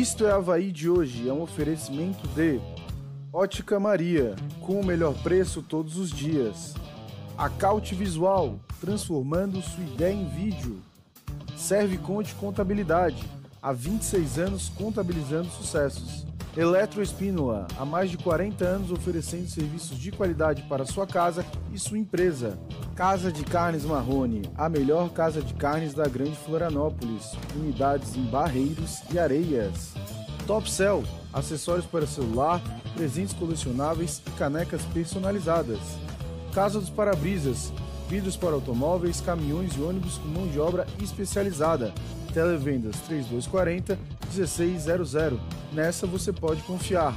Isto é Havaí de hoje, é um oferecimento de Ótica Maria, com o melhor preço todos os dias. Acaute Visual, transformando sua ideia em vídeo. Serve Conte Contabilidade, há 26 anos contabilizando sucessos. Eletroespínola, há mais de 40 anos oferecendo serviços de qualidade para sua casa e sua empresa. Casa de Carnes Marrone, a melhor casa de carnes da Grande Florianópolis. Unidades em Barreiros e Areias. Top Cell, acessórios para celular, presentes colecionáveis e canecas personalizadas. Casa dos Parabrisas, vidros para automóveis, caminhões e ônibus com mão de obra especializada. Televendas 3240 1600. Nessa você pode confiar.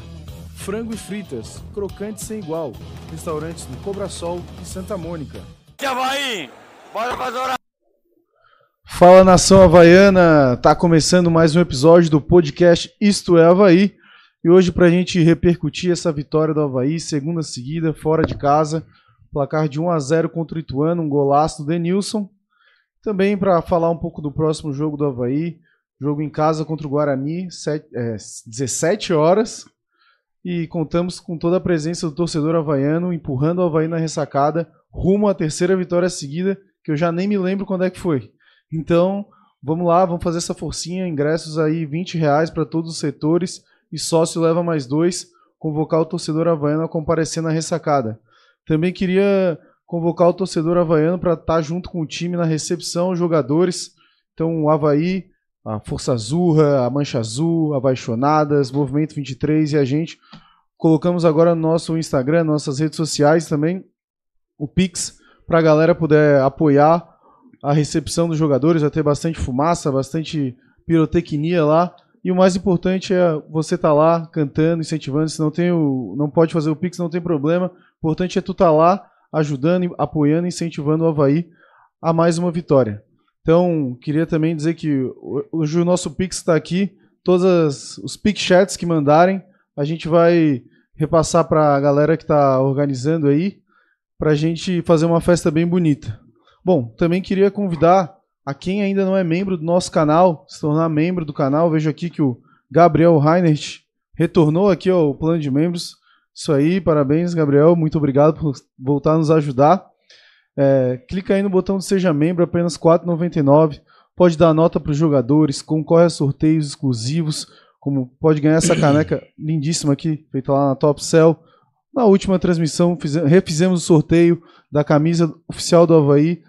Frango e fritas, crocante sem igual. Restaurantes no Cobra Sol e Santa Mônica. Havaí, bora fazer hora. Fala nação havaiana, tá começando mais um episódio do podcast Isto é Havaí. E hoje, para a gente repercutir essa vitória do Havaí, segunda seguida, fora de casa, placar de 1 a 0 contra o Ituano, um golaço do Denilson. Também para falar um pouco do próximo jogo do Havaí, jogo em casa contra o Guarani, 7, é, 17 horas. E contamos com toda a presença do torcedor havaiano, empurrando o Havaí na ressacada, rumo à terceira vitória seguida, que eu já nem me lembro quando é que foi. Então, vamos lá, vamos fazer essa forcinha, ingressos aí 20 reais para todos os setores, e sócio leva mais dois, convocar o torcedor havaiano a comparecer na ressacada. Também queria convocar o torcedor havaiano para estar tá junto com o time na recepção, os jogadores. Então, o Havaí, a Força Azurra, a Mancha Azul, Apaixonadas, Movimento 23 e a gente. Colocamos agora no nosso Instagram, nossas redes sociais também, o Pix, para a galera poder apoiar a recepção dos jogadores, vai ter bastante fumaça, bastante pirotecnia lá. E o mais importante é você estar tá lá cantando, incentivando. Se não tem o, não pode fazer o Pix, não tem problema. O importante é tu estar tá lá ajudando, apoiando, incentivando o Havaí a mais uma vitória. Então, queria também dizer que hoje o nosso Pix está aqui. Todos os Pix chats que mandarem, a gente vai repassar para a galera que está organizando aí, para a gente fazer uma festa bem bonita. Bom, também queria convidar a quem ainda não é membro do nosso canal, se tornar membro do canal. Vejo aqui que o Gabriel Reinert retornou aqui ao plano de membros. Isso aí, parabéns, Gabriel. Muito obrigado por voltar a nos ajudar. É, clica aí no botão de Seja Membro, apenas R$ 4,99. Pode dar nota para os jogadores, concorre a sorteios exclusivos, como pode ganhar essa caneca lindíssima aqui, feita lá na Top Cell. Na última transmissão, refizemos o sorteio da camisa oficial do Havaí,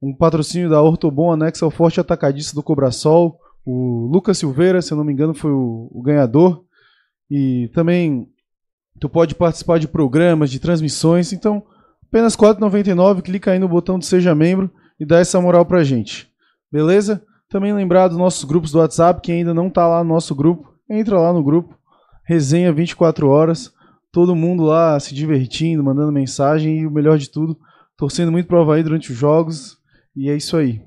um patrocínio da Ortobon anexo ao Forte Atacadista do Cobrasol. O Lucas Silveira, se eu não me engano, foi o, o ganhador. E também Tu pode participar de programas, de transmissões. Então, apenas R$ 4,99. Clica aí no botão de Seja Membro e dá essa moral pra gente. Beleza? Também lembrar dos nossos grupos do WhatsApp. Quem ainda não tá lá no nosso grupo, entra lá no grupo. Resenha 24 horas. Todo mundo lá se divertindo, mandando mensagem e o melhor de tudo, torcendo muito pro Havaí durante os jogos. E é isso aí.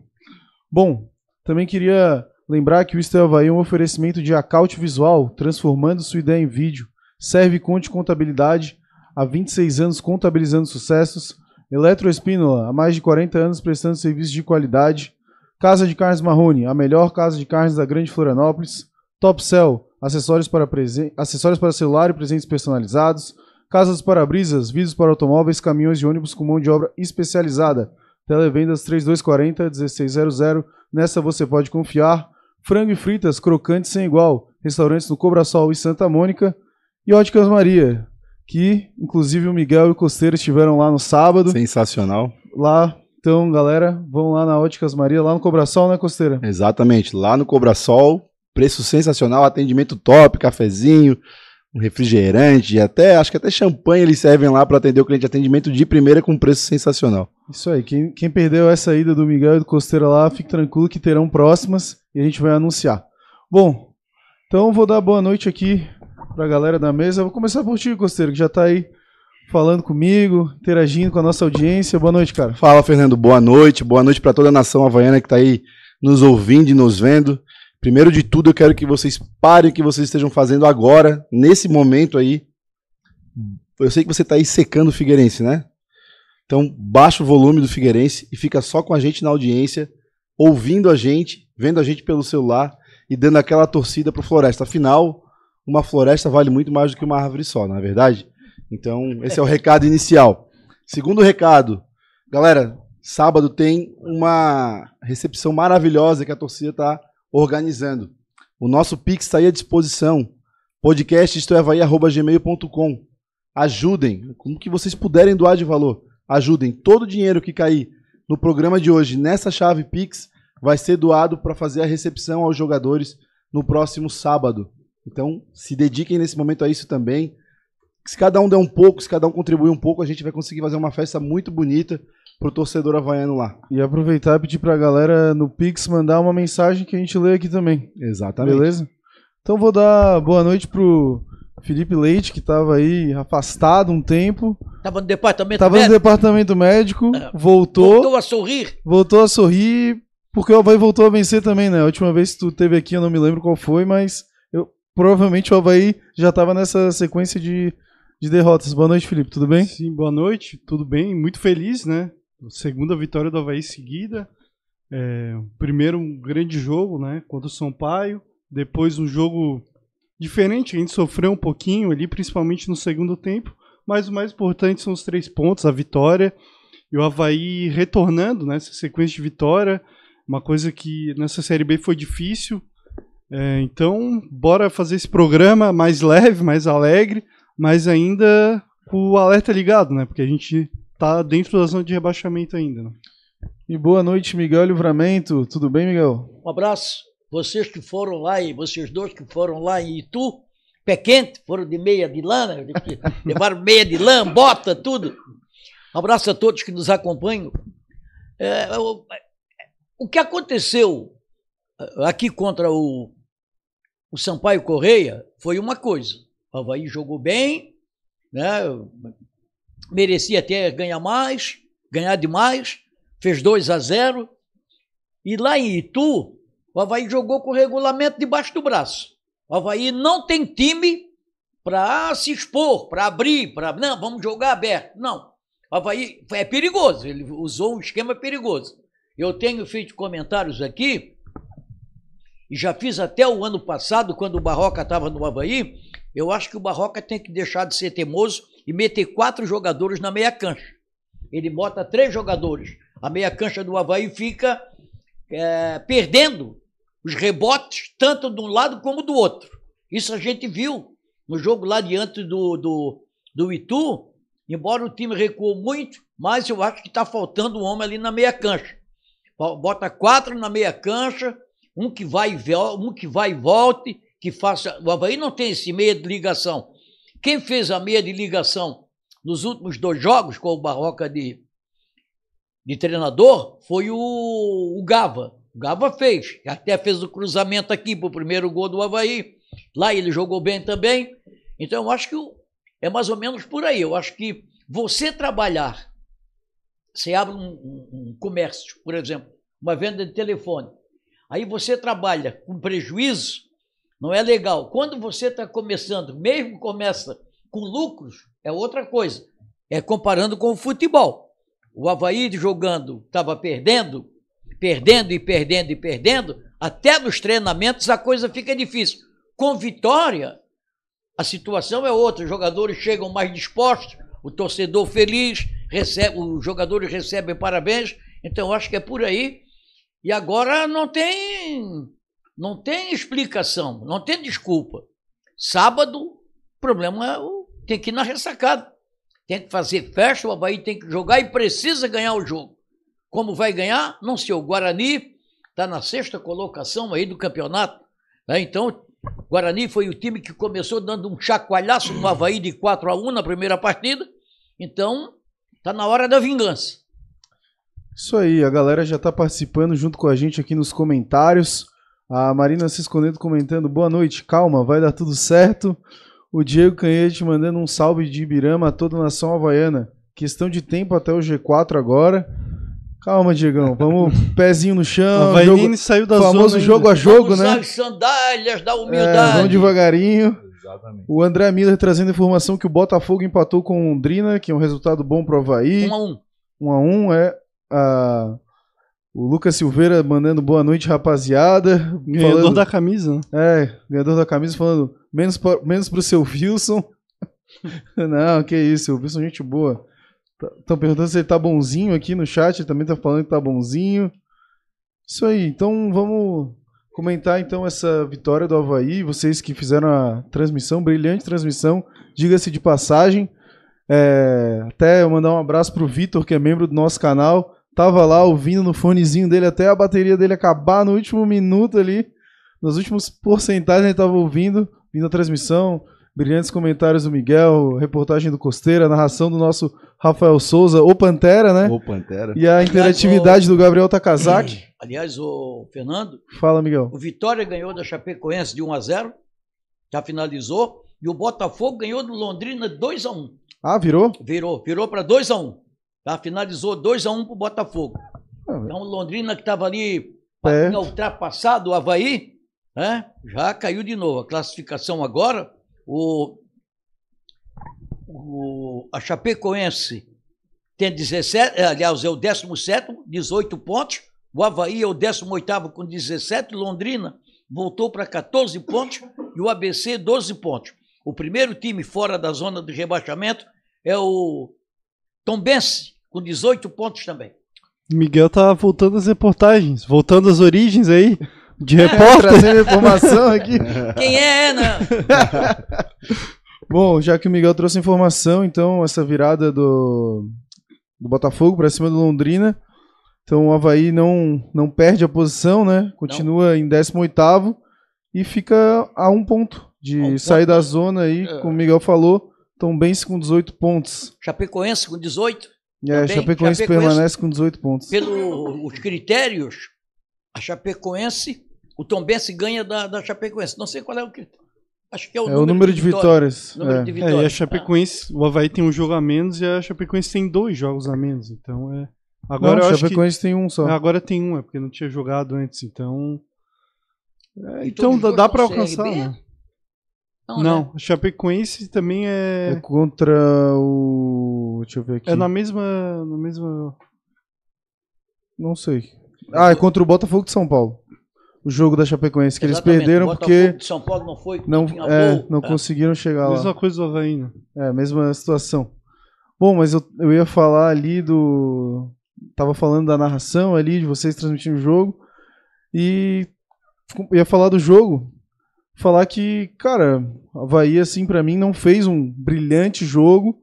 Bom, também queria lembrar que o Estel Havaí é um oferecimento de acaute visual, transformando sua ideia em vídeo. Serve Conte Contabilidade, há 26 anos contabilizando sucessos. Eletroespínola, há mais de 40 anos prestando serviços de qualidade. Casa de Carnes Marrone, a melhor casa de carnes da Grande Florianópolis. Top Cell, acessórios para, acessórios para celular e presentes personalizados. Casa dos Parabrisas, vidros para automóveis, caminhões e ônibus com mão de obra especializada. Televendas 3240 1600. Nessa você pode confiar. Frango e fritas, crocantes sem igual. Restaurantes no Cobrasol e Santa Mônica. E Óticas Maria, que inclusive o Miguel e o Costeiro estiveram lá no sábado. Sensacional. Lá, então, galera, vão lá na Óticas Maria, lá no Cobrasol, né, Costeira? Exatamente, lá no Cobrasol, preço sensacional, atendimento top, cafezinho, um refrigerante, até acho que até champanhe eles servem lá para atender o cliente, atendimento de primeira com preço sensacional. Isso aí, quem, quem perdeu essa ida do Miguel e do Costeira lá, fique tranquilo que terão próximas e a gente vai anunciar. Bom, então vou dar boa noite aqui para a galera da mesa. vou começar por ti, Costeiro, que já está aí falando comigo, interagindo com a nossa audiência. Boa noite, cara. Fala, Fernando. Boa noite. Boa noite para toda a nação havaiana que está aí nos ouvindo e nos vendo. Primeiro de tudo, eu quero que vocês parem o que vocês estejam fazendo agora, nesse momento aí. Eu sei que você está aí secando o Figueirense, né? Então, baixa o volume do Figueirense e fica só com a gente na audiência, ouvindo a gente, vendo a gente pelo celular e dando aquela torcida pro Floresta. Afinal, uma floresta vale muito mais do que uma árvore só, não é verdade? Então, esse é o recado inicial. Segundo recado, galera, sábado tem uma recepção maravilhosa que a torcida está organizando. O nosso Pix está aí à disposição. Podcast é gmail.com. Ajudem, como que vocês puderem doar de valor. Ajudem. Todo o dinheiro que cair no programa de hoje nessa chave Pix vai ser doado para fazer a recepção aos jogadores no próximo sábado. Então, se dediquem nesse momento a isso também. Se cada um der um pouco, se cada um contribuir um pouco, a gente vai conseguir fazer uma festa muito bonita pro torcedor havaiano lá. E aproveitar e pedir pra galera no Pix mandar uma mensagem que a gente lê aqui também. Exatamente. Beleza? Então vou dar boa noite pro Felipe Leite, que tava aí afastado um tempo. Tava no departamento Tava no médico, departamento médico, É. voltou, voltou a sorrir. voltou a sorrir, porque o Havaí voltou a vencer também, né? A última vez que tu teve aqui, eu não me lembro qual foi, mas provavelmente o Havaí já tava nessa sequência de, de derrotas. Boa noite, Felipe, tudo bem? Sim, boa noite, tudo bem? Muito feliz, né? Segunda vitória do Havaí seguida. É, primeiro um grande jogo, né? Contra o Sampaio. Depois um jogo diferente, a gente sofreu um pouquinho ali, principalmente no segundo tempo. Mas o mais importante são os três pontos, a vitória. E o Havaí retornando nessa sequência de vitória. Uma coisa que nessa Série B foi difícil. É, então, bora fazer esse programa mais leve, mais alegre, mas ainda com o alerta ligado, né? Porque a gente tá dentro da zona de rebaixamento ainda. Né? E boa noite, Miguel Livramento. Tudo bem, Miguel? Um abraço. Vocês que foram lá, e vocês dois que foram lá em Itu, pé quente, foram de meia de lã, né? levaram meia de lã, bota, tudo. Um abraço a todos que nos acompanham. É, o, o que aconteceu aqui contra o, o Sampaio Correia foi uma coisa. O Havaí jogou bem, né? merecia até ganhar mais, ganhar demais, fez 2 a 0. E lá em Itu, o Havaí jogou com o regulamento debaixo do braço. O Havaí não tem time para se expor, para abrir, para. Não, vamos jogar aberto. Não. O Havaí é perigoso, ele usou um esquema perigoso. Eu tenho feito comentários aqui, e já fiz até o ano passado, quando o Barroca estava no Havaí. Eu acho que o Barroca tem que deixar de ser teimoso e meter quatro jogadores na meia cancha. Ele bota três jogadores. A meia cancha do Havaí fica é, perdendo os rebotes, tanto de um lado como do outro. Isso a gente viu no jogo lá diante do, do, do Itu, embora o time recuou muito, mas eu acho que está faltando um homem ali na meia cancha. Bota quatro na meia cancha, um que vai e um que vai e volte, que faça. O Havaí não tem esse meia de ligação. Quem fez a meia de ligação nos últimos dois jogos com o Barroca de, de treinador foi o, o Gava. O Gava fez, até fez o cruzamento aqui para o primeiro gol do Havaí. Lá ele jogou bem também. Então eu acho que é mais ou menos por aí. Eu acho que você trabalhar, você abre um, um- um comércio, por exemplo, uma venda de telefone. Aí você trabalha com prejuízo, não é legal. Quando você está começando, mesmo começa com lucros, é outra coisa. É comparando com o futebol. O Havaí jogando estava perdendo, perdendo e perdendo e perdendo, até nos treinamentos a coisa fica difícil. Com vitória, a situação é outra. Os jogadores chegam mais dispostos, o torcedor feliz, recebe, os jogadores recebem parabéns. Então, acho que é por aí. E agora não tem, não tem explicação, não tem desculpa. Sábado, o problema é tem que ir na ressacada. Tem que fazer festa, o Havaí tem que jogar e precisa ganhar o jogo. Como vai ganhar? Não sei. O Guarani está na sexta colocação aí do campeonato. né? Então, o Guarani foi o time que começou dando um chacoalhaço no Havaí de 4 a 1 na primeira partida. Então, está na hora da vingança. Isso aí, a galera já tá participando junto com a gente aqui nos comentários. A Marina Cisconeto comentando, boa noite, calma, vai dar tudo certo. O Diego Canhete mandando um salve de Ibirama a toda a nação havaiana. Questão de tempo até o G4 agora. Calma, Diegão, vamos pezinho no chão. o Havaí jogo- saiu da famoso zona jogo ainda. a jogo, Vamos né? sandálias da É, humildade. vamos devagarinho. Exatamente. O André Miller trazendo informação que o Botafogo empatou com o Londrina, que é um resultado bom pro Havaí. Um a um. 1 a 1 é a O Lucas Silveira mandando boa noite, rapaziada. Ganhador Falando- da camisa, né? É, ganhador da camisa falando menos, pra- menos pro seu Wilson. Não, que isso, o Wilson é gente boa. Estão perguntando se ele tá bonzinho aqui no chat, ele também tá falando que tá bonzinho. Isso aí, então vamos comentar então essa vitória do Havaí. Vocês que fizeram a transmissão, brilhante transmissão, diga-se de passagem. É, até eu mandar um abraço pro Vitor, que é membro do nosso canal. Tava lá ouvindo no fonezinho dele até a bateria dele acabar no último minuto ali. Nos últimos porcentagens ele tava ouvindo, vindo a transmissão. Brilhantes comentários do Miguel, reportagem do Costeira, narração do nosso Rafael Souza, o Pantera, né? Ô, Pantera. E a interatividade do Gabriel Takazaki. Aliás, o Fernando, Fala, Miguel. o Vitória ganhou da Chapecoense de 1 a 0 já finalizou, e o Botafogo ganhou do Londrina 2 a 1 Ah, virou? Virou, virou para 2 a 1 tá? Finalizou 2 a 1 para o Botafogo. Ah, Então, Londrina que estava ali É. ultrapassado o Havaí, né? já caiu de novo. A classificação agora, o, o, a Chapecoense tem 17, eh, aliás, é o 17, 18 pontos. O Havaí é o 18 com 17. Londrina voltou para 14 pontos e o ABC 12 pontos. O primeiro time fora da zona de rebaixamento é o Tombense, com 18 pontos também. Miguel tá voltando às reportagens, voltando às origens aí, de É, repórter. trazendo informação aqui. Quem é, né? Bom, já que o Miguel trouxe informação, então, essa virada do, do Botafogo para cima do Londrina. Então o Havaí não, não perde a posição, né? Continua em 18 e fica a um ponto de um sair ponto. da zona aí, É. como o Miguel falou. Tom Benz com 18 pontos. Chapecoense com 18. É, Também, Chapecoense Chapecoense- permanece com 18 pontos. Pelos critérios, a Chapecoense, o Tombense ganha da, da Chapecoense. Não sei qual é o critério. Acho que é o, É o número de vitórias. Número é. de É, vitórias. e a Chapecoense, o Havaí tem um jogo a menos e a Chapecoense tem dois jogos a menos. Então é. Agora não, eu acho que. Chapecoense tem um só. É, agora tem um, é porque não tinha jogado antes, então. É, então dá, dá são alcançar, CRB? né? Não, Não, né? Chapecoense também É é. contra o. Deixa eu ver aqui. É na mesma. Na mesma. Não sei. Ah, é contra o Botafogo de São Paulo. O jogo da Chapecoense, que eles Exatamente. perderam O Botafogo porque de São Paulo não foi. não, tinha é, não tá? conseguiram chegar lá. Mesma coisa do Havaí, né? É, mesma situação. Bom, mas eu, eu ia falar ali do. Tava falando da narração ali, de vocês transmitindo o jogo. E ia falar do jogo. Falar que, cara, o Havaí, assim, pra mim, não fez um brilhante jogo,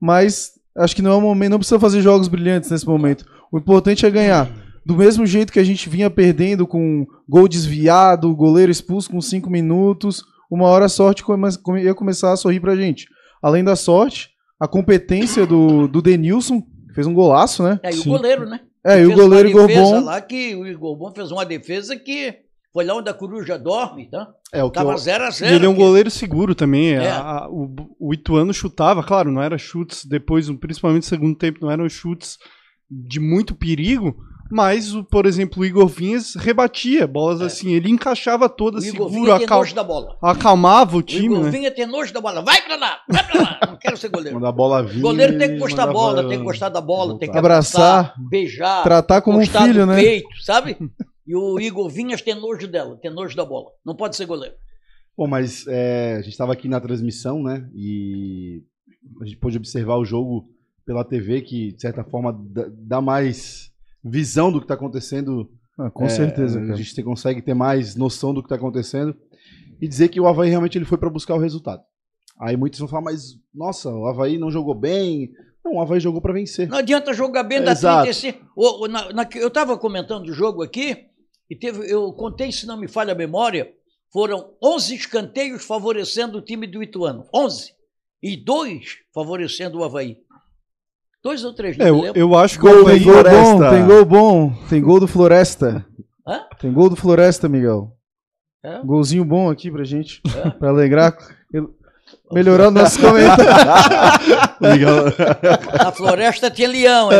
mas acho que não é o momento, não precisa fazer jogos brilhantes nesse momento. O importante é ganhar. Do mesmo jeito que a gente vinha perdendo com gol desviado, goleiro expulso com 5 minutos, uma hora a sorte ia começar a sorrir pra gente. Além da sorte, a competência do, do Denilson, que fez um golaço, né? É, e o Sim. goleiro, né? É, e o goleiro Igor Bom. lá que o Igor Bom fez uma defesa que foi lá onde a coruja dorme, tá? É o que Tava eu, 0 a E 0 ele é um goleiro seguro também. É. A- a- o, o Ituano chutava, claro, não era chutes depois, principalmente no segundo tempo, não eram chutes de muito perigo, mas, o, por exemplo, o Igor Vinhas rebatia bolas assim, ele encaixava O todas seguro, acal- nojo da bola. acalmava o O time, Igor né? Vinha tem nojo da bola. Vai pra lá, vai pra lá. Não quero ser goleiro. quando a bola O vinha. goleiro tem que gostar da mandava- bola, tem que gostar da bola, tem que Abraçar, abraçar, beijar, Tratar como um filho, né? peito, sabe? E o Igor Vinhas tem nojo dela, tem nojo da bola. Não pode ser goleiro. Bom, mas é, a gente estava aqui na transmissão, né? E a gente pôde observar o jogo pela TV, que de certa forma dá- mais visão do que está acontecendo. Ah, com É, certeza, A cara. gente tem- consegue ter mais noção do que está acontecendo e dizer que o Havaí realmente ele foi para buscar o resultado. Aí muitos vão falar, mas nossa, o Havaí não jogou bem. Não, o Havaí jogou para vencer. Não adianta jogar bem da Exato. 35. O- o- na- na- eu estava comentando o jogo aqui, e teve, eu contei, se não me falha a memória, foram 11 escanteios favorecendo o time do Ituano. 11. E dois favorecendo o Havaí. Dois ou três, não É, me eu, eu acho que o Gol Havaí... Tem gol bom, Floresta. tem gol bom. Tem gol do Floresta. Hã? Tem gol do Floresta, Miguel. É? Golzinho bom aqui pra gente. É. Pra alegrar. Melhorar nossos comentários. Legal. Na floresta tinha leão. é.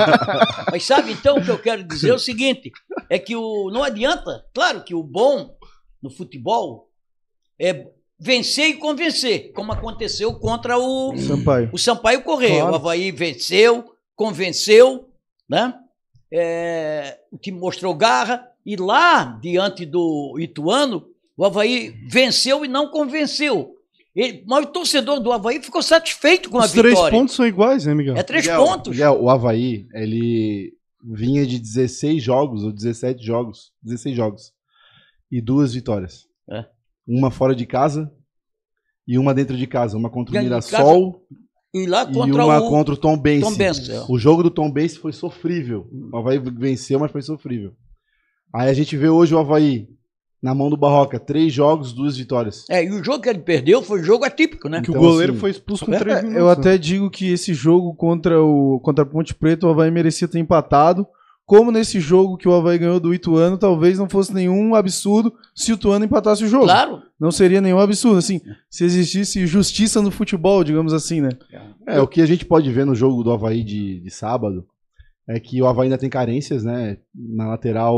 Mas sabe, então, o que eu quero dizer é o seguinte: é que o, não adianta, claro que o bom no futebol é vencer e convencer, como aconteceu contra o, Sampaio. o Sampaio Correia. Claro. O Havaí venceu, convenceu, né? é, o time mostrou garra, e lá, diante do Ituano, o Havaí venceu e não convenceu. Ele, mas o torcedor do Havaí ficou satisfeito com a Os três vitória. pontos são iguais, né, Miguel? É três Miguel, pontos. Miguel, o Havaí, ele vinha de 16 jogos ou 17 jogos, 16 jogos e duas vitórias. É. Uma fora de casa e uma dentro de casa, uma contra o Mirassol E lá e contra uma o contra o Tom Benz. é. O jogo do Tom Bense foi sofrível. O Havaí venceu, mas foi sofrível. Aí a gente vê hoje o Havaí na mão do Barroca, três jogos, duas vitórias. É, e o jogo que ele perdeu foi um jogo atípico, né? Que Então, o goleiro assim, foi expulso com é, três minutos. Eu né? até digo que esse jogo contra o contra a Ponte Preta, o Havaí merecia ter empatado. Como nesse jogo que o Havaí ganhou do Ituano, talvez não fosse nenhum absurdo se o Ituano empatasse o jogo. Claro. Não seria nenhum absurdo, assim, se existisse justiça no futebol, digamos assim, né? É, o que a gente pode ver no jogo do Havaí de, de sábado é que o Havaí ainda tem carências, né? Na lateral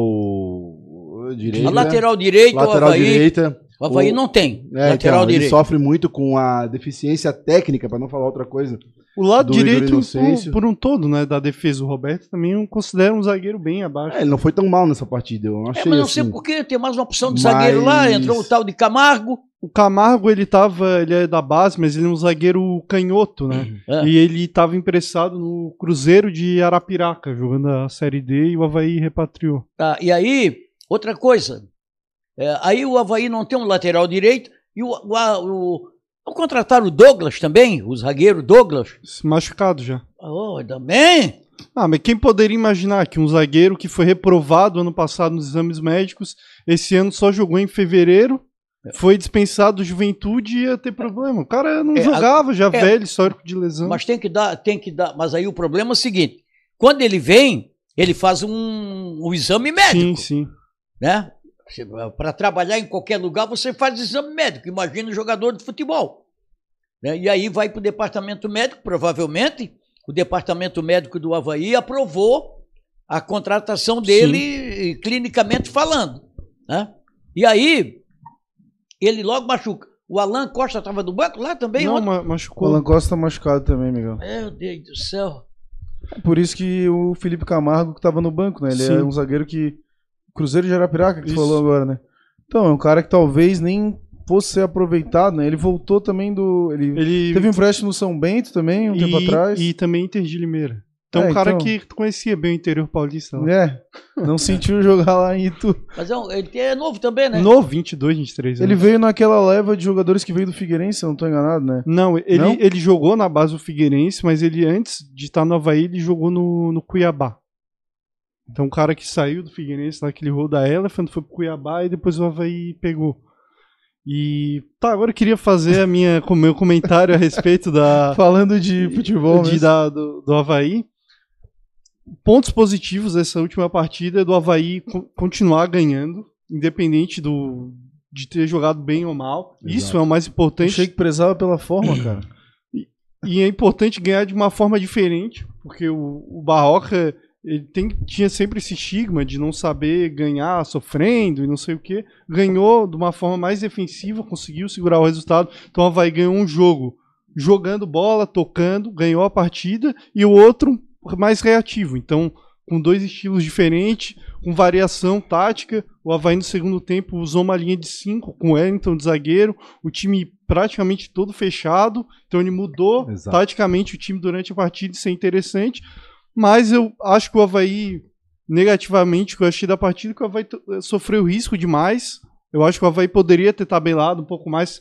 direita. A lateral direita, lateral o Havaí, direita. o Havaí o- não tem. É, lateral então, ele direito. sofre muito com a deficiência técnica, pra não falar outra coisa. O lado direito, por, por um todo, né, da defesa, o Roberto também eu considero um zagueiro bem abaixo. É, ele não foi tão mal nessa partida, eu É, achei mas não assim. sei porquê, tem mais uma opção de Mas- zagueiro lá, entrou o tal de Camargo. O Camargo, ele tava, ele é da base, mas ele é um zagueiro canhoto, né? É. E ele tava emprestado no Cruzeiro de Arapiraca, jogando a Série D, e o Havaí repatriou. Tá, e aí, outra coisa. é, aí o Havaí não tem um lateral direito e o, o, o, Vão contratar o Douglas também, o zagueiro Douglas. Machucado já. Oh, também? Ah, mas quem poderia imaginar que um zagueiro que foi reprovado ano passado nos exames médicos, esse ano só jogou em fevereiro, foi dispensado do Juventude e ia ter problema. O cara não É, jogava, já é, velho, histórico de lesão. Mas tem que dar, tem que dar. Mas aí o problema é o seguinte: quando ele vem, ele faz um, um exame médico, sim, sim. Né? Para trabalhar em qualquer lugar, você faz exame médico. Imagina um jogador de futebol. Né? E aí vai para o departamento médico, provavelmente. O departamento médico do Havaí aprovou a contratação dele, clinicamente falando. Né? E aí, ele logo machuca. O Alan Costa estava no banco lá também? Não, ontem? ma- O machucou. Alan Costa tá machucado também, Miguel. Meu Deus do céu. Por isso que o Felipe Camargo que tava no banco, né? Ele Sim. é um zagueiro que. Cruzeiro de Arapiraca, que tu Isso. falou agora, né? Então, é um cara que talvez nem fosse ser aproveitado, né? Ele voltou também do. Ele, Ele teve um empréstimo no São Bento também, um tempo e, atrás. e também Inter de Limeira. Então, É, um cara então- que conhecia bem o interior paulista. Lá. É, não sentiu jogar lá em Itu. Mas é, um- ele é novo também, né? No 22, 23 anos. Ele veio naquela leva de jogadores que veio do Figueirense, se eu não tô enganado, né? Não, ele, Não? ele jogou na base do Figueirense, mas ele antes de estar no Havaí, ele jogou no, no Cuiabá. Então, um cara que saiu do Figueirense, naquele rol da Elephant, foi pro Cuiabá e depois o Havaí pegou. E tá, agora eu queria fazer a minha, o meu comentário a respeito da, Falando de futebol, de, da- do, do Havaí. Pontos positivos dessa última partida é do Havaí co- continuar ganhando, independente do, de ter jogado bem ou mal. Isso Exato. é o mais importante. Achei que prezava pela forma, cara. E é importante ganhar de uma forma diferente, porque o, o Barroca ele tem, tinha sempre esse estigma de não saber ganhar sofrendo e não sei o que. Ganhou de uma forma mais defensiva, conseguiu segurar o resultado. Então o Havaí ganhou um jogo jogando bola, tocando, ganhou a partida, e o outro mais reativo. Então, com dois estilos diferentes, com variação tática. O Havaí no segundo tempo usou uma linha de cinco com o Wellington de zagueiro, o time praticamente todo fechado. Então ele mudou Exato. taticamente o time durante a partida, isso é interessante. Mas eu acho que o Havaí, negativamente, que eu achei da partida, que o Havaí t- sofreu risco demais. Eu acho que o Havaí poderia ter tabelado um pouco mais,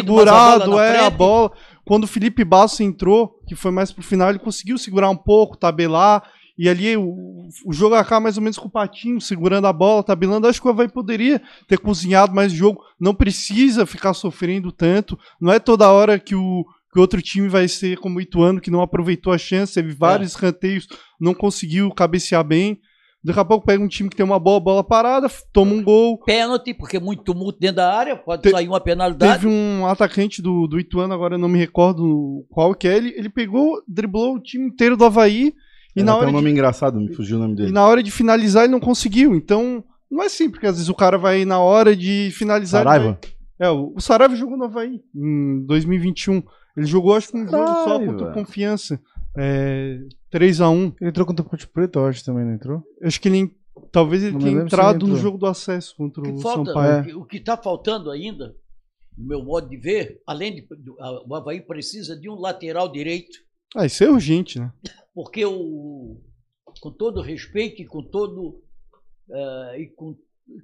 a bola segurado na é, a bola. Quando o Felipe Basso entrou, que foi mais pro final, ele conseguiu segurar um pouco, tabelar. E ali o, o jogo acaba mais ou menos com o Patinho, segurando a bola, tabelando. Acho que o Havaí poderia ter cozinhado mais o jogo. Não precisa ficar sofrendo tanto. Não é toda hora que o, que outro time vai ser como o Ituano, que não aproveitou a chance, teve vários escanteios, não conseguiu cabecear bem. Daqui a pouco pega um time que tem uma boa bola parada, toma um gol. Pênalti, porque muito tumulto dentro da área, pode Te- sair uma penalidade. Teve um atacante do, do Ituano, agora eu não me recordo qual que é. Ele, ele pegou, driblou o time inteiro do Havaí e Era na, até hora um nome de, engraçado, me fugiu o nome e dele. na hora de finalizar ele não conseguiu. Então, não é sempre, porque às vezes o cara vai na hora de finalizar. Saraiva? vai- É, o, o Saraiva jogou no Havaí em 2021. Ele jogou, acho que um jogo só Saraiva. contra o Confiança. É, 3x1. Ele entrou contra o Ponte Preta, eu acho, também, não entrou? Acho que ele. Talvez ele Não tenha entrado ele no jogo do acesso contra O que o falta, Sampaio. o que- o que está faltando ainda, no meu modo de ver, além de o Havaí precisa de um lateral direito, Ah, isso é urgente, né? porque o, com todo respeito e com todo eh, e com,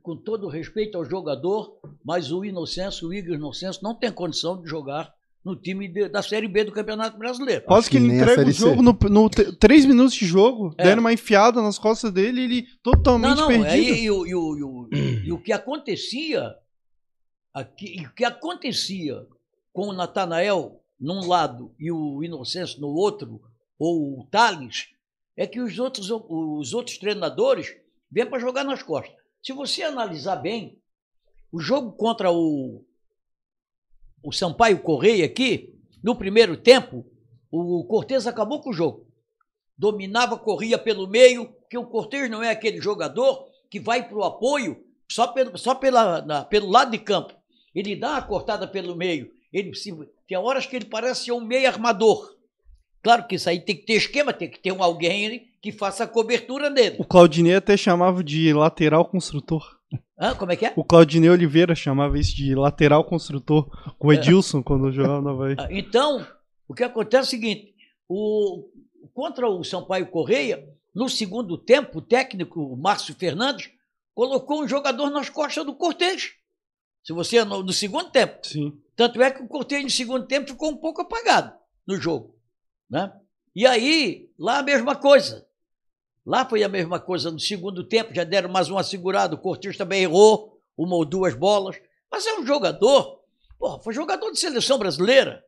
com todo respeito ao jogador, mas o Inocêncio, o Igor Inocêncio, não tem condição de jogar no time de- da Série B do Campeonato Brasileiro. Quase que que ele entrega o jogo no, no três minutos de jogo, É. deram uma enfiada nas costas dele e ele totalmente Não, não, perdido. aí, e, o, e, o, e, o, e o que acontecia, aqui, e o que acontecia com o Natanael num lado e o Inocêncio no outro, ou o Thales, é que os outros, os outros treinadores vêm para jogar nas costas. Se você analisar bem, o jogo contra o, o Sampaio Correia aqui, no primeiro tempo, o Cortez acabou com o jogo dominava, corria pelo meio, porque o Cortez não é aquele jogador que vai para o apoio só, pelo, só pela, na- pelo lado de campo. Ele dá uma cortada pelo meio. Ele se- tem horas que ele parece ser um meio armador. Claro que isso aí tem que ter esquema, tem que ter um alguém que faça a cobertura dele. O Claudinei até chamava de lateral construtor. Como é que é? O Claudinei Oliveira chamava isso de lateral construtor. Com o É. Edilson, quando jogava no Havaí. Ah, Então, o que acontece é o seguinte: o, contra o Sampaio Correia, no segundo tempo, o técnico Márcio Fernandes colocou um jogador nas costas do Cortez. Se você no, no segundo tempo. Sim. Tanto é que o Cortez no segundo tempo ficou um pouco apagado no jogo. Né? E aí, lá a mesma coisa. Lá foi a mesma coisa no segundo tempo, já deram mais uma segurada. O Cortez também errou uma ou duas bolas. Mas é um jogador, porra, foi jogador de seleção brasileira.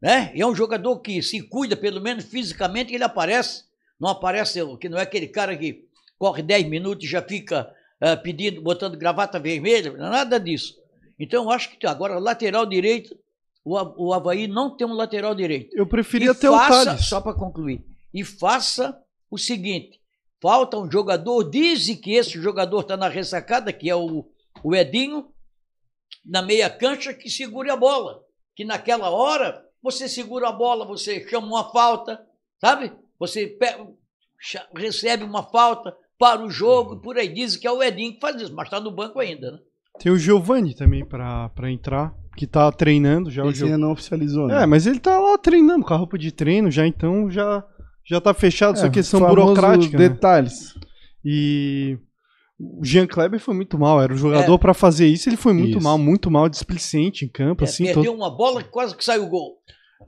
Né? E é um jogador que se cuida, pelo menos fisicamente, ele aparece. Não aparece, que não é aquele cara que corre 10 minutos e já fica ah, pedindo, botando gravata vermelha, é nada disso. Então, eu acho que agora, lateral direito, o, o Havaí não tem um lateral direito. Eu preferia E ter o faça, Thales. Só para concluir. E faça o seguinte: falta um jogador, dizem que esse jogador está na ressacada, que é o, o Edinho, na meia cancha, que segure a bola. Que naquela hora você segura a bola, você chama uma falta, sabe? Você pe- cha- recebe uma falta, para o jogo, e por aí dizem que é o Edinho que faz isso, mas está no banco ainda, né? Tem o Giovanni também pra, pra entrar, que tá treinando já o Esse jogo. ainda não oficializou, né? É, mas ele tá lá treinando com a roupa de treino já, então já, já tá fechado essa É, questão famoso burocrática. né? Detalhes. E o Jean Kleber foi muito mal, era o jogador pra fazer isso, ele foi muito Isso. mal, muito mal, displicente em campo, É, assim, perdeu todo... uma bola que quase que saiu o gol.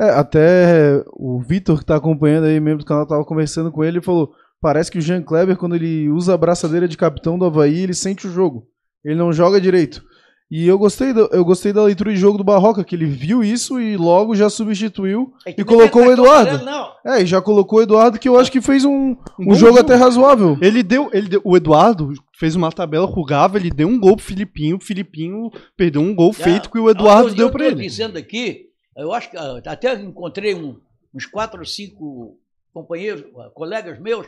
É, até o Vitor, que tá acompanhando aí, membro do canal, tava conversando com ele e falou: parece que o Jean Kleber, quando ele usa a braçadeira de capitão do Havaí, ele sente o jogo. Ele não joga direito. E eu gostei, do- eu gostei da leitura de jogo do Barroca, que ele viu isso e logo já substituiu. É E colocou o Eduardo. Não. É, e já colocou o Eduardo, que eu acho que fez um, um bom jogo, jogo. até razoável. Ele deu, ele deu- o Eduardo fez uma tabela com o Gava, ele deu um gol pro Filipinho, o Filipinho perdeu um gol feito que o Eduardo eu, deu eu pra tô ele. dizendo aqui, eu acho que ah, até encontrei um- uns quatro ou cinco companheiros, ah, colegas meus,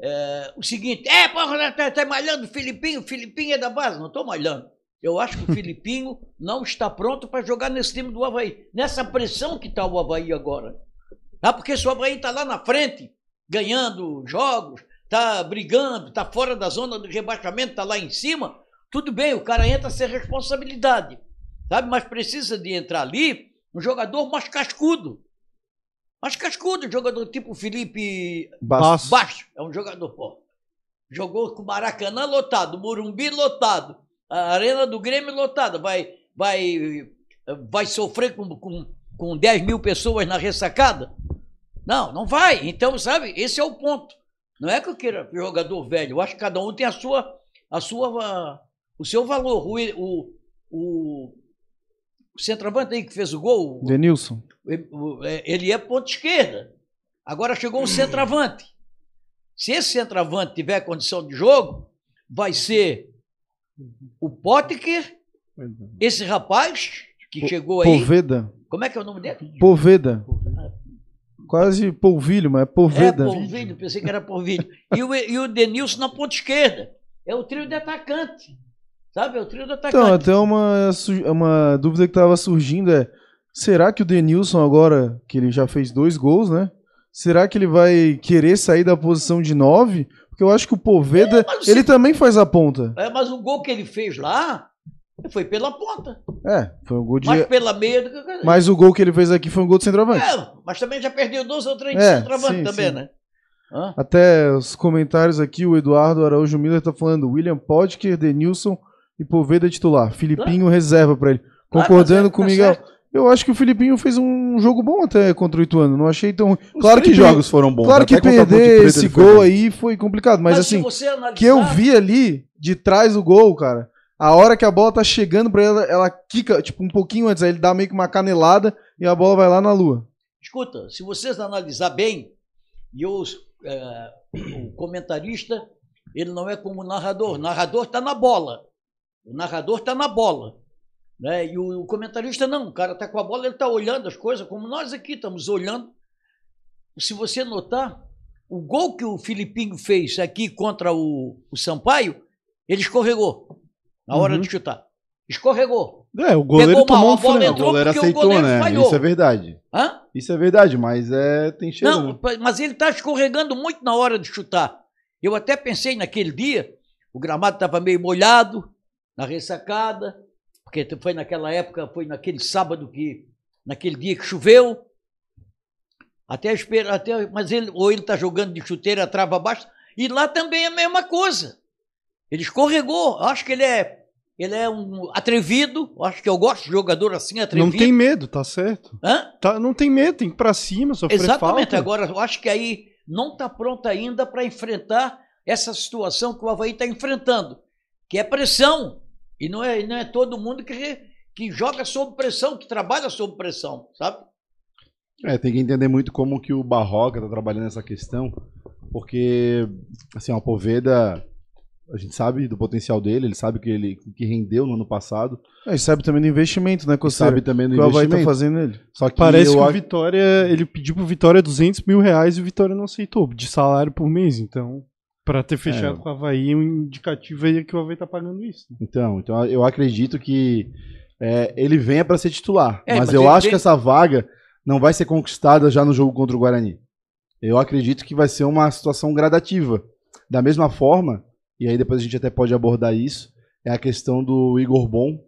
é, o seguinte, é, porra, tá, tá malhando o Filipinho, o Filipinho é da base. Não estou malhando. Eu acho que o Filipinho não está pronto para jogar nesse time do Havaí. Nessa pressão que está o Havaí agora. Ah, porque se o Havaí está lá na frente, ganhando jogos, está brigando, está fora da zona do rebaixamento, está lá em cima, tudo bem, o cara entra sem responsabilidade. Sabe? Mas precisa de entrar ali um jogador mais cascudo. Mais cascudo, um jogador tipo Felipe Baço. Baixo. É um jogador, pô. Jogou com o Maracanã lotado, Morumbi lotado, a Arena do Grêmio lotada. Vai, vai, vai sofrer com, com, com 10 mil pessoas na ressacada? Não, não vai. Então, sabe, esse é o ponto. Não é que eu queira jogador velho. Eu acho que cada um tem a sua, a sua, o seu valor. O, o, o, o centroavante aí que fez o gol, Denilson. ele é ponta esquerda. Agora chegou um centroavante. Se esse centroavante tiver condição de jogo, vai ser o Potker, esse rapaz que Po- chegou aí. Poveda. Como é que é o nome dele? Poveda. Quase polvilho, mas é É, Poveda. Porvilho, pensei que era Porvilho. E o, e o Denilson na ponta esquerda. É o trio de atacante. Sabe? É o trio de atacante. Então, até uma, uma dúvida que tava surgindo é: será que o Denilson, agora que ele já fez dois gols, né? será que ele vai querer sair da posição de 9? Porque eu acho que o Poveda, É, ele você- também faz a ponta. É, mas o gol que ele fez lá foi pela ponta. É, foi um gol de... Mas pela meia. Mas o gol que ele fez aqui foi um gol de centroavante. É, mas também já perdeu dois ou três É, de centroavante sim, também, sim. né? Hã? Até os comentários aqui, o Eduardo Araújo Miller tá falando William Podker, Denilson e Poveda titular. Filipinho reserva pra ele. Claro, Concordando mas é- com o tá Miguel. certo. Eu acho que o Filipinho fez um jogo bom até contra o Ituano. Não achei tão. Claro que, jogos foram bons. claro que a Ponte perder esse foi gol aí foi complicado. Mas, Mas assim, analisar, que eu vi ali de trás do gol, cara. A hora que a bola tá chegando pra ela, ela quica, tipo, um pouquinho antes, aí ele dá meio que uma canelada e a bola vai lá na lua. Escuta, se vocês analisar bem, e eu, é, o comentarista, ele não é como o narrador. O narrador está na bola. O narrador está na bola. Né? E o, o comentarista não. O cara está com a bola, ele está olhando as coisas, como nós aqui estamos olhando. Se você notar, o gol que o Filipinho fez aqui contra o, o Sampaio, ele escorregou na hora Uhum. de chutar. Escorregou. É, o goleiro Pegou mal, tomou um a bola freio. O entrou goleiro porque o aceitou, goleiro né? falhou. Isso é verdade. Hã? Isso é verdade, mas é tem cheiro. Não, né? mas ele está escorregando muito na hora de chutar. Eu até pensei naquele dia, o gramado estava meio molhado, na ressacada, porque foi naquela época, foi naquele sábado que, naquele dia que choveu. Até espera, até, mas ele, ou ele está jogando de chuteira, trava abaixo, e lá também é a mesma coisa. Ele escorregou. Acho que ele é, ele é um atrevido. Acho que eu gosto de jogador assim, atrevido. Não tem medo, tá certo. Hã? Tá, não tem medo, tem que ir pra cima, sofrer Exatamente. falta. Agora, eu acho que aí não está pronto ainda para enfrentar essa situação que o Havaí está enfrentando, que é pressão. E não é, não é todo mundo que, que joga sob pressão, que trabalha sob pressão, sabe? É, tem que entender muito como que o Barroca tá trabalhando essa questão, porque assim, o Poveda, a gente sabe do potencial dele, ele sabe que ele que rendeu no ano passado, Aí sabe também do investimento, né, e Costeiro? sabe também do que tá investimento. fazendo nele. Só que Parece eu que o Vitória, ele pediu pro Vitória 200 mil reais e o Vitória não aceitou, de salário por mês. Então, pra ter fechado É. com o Havaí, um indicativo aí é que o Havaí tá pagando isso. Então, então eu acredito que é, ele venha para ser titular. É, mas, mas eu acho vem- que essa vaga não vai ser conquistada já no jogo contra o Guarani. Eu acredito que vai ser uma situação gradativa. Da mesma forma, e aí depois a gente até pode abordar isso, é a questão do Igor Bom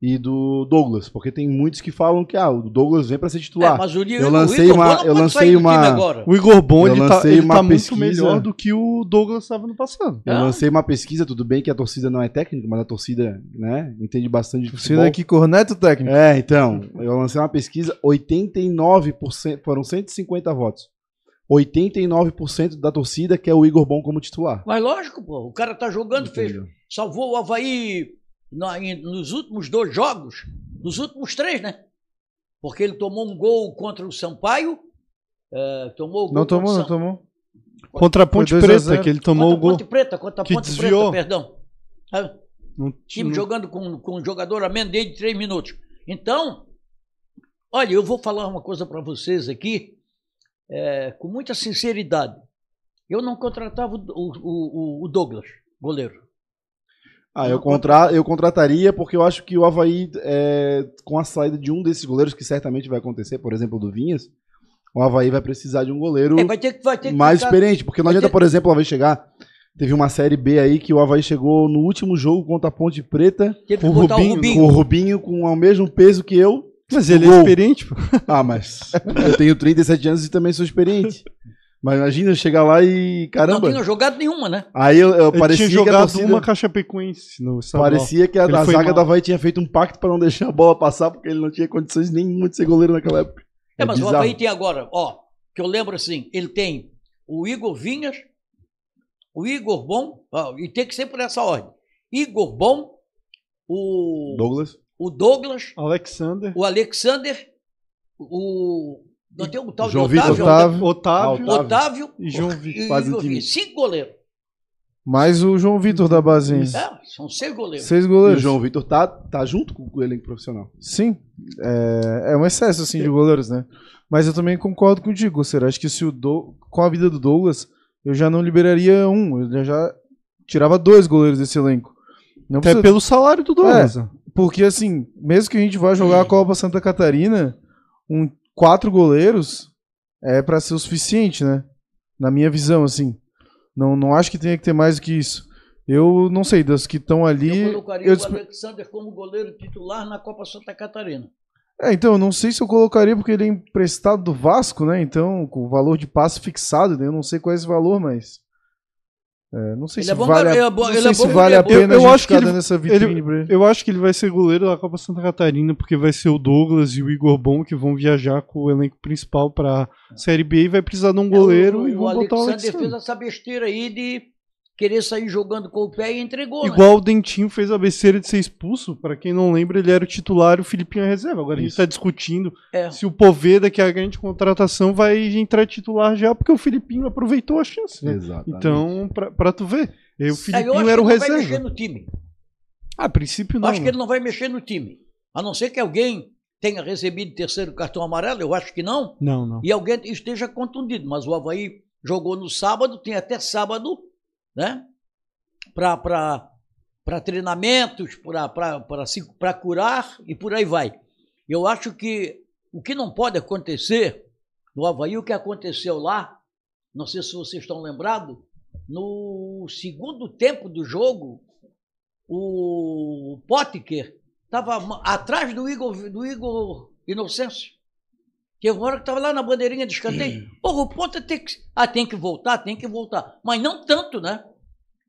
e do Douglas. Porque tem muitos que falam que ah, o Douglas vem para ser titular. É, mas o, eu lancei uma- eu lancei uma-. O Igor Bom, Eu ele tá, lancei ele uma tá muito pesquisa- melhor do que o Douglas estava no passado. Eu Ah. lancei uma pesquisa, tudo bem que a torcida não é técnica, mas a torcida né, entende bastante de Você futebol. daqui corneta o técnico. É, então, eu lancei uma pesquisa, 89%, foram 150 votos. 89% da torcida quer o Igor Bom como titular. Mas lógico, pô, o cara tá jogando, fez, Entendeu? salvou o Havaí nos últimos dois jogos, nos últimos três, né? Porque ele tomou um gol contra o Sampaio, é, tomou o gol Não tomou, não tomou. Contra a Ponte 2 a Preta, 0. que ele tomou contra o gol. a Ponte Preta, contra a que Ponte desviou. Preta, perdão. Ah, Não- time não- jogando com, com um jogador a menos de três minutos. Então, olha, eu vou falar uma coisa para vocês aqui, é, com muita sinceridade. Eu não contratava o, o- o- o Douglas, goleiro. Ah, eu, contra, eu contrataria porque eu acho que o Havaí, é, com a saída de um desses goleiros, que certamente vai acontecer, por exemplo, do Vinhas, o Havaí vai precisar de um goleiro É, vai ter vai ter mais ficar- experiente. Porque não vai adianta, ter- por exemplo, o Havaí chegar. Teve uma série B aí que o Havaí chegou no último jogo contra a Ponte Preta, com o Rubinho, o Rubinho. com o Rubinho com o mesmo peso que eu. Mas ele Gol. é experiente, pô. Ah, mas eu tenho 37 anos e também sou experiente. Mas imagina eu chegar lá e. Não Caramba! tinha jogado nenhuma, né? Aí eu, eu Ele parecia tinha que a jogado torcida, uma Cachapecoense no estadual. Parecia que a, a zaga mal. do Havaí tinha feito um pacto para não deixar a bola passar, porque ele não tinha condições nenhuma de ser goleiro naquela época. É, mas o bizarro. Havaí tem agora, ó, que eu lembro assim, ele tem o Igor Vinhas, o Igor Bom, ó, e tem que ser por essa ordem. Igor Bom, o Douglas. o Douglas, Alexander, o Alexander, o. Não tem um tal João de Otávio? Vitor, Otávio. Otávio, Otávio. Otávio e João Vitor. Cinco goleiros. Mais o João Vitor da Basinha. É, são seis goleiros. Seis E o goleiros. João Vitor tá, tá junto com o elenco profissional. Sim, é, é um excesso assim de goleiros, né? Mas eu também concordo contigo, Será? Acho que se o Dou- com a vida do Douglas, eu já não liberaria um, eu já- tirava dois goleiros desse elenco. Não Até precisa- pelo salário do Douglas. né? Porque assim, mesmo que a gente vá jogar a Copa Santa Catarina, um quatro goleiros, é pra ser o suficiente, né? Na minha visão, assim. Não, não acho que tenha que ter mais do que isso. Eu não sei, das que estão ali. Eu colocaria eu o Alexander como goleiro titular na Copa Santa Catarina. É, então, eu não sei se eu colocaria porque ele é emprestado do Vasco, né? Então, com o valor de passe fixado, né? eu não sei qual é esse valor, mas. É, não sei Ele se é bom vale, a, garoto, é bom- não ele sei é se vale ele é a pena Eu- eu a gente acho que ele- dando essa vitrine ele. Eu acho que ele vai ser goleiro da Copa Santa Catarina, porque vai ser o Douglas e o Igor Bom que vão viajar com o elenco principal pra Série B e vai precisar de um goleiro É, o, e o vão botar o Alexander Alexandre. fez essa besteira aí de querer sair jogando com o pé e entregou, né? Igual o Dentinho fez a besteira de ser expulso, pra quem não lembra, ele era o titular e o Filipinho é reserva. Agora a gente Isso. tá discutindo É. se o Poveda, que é a grande contratação, vai entrar titular já, porque o Filipinho aproveitou a chance, né? Exatamente. Então, pra, pra tu ver. O É, eu Filipinho acho era o que ele não vai mexer reserva. no time. Ah, a princípio Eu não. acho que ele não vai mexer no time. A não ser que alguém tenha recebido terceiro cartão amarelo, eu acho que não, Não, não. e alguém esteja contundido. Mas o Havaí jogou no sábado, tem até sábado, né? Para treinamentos, para curar e por aí vai. Eu acho que o que não pode acontecer no Havaí, o que aconteceu lá, não sei se vocês estão lembrados, no segundo tempo do jogo, o Potker estava atrás do Igor, do Igor Inocêncio. Teve uma hora que estava lá na bandeirinha de escanteio. Porra, o ponta tem que. Ah, tem que voltar, tem que voltar. Mas não tanto, né?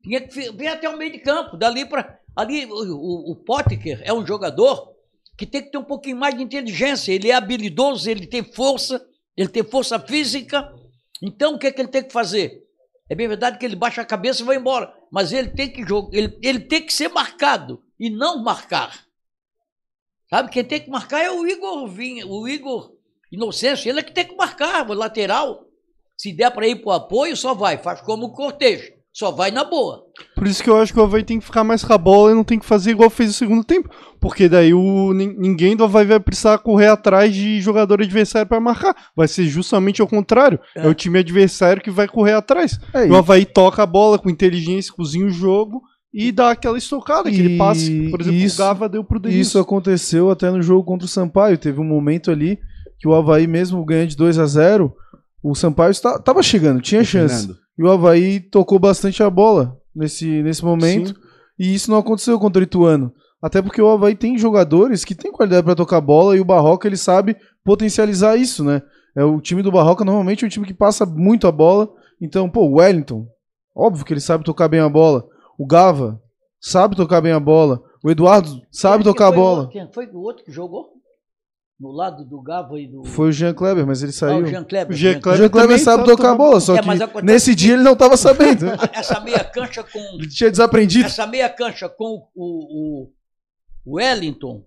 Tinha que vir até o meio de campo. Dali para. Ali, o, o, o Potker é um jogador que tem que ter um pouquinho mais de inteligência. Ele é habilidoso, ele tem força, ele tem força física. Então, o que, é que ele tem que fazer? É bem verdade que ele baixa a cabeça e vai embora. Mas ele tem que jogar, ele, ele tem que ser marcado e não marcar. Sabe? Quem tem que marcar é o Igor Vinha, o Igor Inocêncio. Ele é que tem que marcar, o lateral. Se der para ir pro apoio, só vai. Faz como o Cortez. Só vai na boa. Por isso que eu acho que o Havaí tem que ficar mais com a bola e não tem que fazer igual fez no segundo tempo. Porque daí o, nin- ninguém do Havaí vai precisar correr atrás de jogador adversário para marcar. Vai ser justamente ao contrário. É. É. o time adversário que vai correr atrás. É, E o Havaí toca a bola com inteligência, cozinha o jogo e dá aquela estocada, aquele E- passe. Por exemplo, isso- o Gava deu pro Denilson. isso aconteceu até no jogo contra o Sampaio. Teve um momento ali que o Havaí, mesmo ganhando de 2 a 0 o Sampaio está, tava chegando, tinha chance. Fernando. E o Havaí tocou bastante a bola nesse, nesse momento. Sim. E isso não aconteceu contra o Ituano. Até porque o Havaí tem jogadores que têm qualidade para tocar bola e o Barroca ele sabe potencializar isso, né? É, o time do Barroca normalmente é um time que passa muito a bola. Então, pô, o Wellington, óbvio que ele sabe tocar bem a bola. O Gava sabe tocar bem a bola. O Eduardo sabe tocar a o bola. Quem foi o outro que jogou? No lado do Gava e do. Foi o Jean Kleber, mas ele Ah, saiu. o Jean Kleber. O Jean Jean O Kleber Jean Kleber sabe tocar bola, só É, que acontece nesse dia ele não tava sabendo. né? Essa meia cancha com. Ele tinha desaprendido. essa meia cancha com o, o, o Wellington,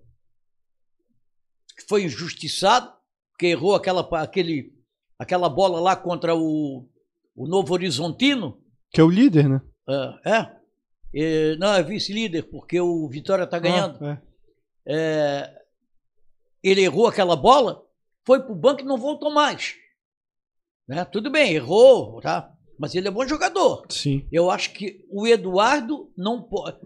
que foi injustiçado, que errou aquela, aquele, aquela bola lá contra o, o Novo Horizontino. Que é o líder, né? É, é. É, não, é vice-líder, porque o Vitória está ganhando. Ah, é. É, ele errou aquela bola, foi para o banco e não voltou mais. Né? Tudo bem, errou, tá? mas ele é bom jogador. Sim. Eu acho que o Eduardo não pode.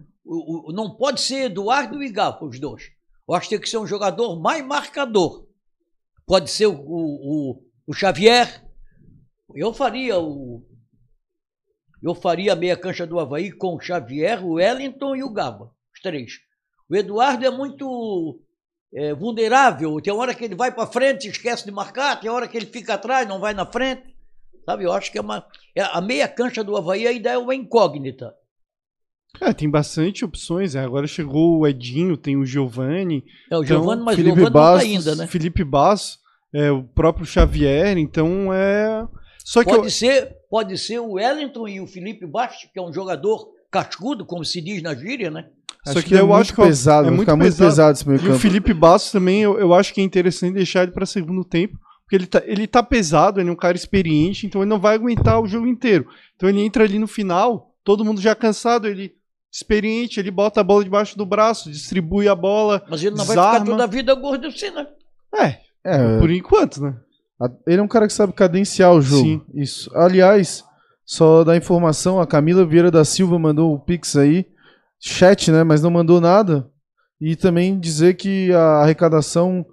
Não pode ser Eduardo e Gava, os dois. Eu acho que tem que ser um jogador mais marcador. Pode ser o, o, o Xavier. Eu faria o. Eu faria a meia cancha do Havaí com o Xavier, o Wellington e o Gaba. Os três. O Eduardo é muito é, vulnerável. Tem hora que ele vai para frente e esquece de marcar, tem hora que ele fica atrás, não vai na frente. Sabe, eu acho que é uma. é- a meia cancha do Havaí ainda é uma incógnita. É, tem bastante opções. é. Agora chegou o Edinho, tem o Giovanni, É o Então, Giovanni, mas o Felipe Giovanni não tá ainda, né? Felipe Basso, é, o próprio Xavier, então é. Só que eu- Pode ser, pode ser o Wellington e o Felipe Bastos, que é um jogador cascudo, como se diz na gíria, né? Só Acho que que é eu muito acho que ó, pesado, é vai muito ficar muito pesado. pesado esse meio E o campo. Felipe Bastos também, eu, eu acho que é interessante deixar ele para segundo tempo, porque ele tá, ele tá pesado, ele é um cara experiente, então ele não vai aguentar o jogo inteiro. Então ele entra ali no final, todo mundo já cansado, ele experiente, ele bota a bola debaixo do braço, distribui a bola. Mas ele não vai Desarma. ficar toda a vida gordo assim, né? É, É, por enquanto, né? ele é um cara que sabe cadenciar o jogo. Sim. Isso. Aliás, só da informação, a Camila Vieira da Silva mandou o Pix aí, chat, né? Mas não mandou nada. E também dizer que a arrecadação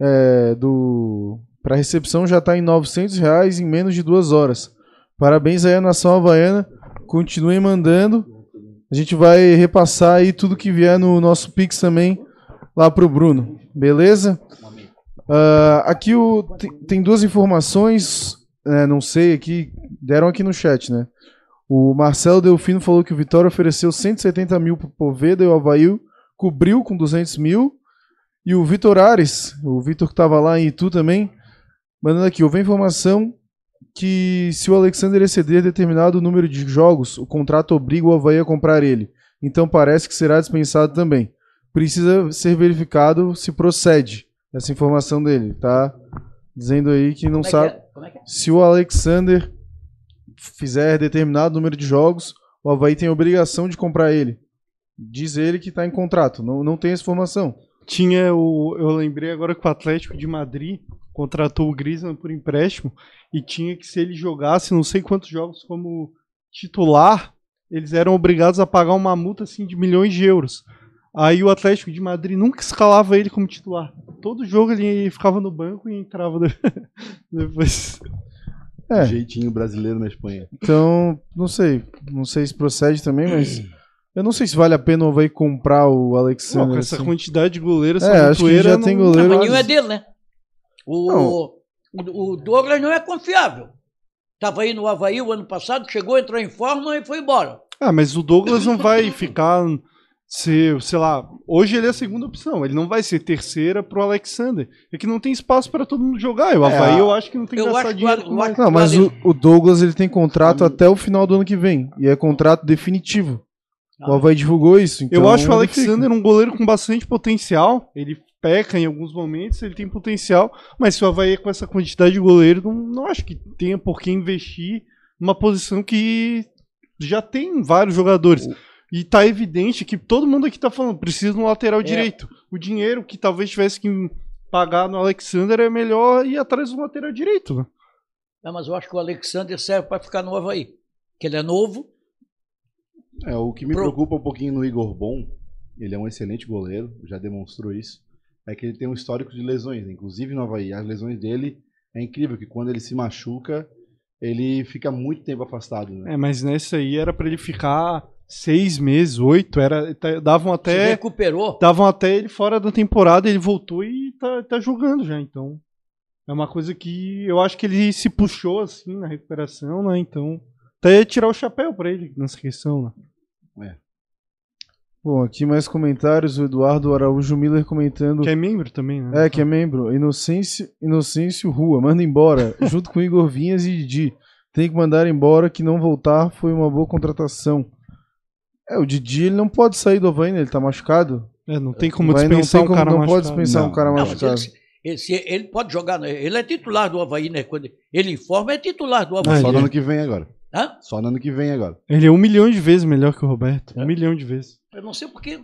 é, do Para recepção já está em 900 reais em menos de duas horas. Parabéns aí à Nação Havaiana. Continuem mandando. A gente vai repassar aí tudo que vier no nosso Pix também lá pro Bruno. Beleza? Ah, aqui o, tem, duas informações, né, não sei, aqui deram aqui no chat, né? O Marcelo Delfino falou que o Vitória ofereceu 170 mil pro Poveda e o Havaí cobriu com 200 mil. E o Vitor Ares, o Vitor que tava lá em Itu também, mandando aqui, houve informação que se o Alexander exceder determinado número de jogos, o contrato obriga o Havaí a comprar ele. Então parece que será dispensado também. Precisa ser verificado se procede essa informação dele, tá? Dizendo aí que não é sabe. que é? É que é? Se o Alexander fizer determinado número de jogos, o Havaí tem obrigação de comprar ele. Diz ele que está em contrato, não, não tem essa informação. Tinha o. Eu lembrei agora que o Atlético de Madrid contratou o Griezmann por empréstimo e tinha que se ele jogasse não sei quantos jogos como titular, eles eram obrigados a pagar uma multa assim de milhões de euros. Aí o Atlético de Madrid nunca escalava ele como titular. Todo jogo ele ficava no banco e entrava de- depois. É. Jeitinho brasileiro na Espanha. Então, não sei. Não sei se procede também, mas. Eu não sei se vale a pena o Havaí comprar o Não, Alexander. com essa assim. quantidade de goleiros, É, essa acho que já não- tem goleiro. mas nenhum é dele, né? O, o, o Douglas não é confiável. Estava aí no Havaí o ano passado, chegou, entrou em forma e foi embora. Ah, mas o Douglas não vai ficar ser, sei lá, hoje ele é a segunda opção, ele não vai ser terceira pro Alexander. É que não tem espaço pra todo mundo jogar. E o É, Havaí eu acho que não tem que eu gastar acho que o- mais. Não, mas o, o Douglas ele tem contrato até o final do ano que vem. E é contrato definitivo. O Havaí divulgou isso. Então Eu acho o. Alexander um goleiro com bastante potencial. Ele peca em alguns momentos, ele tem potencial. Mas se o Havaí com essa quantidade de goleiro, não, não acho que tenha por que investir numa posição que já tem vários jogadores. E tá evidente que todo mundo aqui tá falando, precisa de um lateral direito. O dinheiro que talvez tivesse que pagar no Alexander é melhor ir atrás do lateral direito. Né? Não, mas eu acho que o Alexander serve para ficar no Havaí. Que ele é novo. É, o que me Pro- preocupa um pouquinho no Igor Bom, ele é um excelente goleiro, já demonstrou isso, é que ele tem um histórico de lesões, né? inclusive no Havaí. As lesões dele é incrível, que quando ele se machuca, ele fica muito tempo afastado, né? É, mas nessa aí era pra ele ficar seis meses, oito. Era, tá- davam Se até. recuperou. Estavam até ele fora da temporada, ele voltou e tá, tá jogando já, então. É uma coisa que eu acho que ele se puxou assim na recuperação, né? Então. Até tirar o chapéu pra ele nessa questão, né? Bom, aqui mais comentários. O Eduardo Araújo Miller comentando. Que é membro também, né? É, que é membro. Inocêncio, Inocêncio Rua, manda embora. junto com Igor Vinhas e Didi. Tem que mandar embora, que não voltar foi uma boa contratação. É, o Didi ele não pode sair do Havaí, né? Ele tá machucado. É, não tem como Vai, não dispensar tem um como- cara não machucado. pode dispensar Não, um cara não, Não, mas machucado. ele, ele, se- ele pode jogar. né? Ele é titular do Havaí, né? Quando ele informa, é titular do Ah, Havaí. Só ele no é. ano que vem agora. Hã? Só no ano que vem agora. Ele é um milhão de vezes melhor que o Roberto. É. Um milhão de vezes. Eu não sei por que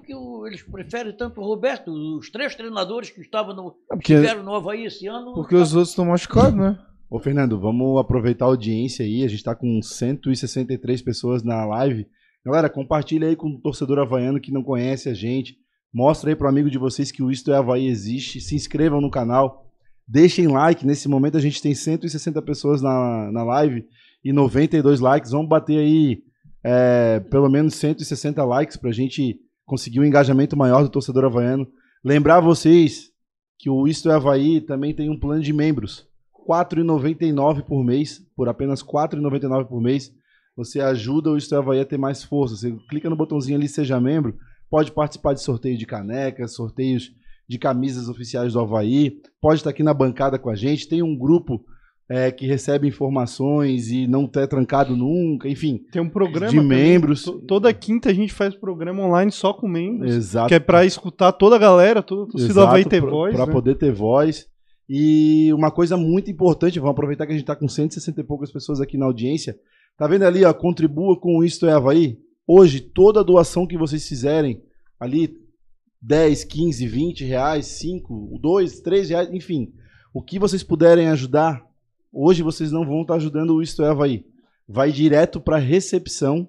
eles preferem tanto o Roberto. Os três treinadores que estavam no, É porque, estiveram no Havaí esse ano. porque os outros estão machucados, né? Ô, Fernando, vamos aproveitar a audiência aí. A gente tá com 163 pessoas na live. Galera, compartilha aí com o torcedor havaiano que não conhece a gente. Mostra aí pro amigo de vocês que o Isto é Havaí existe. Se inscrevam no canal. Deixem like. Nesse momento a gente tem 160 pessoas na, na live e 92 likes. Vamos bater aí é, pelo menos 160 likes pra gente conseguir um engajamento maior do torcedor havaiano. Lembrar vocês que o Isto é Havaí também tem um plano de membros. R$ 4,99 por mês, por apenas R$ 4,99 por mês, você ajuda o Havaí a ter mais força. Você clica no botãozinho ali, seja membro, pode participar de sorteio de canecas, sorteios de camisas oficiais do Havaí, pode estar aqui na bancada com a gente, tem um grupo é, que recebe informações e não é trancado nunca, enfim. Tem um programa. De membros. To- Toda quinta a gente faz programa online só com membros. Exato. Que é pra escutar toda a galera, toda a torcida do Havaí ter pra- voz. Pra né? poder ter voz. E uma coisa muito importante, vamos aproveitar que a gente tá com 160 e poucas pessoas aqui na audiência. Tá vendo ali, ó, contribua com o Isto é Havaí? Hoje, toda doação que vocês fizerem, ali, 10, 15, 20 reais, 5, 2, 3 reais, enfim. O que vocês puderem ajudar, hoje vocês não vão estar ajudando o Isto é Havaí. Vai direto para recepção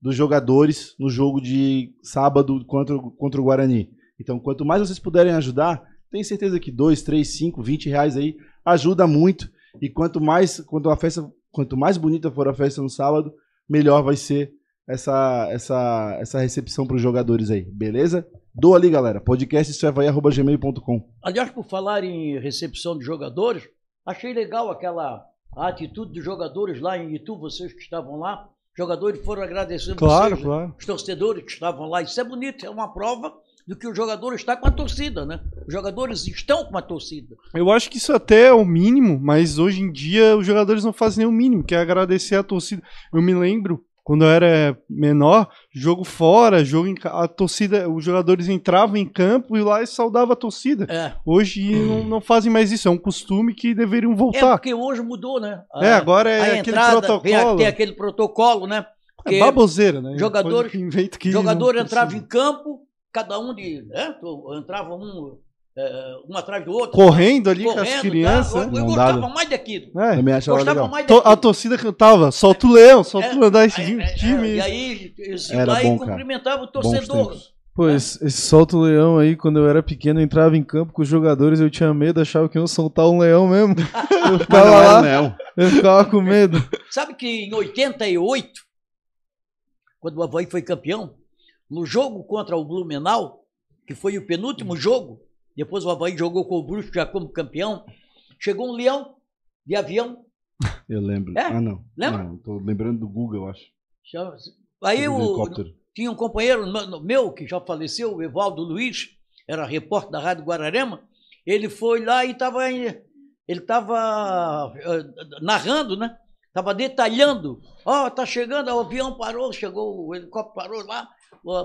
dos jogadores no jogo de sábado contra, contra o Guarani. Então, quanto mais vocês puderem ajudar, tenho certeza que 2, 3, 5, 20 reais aí ajuda muito. E quanto mais, quanto a festa, quanto mais bonita for a festa no sábado, melhor vai ser essa essa essa recepção para os jogadores aí, beleza? Doa ali, galera. Podcast gmail.com. Aliás, por falar em recepção de jogadores, achei legal aquela atitude dos jogadores lá em Itu, vocês que estavam lá. Jogadores foram agradecendo Claro, vocês, claro. os torcedores que estavam lá. Isso é bonito, é uma prova do que o jogador está com a torcida, né? Os jogadores estão com a torcida. Eu acho que isso até é o mínimo, mas hoje em dia os jogadores não fazem nem o mínimo, que é agradecer a torcida. Eu me lembro, quando eu era menor, jogo fora, jogo em a torcida, os jogadores entravam em campo e lá saudavam a torcida. É. Hoje não, não fazem mais isso, é um costume que deveriam É voltar. porque hoje mudou, né? A- É, agora é aquele entrada, protocolo. tem aquele protocolo, né? Porque É baboseira, né? Pode- inventa que jogador entrava em campo, cada um de. Né? Entrava um, é, um atrás do outro. correndo ali com as correndo, crianças. tá? Eu, eu gostava dá. mais daquilo. né? Também achava Gostava legal. mais To- daquilo. A torcida cantava, solta o leão, solta É, o leão, esse é, time. é, e aí, eles Era lá bom, e cara. cumprimentavam o torcedor. tempos. Pô, esse, esse solta o leão aí, quando eu era pequeno, eu entrava em campo com os jogadores, eu tinha medo, achava que iam soltar um leão mesmo. Eu ficava lá, leão. eu ficava com medo. Sabe que em 88, quando o Havaí foi campeão, no jogo contra o Blumenau, que foi o penúltimo jogo, depois o Havaí jogou com o Brusco já como campeão, chegou um leão de avião. Eu lembro. É? Ah, não. Lembra? Não, tô lembrando do Google, eu acho. Aí o, helicóptero. tinha um companheiro meu que já faleceu, o Evaldo Luiz, era repórter da Rádio Guararema. Ele foi lá e estava ele estava narrando, né? Estava detalhando. Ó, tá chegando, o avião parou, chegou, o helicóptero parou lá,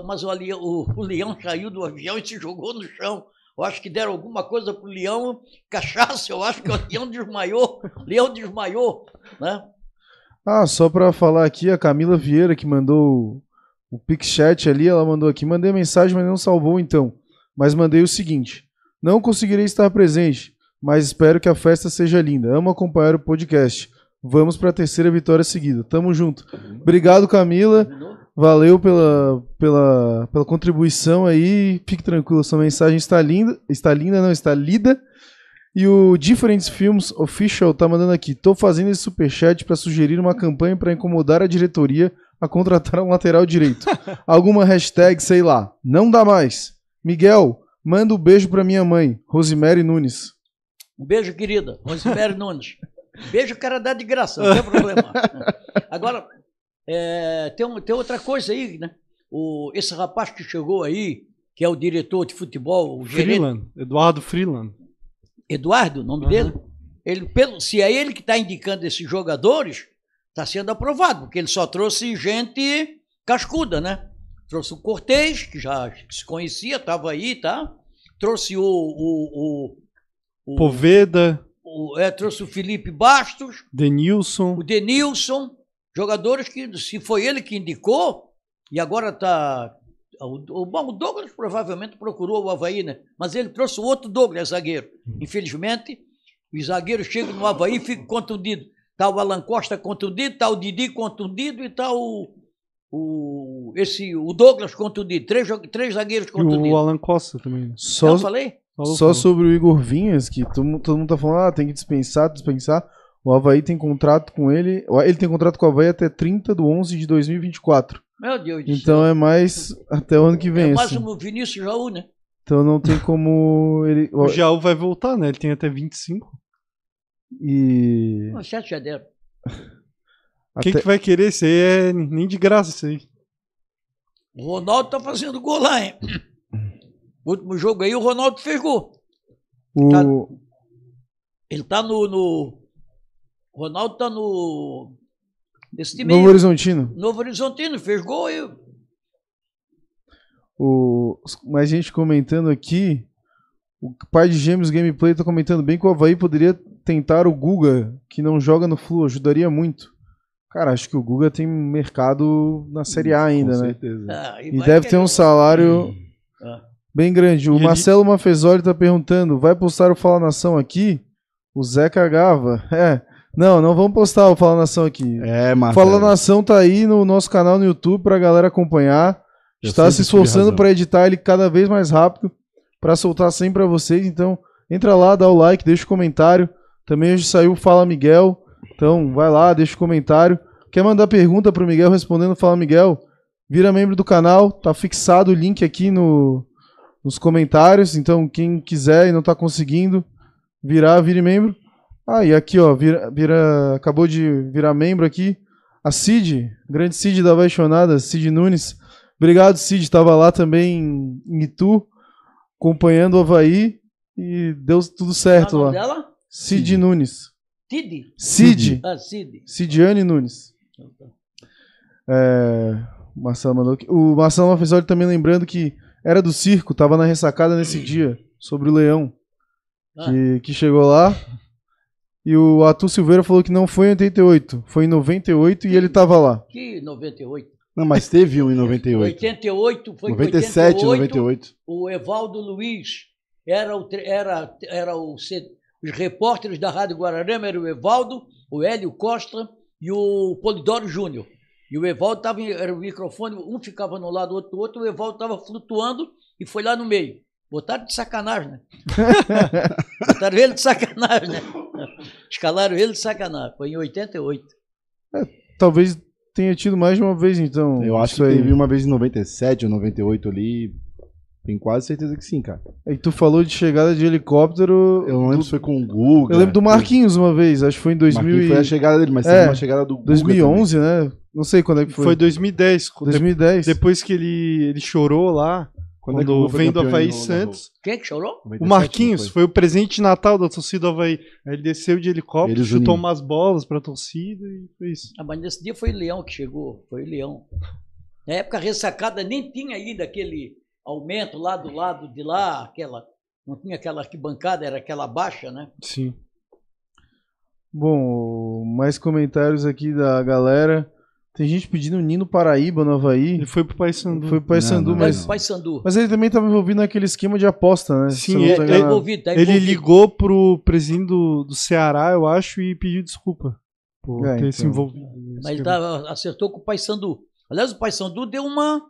mas o, leão- o- o leão saiu do avião e se jogou no chão. Eu acho que deram alguma coisa pro leão, cachaça, eu acho que o leão desmaiou, o leão desmaiou, né? Ah, só pra falar aqui, a Camila Vieira que mandou o, o Pixchat ali, ela mandou aqui, mandei mensagem, mas não salvou então. Mas mandei o seguinte: não conseguirei estar presente, mas espero que a festa seja linda. Amo acompanhar o podcast. Vamos pra terceira vitória seguida. Tamo junto. Obrigado, Camila. Valeu pela, pela, pela contribuição aí. Fique tranquilo, sua mensagem está linda. Está linda, não, está lida. E o Different Films Official tá mandando aqui. Tô fazendo esse superchat para sugerir uma campanha para incomodar a diretoria a contratar um lateral direito. Alguma hashtag, sei lá. Não dá mais. Miguel, manda um beijo pra minha mãe, Rosemary Nunes. Um beijo, querida. Rosemary Nunes. Beijo, o cara dá de graça, não tem problema. Agora, é, tem, um- tem outra coisa aí, né? O, esse rapaz que chegou aí, que é o diretor de futebol, o gerente, Freeland, Eduardo Freeland. Eduardo, o nome Uhum. dele, ele, pelo, se é ele que está indicando esses jogadores, está sendo aprovado, porque ele só trouxe gente cascuda, né? Trouxe o Cortez, que já se conhecia, estava aí, tá? Trouxe o, o, o, o, Poveda, o- é, trouxe o Felipe Bastos, Denilson. o Denilson, jogadores que, se foi ele que indicou, e agora está. O, o- bom, o Douglas provavelmente procurou o Havaí, né? Mas ele trouxe o outro Douglas, zagueiro. Infelizmente, os zagueiros chegam no Havaí e ficam contundidos. Está o Alan Costa contundido, está o Didi contundido e está o, o, esse, o Douglas contundido. Três, três zagueiros E contundidos. o Alan Costa também. Só, Não, falei? Falou, só falou. sobre o Igor Vinhas, que todo mundo tá falando, ah, tem que dispensar, dispensar. O Havaí tem contrato com ele. Ele tem contrato com o Havaí até 30 de 11 de 2024. Meu Deus do Então céu. é mais até o ano que vem. É mais assim. Vinícius Jaú, né? Então não tem como ele. O Jaú vai voltar, né? Ele tem até 25. E. Não, sete já deram. Quem Até, que vai querer? Isso aí é nem de graça isso aí. O Ronaldo tá fazendo gol lá, hein? O último jogo aí, o Ronaldo fez gol. tá- o, Ele tá no. no... O Ronaldo tá no. Nesse time Novo aí, Horizontino. Novo Horizontino, fez gol aí. O, mais gente comentando aqui. O pai de Gêmeos Gameplay tá comentando bem que o Havaí poderia tentar o Guga, que não joga no Flu, ajudaria muito. Cara, acho que o Guga tem mercado na Série A ainda, Com né? certeza. Ah, E vai deve ter um salário Ah. bem grande. O E ele- Marcelo Mafezoli tá perguntando: vai postar o Fala Nação aqui? O Zé cagava. É. Não, não vamos postar o Fala Nação aqui. É, Marcelo. Fala Nação tá aí no nosso canal no YouTube pra galera acompanhar. Eu Está se esforçando pra editar ele cada vez mais rápido pra soltar sempre pra vocês. Então, entra lá, dá o like, deixa o comentário. Também hoje saiu o Fala Miguel. Então, vai lá, deixa o comentário. Quer mandar pergunta pro Miguel respondendo Fala Miguel? Vira membro do canal, tá fixado o link aqui no, nos comentários. Então, quem quiser e não tá conseguindo virar, vire membro. Ah, e aqui, ó, vira, vira- acabou de virar membro aqui. A Cid, grande Cid da Apaixonada, Cid Nunes. Obrigado, Cid. Tava lá também em- Itu, acompanhando o Havaí e deu tudo certo é lá. dela? Cid Nunes. Tid? Cid. Ah, Cid. Cidiane Nunes. É, o Marcelo mandou aqui. O Marcelo Mafisoli também lembrando que era do circo, tava na ressacada nesse dia, sobre o leão que, que chegou lá. E o Atu Silveira falou que não foi em 88, foi em 98 e ele tava lá. Que 98. Não, mas teve um em 98. 88 foi 97, 88, 98. O Evaldo Luiz era o era era o os repórteres da Rádio Guararema era o Evaldo, o Hélio Costa e o Polidoro Júnior. E o Evaldo tava em- era o microfone, um ficava no lado, outro do outro, o Evaldo estava flutuando e foi lá no meio. Botaram de sacanagem, né? Botaram ele de sacanagem, né? Escalaram ele de sacanagem. Foi em 88. Talvez tenha tido mais de uma vez, então. Eu acho que aí. teve uma vez em 97 ou 98 ali. Tenho quase certeza que sim, cara. E tu falou de chegada de helicóptero. Eu não lembro se foi com o Guga. Eu lembro do Marquinhos uma vez, acho que foi em 2000 Marquinhos e- foi a chegada dele, mas É, teve uma chegada do Guga 2011, né? Não sei quando é que Foi, foi. 2010. quando- 2010. Depois que ele, ele chorou lá, Quando é quando vem do Havaí Santos. Quem que chorou? 97, O Marquinhos foi o presente de Natal da torcida do Havaí. Aí ele desceu de helicóptero, Ele e o chutou Juninho. umas bolas pra torcida e foi isso. Ah, mas nesse dia foi o Leão que chegou, foi o Leão. Na época a ressacada nem tinha ainda aquele aumento lá do lado de lá, aquela, não tinha aquela arquibancada, era aquela baixa, né? Sim. Bom, mais comentários aqui da galera. Tem gente pedindo Nino Paraíba no Havaí. Ele foi pro Paysandu. Foi pro Paysandu, Não, não, mas. não. Pai Sandu. Mas ele também estava envolvido naquele esquema de aposta, né? Sim, Se não ele- tô Tá enganado. envolvido, tá Ele envolvido. ligou pro presidente do, do Ceará, eu acho, e pediu desculpa por É, ter se então. envolvido. Mas ele tá- acertou com o Pai Sandu. Aliás, o Pai Sandu deu uma,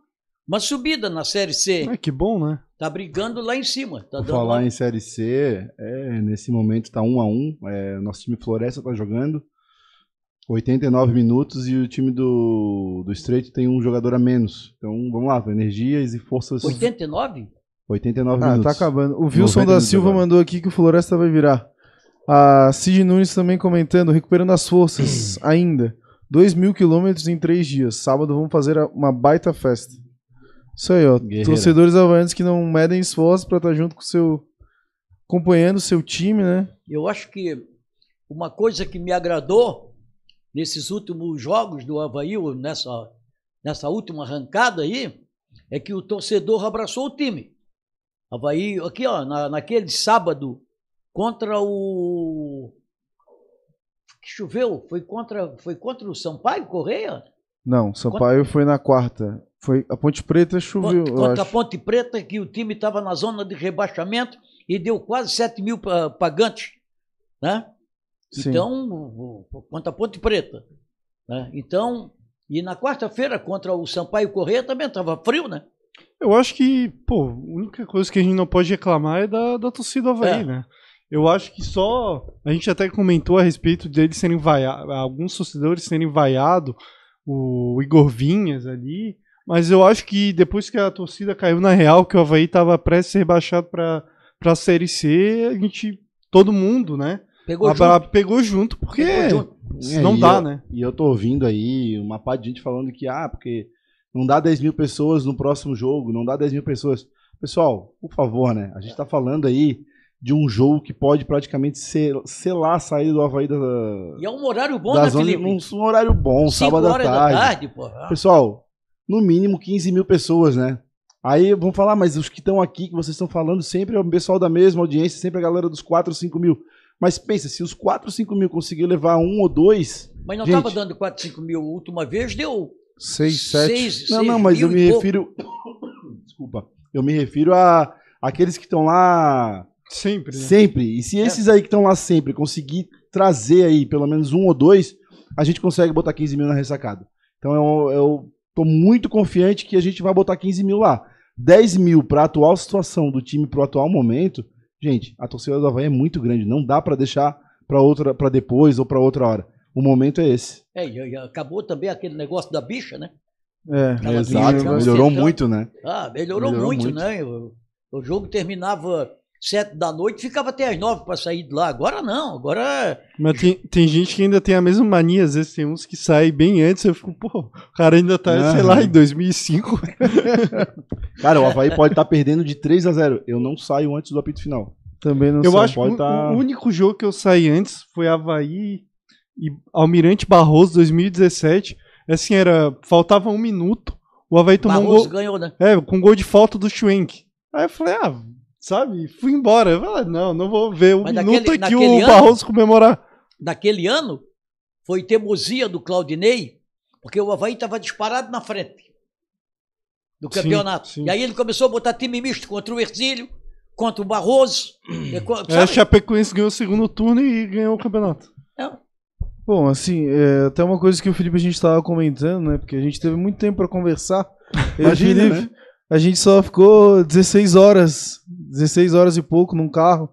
uma subida na Série C. É, que bom, né? Tá brigando lá em cima. Tá falar uma- em Série C, é, nesse momento tá 1 a 1 é, Nosso time Floresta tá jogando 89 minutos e o time do, do Estreito tem um jogador a menos. Então vamos lá, energias e forças. 89? 89 Ah, minutos. tá acabando. O 90 Wilson da Silva agora. mandou aqui que o Floresta vai virar. A Cid Nunes também comentando, recuperando as forças ainda. 2 mil quilômetros em três dias. Sábado vamos fazer a- uma baita festa. Isso aí, ó. Guerreira. Torcedores havaianos que não medem esforços pra estar junto com o seu. acompanhando o seu time, né? Eu acho que uma coisa que me agradou nesses últimos jogos do Havaí, ou nessa, nessa última arrancada aí, é que o torcedor abraçou o time. Havaí, aqui ó, na, naquele sábado, contra o. Que choveu? Foi contra, foi contra o Sampaio Correia? Não, Sampaio foi na quarta. Foi a Ponte Preta choveu, Contra, contra a. Ponte Preta, que o time estava na zona de rebaixamento e deu quase 7 mil pa- pagantes. Né? Sim. Então, contra a Ponte Preta. Né? Então, e na quarta-feira, contra o Sampaio Correia, também estava frio, né? Eu acho que, pô, a única coisa que a gente não pode reclamar é da, da torcida do Havaí, É. né? Eu acho que só. A gente até comentou a respeito deles serem vaiados, alguns torcedores serem vaiados, o Igor Vinhas ali. Mas eu acho que depois que a torcida caiu na real, que o Havaí estava prestes a ser rebaixado pra, pra Série C, a gente. Todo mundo, né? Pegou abra- junto. pegou junto, porque Pegou junto. É, não e dá, eu- né? E eu tô ouvindo aí uma parte de gente falando que, ah, porque não dá 10 mil pessoas no próximo jogo, não dá 10 mil pessoas. Pessoal, por favor, né? A gente tá falando aí de um jogo que pode praticamente sel- selar a saída do Havaí da, E é um horário bom, da né, zona, Felipe? num, num horário bom, Cinco sábado à horas tarde. da tarde, pô. Ah, Pessoal, no mínimo 15 mil pessoas, né? Aí vão falar, mas os que estão aqui, que vocês estão falando, sempre é o pessoal da mesma audiência, sempre a galera dos 4, 5 mil. Mas pensa, se os 4, 5 mil conseguir levar um ou dois. Mas não Gente. estava dando 4, 5 mil. A última vez deu 6, 7. 6, Não, não, mas eu me refiro. Desculpa. Eu me refiro a aqueles que estão lá Sempre, né? sempre. E se esses aí que estão lá sempre conseguir trazer aí pelo menos um ou dois, a gente consegue botar 15 mil na ressacada. Então eu, eu tô muito confiante que a gente vai botar 15 mil lá. 10 mil para a atual situação do time pro atual momento. Gente, a torcida do Havaí é muito grande. Não dá para deixar pra outra, para depois ou pra outra hora. O momento é esse. É, e, acabou também aquele negócio da bicha, né? É, Exato, bicha, melhorou então- muito, né? Ah, melhorou, Melhorou muito, muito. né? O, o jogo terminava sete da noite, ficava até às nove para sair de lá. Agora não, agora Mas tem, tem gente que ainda tem a mesma mania, às vezes tem uns que saem bem antes, eu fico, pô, o cara ainda tá, sei lá, em 2005. Cara, o Havaí pode estar perdendo de 3 a 0 Eu não saio antes do apito final. também não Eu sei. acho que pode o, tá- o único jogo que eu saí antes foi Havaí e Almirante Barroso 2017. Assim, era. Faltava um minuto. O Havaí tomou um Barroso gol. ganhou, né? É, com gol de falta do Schwenk. Aí eu falei, ah, sabe, fui embora. Eu falei, não, não vou ver o Mas minuto aqui naquele o ano- Barroso comemorar. Naquele ano, foi teimosia do Claudinei, porque o Havaí estava disparado na frente do Sim, campeonato. sim. E aí ele começou a botar time misto contra o Ercílio, contra o Barroso. e co- É, a sabe? Chapecoense ganhou o segundo turno e ganhou o campeonato. É, Bom, assim, é, até uma coisa que o Felipe a gente tava comentando, né? Porque a gente teve muito tempo pra conversar. Imagina, Felipe, né? a gente só ficou 16 horas, 16 horas e pouco num carro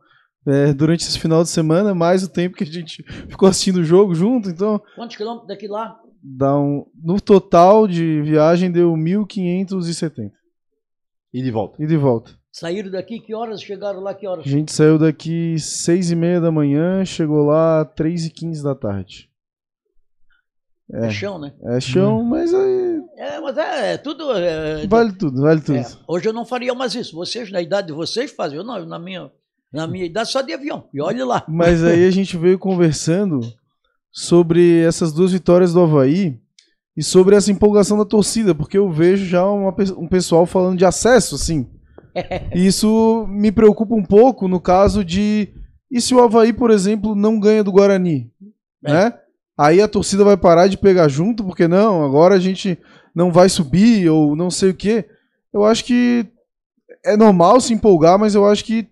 é, durante esse final de semana, mais o tempo que a gente ficou assistindo o jogo junto, então Quantos quilômetros daqui lá? dá um, no total de viagem deu 1.570 E de volta. e de volta. Saíram daqui, que horas chegaram lá? Que horas? A gente saiu daqui 6 e meia da manhã, chegou lá 3 e 15 da tarde. É chão, né? É chão, mas aí É, mas é, é tudo. é, vale tudo, vale tudo. é. Hoje eu não faria mais isso. Vocês, na idade de vocês. Eu não, na minha, na minha idade, só de avião. E olhe lá. Mas aí a gente veio conversando sobre essas duas vitórias do Havaí e sobre essa empolgação da torcida, porque eu vejo já uma um pessoal falando de acesso, assim. E isso me preocupa um pouco no caso de. E se o Havaí, por exemplo, não ganha do Guarani? É. Né? Aí a torcida vai parar de pegar junto, porque não, agora a gente não vai subir, ou não sei o quê. Eu acho que é normal se empolgar, mas eu acho que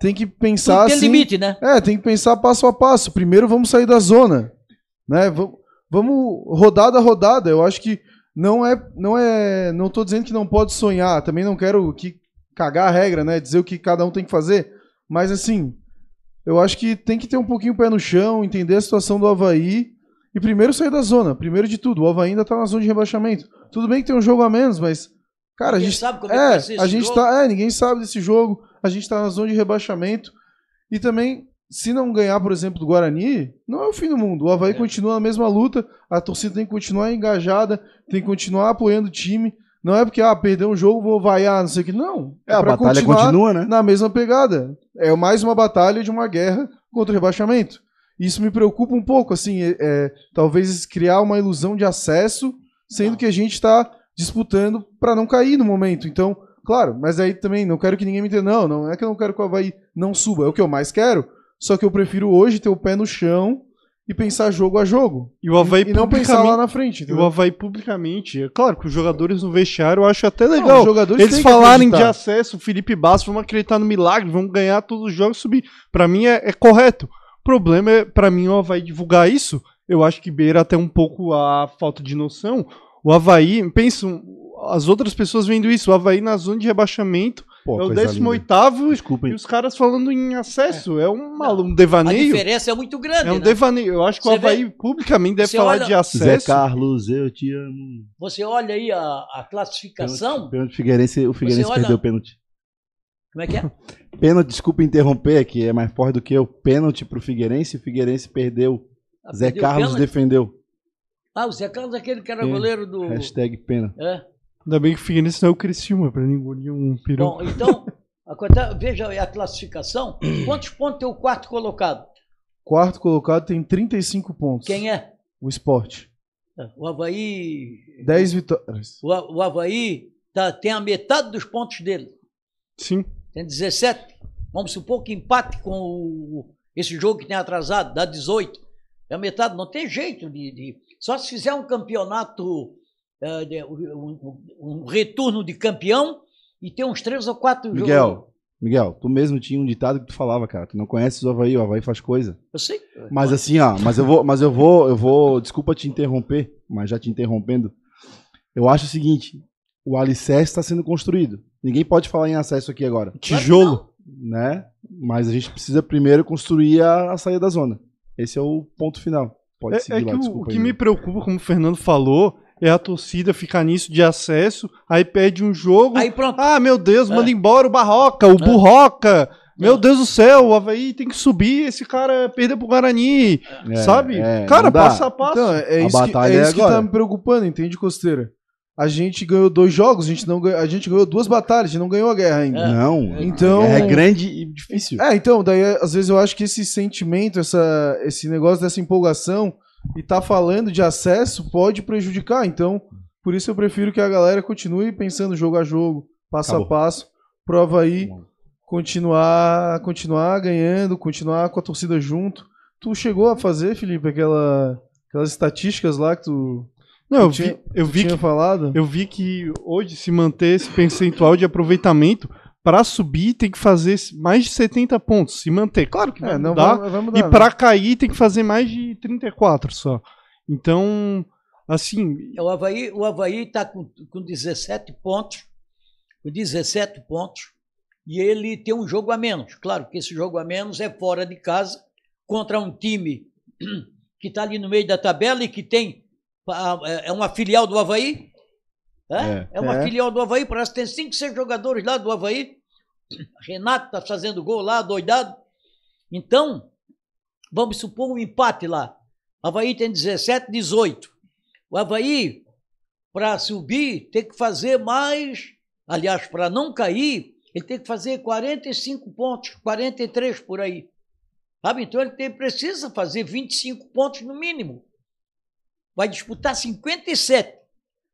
tem que pensar tem assim. limite, né? É, tem que pensar passo a passo. Primeiro vamos sair da zona, né? Vamos, rodada a rodada. Eu acho que não é, não é, não tô dizendo que não pode sonhar. Também não quero que cagar a regra, né? Dizer o que cada um tem que fazer. Mas assim, eu acho que tem que ter um pouquinho o pé no chão, entender a situação do Havaí e primeiro sair da zona. Primeiro de tudo, o Havaí ainda tá na zona de rebaixamento. Tudo bem que tem um jogo a menos, mas cara, a Ninguém gente sabe como é é, a gente jogo. tá, é, ninguém sabe desse jogo. A gente tá na zona de rebaixamento. E também, se não ganhar, por exemplo, do Guarani, não é o fim do mundo. O Havaí É. continua na mesma luta, a torcida tem que continuar engajada, tem que continuar apoiando o time. Não é porque, ah, perdeu um jogo, vou vaiar, não sei o que. Não. É, a pra batalha continuar continua, né? Na mesma pegada. É mais uma batalha de uma guerra contra o rebaixamento. Isso me preocupa um pouco, assim, é, é, talvez criar uma ilusão de acesso, sendo Não. que a gente está disputando para não cair no momento. Então, claro, mas aí também não quero que ninguém me entenda. Não, não é que eu não quero que o Havaí não suba, é o que eu mais quero. Só que eu prefiro hoje ter o pé no chão e pensar jogo a jogo. E o Havaí e não pensar lá na frente. E entendeu? o Havaí publicamente. É claro que os jogadores no vestiário eu acho até Não, legal. jogadores Eles falarem de acesso, o Felipe Bastos, vamos acreditar no milagre, vamos ganhar todos os jogos, subir. Pra mim é, é correto. O problema é, pra mim, o Havaí divulgar isso. Eu acho que beira até um pouco a falta de noção. O Havaí, pensam, as outras pessoas vendo isso, o Havaí na zona de rebaixamento Pô, é o coisa 18 e Desculpem. os caras falando em acesso. É, um, Não, um A devaneio. diferença é muito grande. É um né? devaneio. Eu acho que o Você Havaí publicamente deve Você falar olha- de Zé acesso. Carlos, eu te amo. Você olha aí a, a classificação. Pênalti Figueirense, o Figueirense olha- perdeu o pênalti. Como é que é? Pênalti, desculpa interromper, que é mais forte do que eu. Pênalti pro Figueirense, o Figueirense perdeu. Zé Carlos pênalti? defendeu. Ah, o Zé Carlos é aquele que era É. goleiro do. Hashtag pena. É. Ainda bem que o Figueirense não é o Criciúma, pra engolir um peru. Bom, então, a quanta- veja a classificação. Quantos pontos tem o quarto colocado? Quarto colocado tem 35 pontos. Quem é? O esporte. O Havaí. 10 vitórias. O, o Havaí tá, tem a metade dos pontos dele. Sim. Tem 17. Vamos supor que empate com o- esse jogo que tem atrasado, dá 18. É a metade, não tem jeito de. de- só se fizer um campeonato, eh, de- um, um- retorno de campeão e ter uns três ou quatro jogos. Miguel, Miguel, tu mesmo tinha um ditado que tu falava, cara. Tu não conheces o Havaí, o Havaí faz coisa. Eu sei. Mas assim, ó, mas eu vou, mas eu vou, eu vou, desculpa te interromper, mas já te interrompendo. Eu acho o seguinte, o alicerce está sendo construído. Ninguém pode falar em acesso aqui agora, Tijolo. né? Mas a gente precisa primeiro construir a, a saída da zona. Esse é o ponto final. Pode É, seguir é lá, que o, o desculpa que aí. me preocupa, como o Fernando falou, é a torcida ficar nisso de acesso, aí pede um jogo. Aí pronto. Ah, meu Deus, É. manda embora o Barroca, o É. Burroca. Meu É. Deus do céu, o Havaí tem que subir, esse cara perdeu pro Guarani. É, sabe? é, cara, passo a passo. Então, é, é A isso, que, batalha é é isso que tá me preocupando, entende, Costeira? A gente ganhou dois jogos, a gente, não ganhou, a gente ganhou duas batalhas, a gente não ganhou a guerra ainda. Não, Então- é grande e difícil. É, então, daí às vezes eu acho que esse sentimento, essa, esse negócio dessa empolgação e tá falando de acesso pode prejudicar. Então, por isso eu prefiro que a galera continue pensando jogo a jogo, passo Acabou. a passo, prova aí, continuar, continuar ganhando, continuar com a torcida junto. Tu chegou a fazer, Felipe, aquela, aquelas estatísticas lá que tu, Não, eu tinha, vi, eu vi tinha que falado? Eu vi que hoje, se manter esse percentual de aproveitamento, para subir tem que fazer mais de 70 pontos. Se manter, claro que vai É, não mudar. vai, vai mudar. e né? para cair tem que fazer mais de 34 só. Então, assim, O Havaí, o Havaí está com, com 17 pontos. Com 17 pontos. E ele tem um jogo a menos. Claro que esse jogo a menos é fora de casa, contra um time que está ali no meio da tabela e que tem. É é uma filial do Havaí. É, é uma É. filial do Havaí, parece que tem cinco, seis jogadores lá do Havaí. Renato está fazendo gol lá, doidado. Então, vamos supor um empate lá. O Havaí tem 17, 18. O Havaí, para subir, tem que fazer mais. Aliás, para não cair, ele tem que fazer 45 pontos, 43 por aí. Sabe? Então ele tem, precisa fazer 25 pontos no mínimo. Vai disputar 57.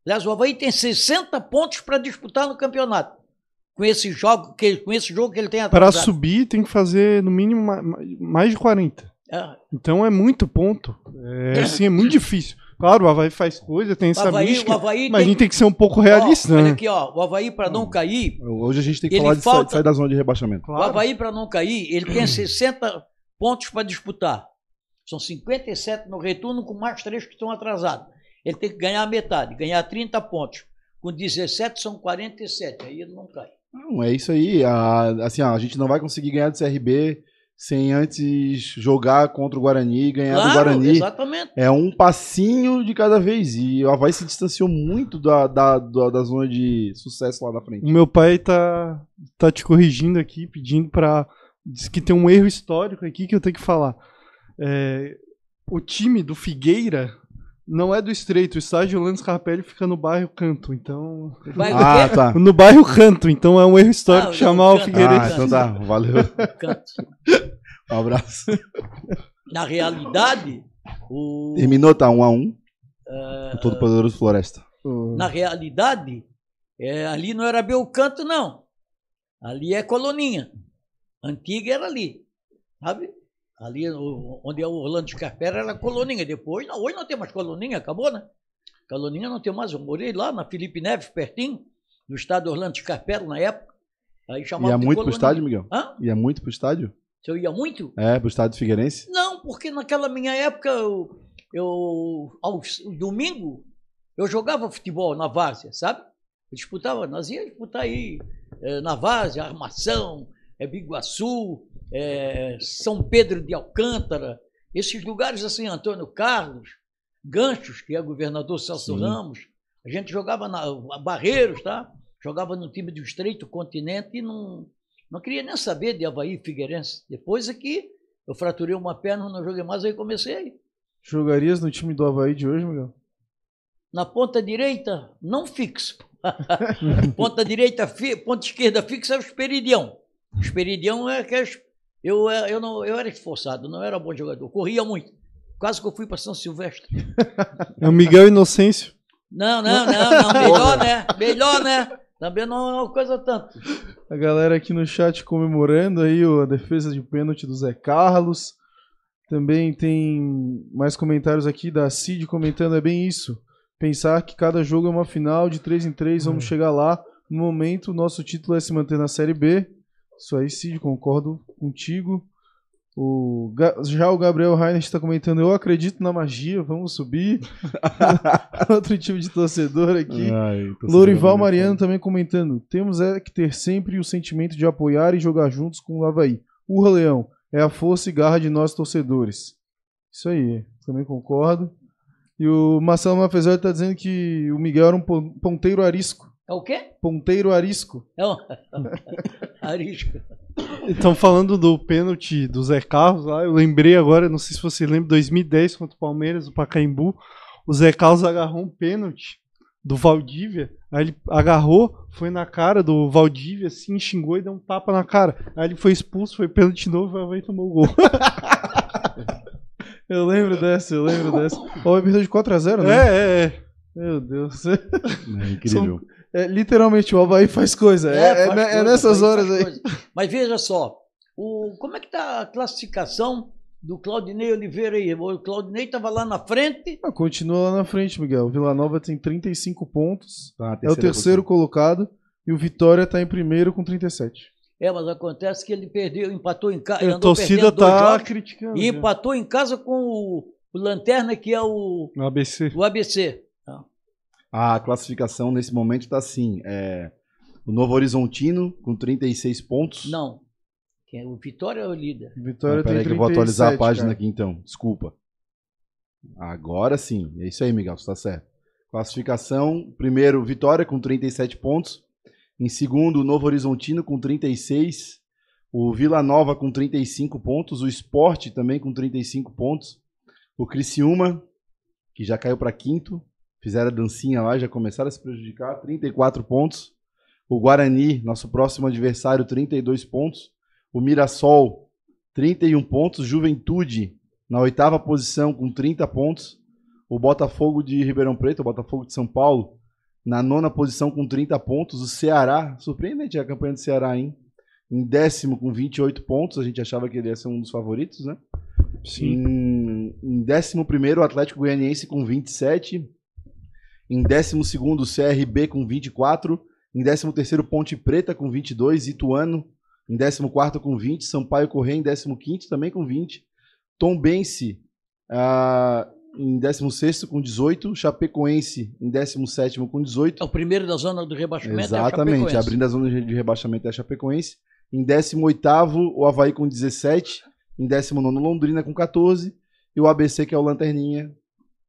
Aliás, o Havaí tem 60 pontos para disputar no campeonato. Com esse jogo que, com esse jogo que ele tem para subir tem que fazer no mínimo ma- ma- mais de 40. É, Então é muito ponto. É, assim, é muito difícil. Claro, o Havaí faz coisa, tem essa Havaí, mística, Havaí mas a tem gente tem que ser um pouco Ó, realista, olha né? aqui, ó, o Havaí para não cair, Hoje a gente tem que falar de falta- sair da zona de rebaixamento. o Havaí para não cair, ele tem 60 pontos para disputar. São 57 no retorno com mais três que estão atrasados. Ele tem que ganhar a metade, ganhar 30 pontos. Com 17 são 47, aí ele não cai. Não, é isso aí. A, assim, a gente não vai conseguir ganhar do CRB sem antes jogar contra o Guarani e ganhar do Guarani. exatamente. É um passinho de cada vez. E o Havaí se distanciou muito da, da, da, da zona de sucesso lá na frente. O meu pai tá, tá te corrigindo aqui, pedindo pra. Diz que tem um erro histórico aqui que eu tenho que falar. É, o time do Figueira não é do Estreito. O estádio Orlando Scarpelli fica no bairro Canto. Então. Vai o Ah, tá. No bairro Canto. Então é um erro histórico Ah, chamar o Canto. Figueirense. Ah, então tá. Valeu. Canto. Um abraço. Na realidade, o, Terminou, tá? Um a um. eh, O todo poderoso Floresta. na realidade, é, ali não era Belcanto, não. Ali é Coloninha. Antiga era ali, sabe? Ali onde é o Orlando Scarpera era Coloninha. Depois, não, hoje não tem mais Coloninha, acabou, né? Coloninha não tem mais. Eu morei lá na Felipe Neves, pertinho, no estado Orlando Scarpera, na época. Aí chamava Ia de muito pro Coloninha. estádio, Miguel? Hã? Ia muito pro estádio? Se eu ia muito? É, pro estádio Figueirense? Não, porque naquela minha época, eu, eu aos domingo, eu jogava futebol na várzea, sabe? Eu disputava, nós íamos disputar aí eh, na várzea, Armação, é, Biguaçu, eh, São Pedro de Alcântara, esses lugares assim, Antônio Carlos, Ganchos, que é governador Celso Sim. Ramos, a gente jogava na Barreiros, tá? Jogava no time do Estreito Continente e não, não queria nem saber de Havaí e Figueirense. Depois aqui, eu fraturei uma perna, não joguei mais, aí comecei. Jogarias no time do Havaí de hoje, Miguel? Na ponta direita, não fixo. ponta direita, fi- ponta esquerda fixa é o Esperidião. O Esperidião é que é es- eu, é- eu, não, eu era esforçado, não era bom jogador, corria muito. Quase que eu fui para São Silvestre. É o Miguel Inocêncio. Não, não, não, não, melhor, né? Melhor, né? Também não é uma coisa tanto. A galera aqui no chat comemorando aí a defesa de pênalti do Zé Carlos. Também tem mais comentários aqui da Cid comentando, é bem isso. Pensar que cada jogo é uma final, de 3 em 3, vamos chegar lá. No momento, o nosso título é se manter na Série B. Isso aí, Cid, concordo contigo. O já o Gabriel Reiner está comentando, eu acredito na magia, vamos subir. Outro time de torcedor aqui. Ai, Lorival sabendo, Mariano também comentando. Temos é que ter sempre o sentimento de apoiar e jogar juntos com o Havaí. Urra Leão, é a força e garra de nós torcedores. Isso aí, também concordo. E o Marcelo Mafezoli tá dizendo que o Miguel era um pon- ponteiro arisco. É o quê? Ponteiro arisco. É um... Arisco. Então, falando do pênalti do Zé Carlos lá, eu lembrei agora, não sei se você lembra, 2010 contra o Palmeiras, o Pacaembu, o Zé Carlos agarrou um pênalti do Valdívia, aí ele agarrou, foi na cara do Valdívia, assim, xingou e deu um tapa na cara. Aí ele foi expulso, foi pênalti de novo, aí tomou o gol. Eu lembro dessa, eu lembro dessa. O Havaí perdeu de 4x0, né? É, é, é. Meu Deus. É incrível. É, literalmente, o Havaí faz coisa. É, é, faz né- é coisa, nessas horas aí. coisa. Mas veja só, o, como é que tá a classificação do Claudinei Oliveira aí? O Claudinei estava lá na frente, Ah, continua lá na frente, Miguel. O Vila Nova tem 35 pontos. Tá na É o terceiro colocado. E o Vitória tá em primeiro com 37. é, mas acontece que ele perdeu, empatou em casa, A torcida tá criticando. e já. empatou em casa com o, o Lanterna, que é o, No ABC. o ABC. A classificação nesse momento está assim: é, o Novo Horizontino com 36 pontos. Não, é o Vitória é o líder. Vitória Não, tem peraí 37, que eu vou atualizar a página cara. aqui então. Desculpa. Agora sim. É isso aí, Miguel. Você tá certo. Classificação: primeiro, Vitória com 37 pontos. Em segundo, o Novo Horizontino com 36. O Vila Nova com 35 pontos. O Sport também com 35 pontos. O Criciúma, que já caiu para quinto. Fizeram a dancinha lá, já começaram a se prejudicar. 34 pontos. O Guarani, nosso próximo adversário, 32 pontos. O Mirassol, 31 pontos. Juventude, na oitava posição, com 30 pontos. O Botafogo de Ribeirão Preto, o Botafogo de São Paulo, na nona posição, com 30 pontos. O Ceará, surpreendente a campanha do Ceará, hein? Em décimo, com 28 pontos. A gente achava que ele ia ser um dos favoritos, né? Sim. Em, em décimo primeiro, o Atlético Goianiense com 27. Em décimo segundo, o CRB com 24. Em décimo terceiro, Ponte Preta com 22. Ituano em décimo quarto com 20. Sampaio Correia em décimo quinto também com 20. Tombense ah, em décimo sexto com 18. Chapecoense em décimo sétimo com 18. É o primeiro da zona do rebaixamento. é a Exatamente, Chapecoense. abrindo a zona de rebaixamento é a Chapecoense. Em 18 o Havaí com 17. Em 19 Londrina com 14. E o ABC, que é o Lanterninha,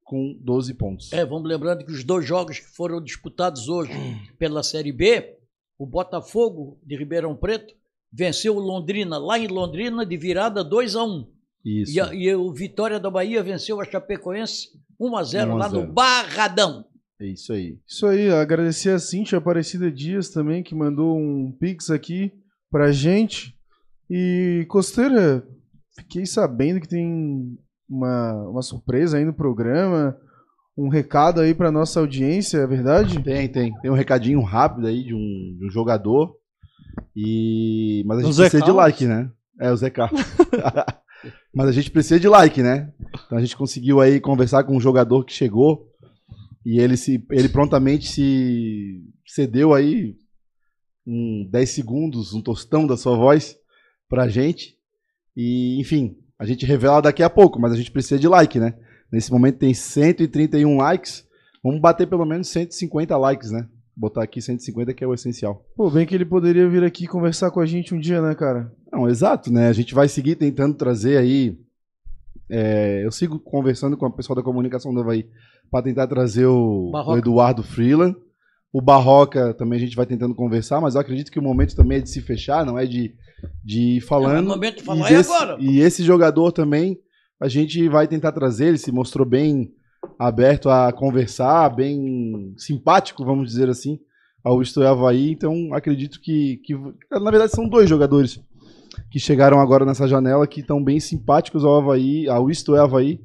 com 12 pontos. É, vamos lembrando que os dois jogos que foram disputados hoje pela Série B, o Botafogo de Ribeirão Preto venceu o Londrina lá em Londrina de virada 2 a 1 Isso. e, a- e o Vitória da Bahia venceu a Chapecoense 1 a 0 1 a lá 0. no Barradão. É isso aí. Isso aí, agradecer a Cintia Aparecida Dias também, que mandou um pix aqui pra gente. E, Costeira, fiquei sabendo que tem uma, uma surpresa aí no programa, um recado aí pra nossa audiência, é verdade? Tem, tem. Tem um recadinho rápido aí de um, de um jogador. E... Mas a gente precisa de like, né? É, o Zé Carlos. Mas a gente precisa de like, né? Então a gente conseguiu aí conversar com um jogador que chegou e ele, se, ele prontamente se cedeu aí um 10 segundos, um tostão da sua voz pra gente. E, enfim, a gente revela daqui a pouco, mas a gente precisa de like, né? Nesse momento tem 131 likes. Vamos bater pelo menos 150 likes, né? Botar aqui 150 que é o essencial. Pô, bem que ele poderia vir aqui conversar com a gente um dia, né, cara? Não, exato, né? A gente vai seguir tentando trazer aí. é, eu sigo conversando com o pessoal da comunicação do Havaí para tentar trazer o, o Eduardo Freeland. O Barroca também a gente vai tentando conversar, mas eu acredito que o momento também é de se fechar, não é de, de ir falando. É momento de falar, e, e desse- agora? e esse jogador também a gente vai tentar trazer, ele se mostrou bem aberto a conversar, bem simpático, vamos dizer assim, ao é Havaí. Então acredito que, que, na verdade, são dois jogadores que chegaram agora nessa janela que estão bem simpáticos ao Havaí, ao Isto é Havaí.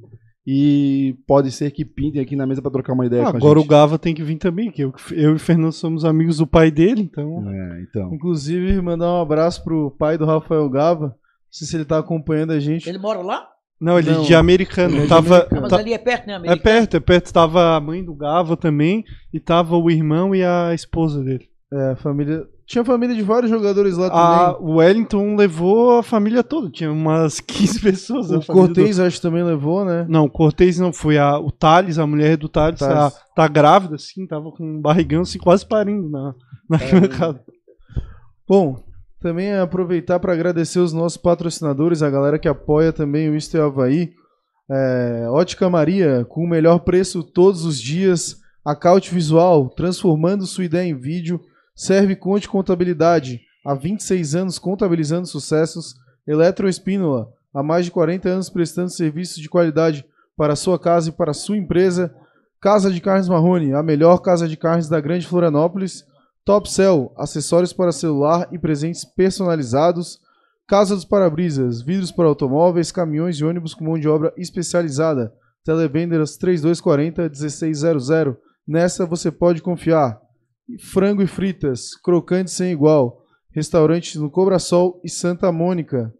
E pode ser que pintem aqui na mesa para trocar uma ideia com a Agora o. Gava tem que vir também, que eu, eu e o Fernando somos amigos do pai dele, então. É, então. Inclusive, mandar um abraço pro pai do Rafael Gava. Não sei se ele tá acompanhando a gente. Ele mora lá? Não, ele Não, de americano. ele é de tava, americano. Ah, mas ali é perto, né, é Americano? perto, é perto. Tava a mãe do Gava também, e tava o irmão e a esposa dele. É, família. Tinha família de vários jogadores lá A, também. o Wellington levou a família toda, tinha umas 15 pessoas. a O Cortez, acho que também levou, né? do- Não, o Cortez não, foi a, o Thales, a mulher do Thales. Tá, tá grávida, assim, tava com um barrigão, assim, quase parindo na, na arquibancada. Bom, também é aproveitar para agradecer os nossos patrocinadores, a galera que apoia também o Isto é Havaí. É, Ótica Maria, com o melhor preço todos os dias. Acaute Visual, transformando sua ideia em vídeo. Serve Conte Contabilidade, há 26 anos contabilizando sucessos. Eletroespínola, há mais de 40 anos prestando serviços de qualidade para sua casa e para sua empresa. Casa de Carnes Marrone, a melhor casa de carnes da Grande Florianópolis. Top Cell, acessórios para celular e presentes personalizados. Casa dos Parabrisas, vidros para automóveis, caminhões e ônibus com mão de obra especializada. Televendas 3240 1600. Nessa você pode confiar. Frango e fritas, crocante sem igual. Restaurantes no Cobrasol e Santa Mônica.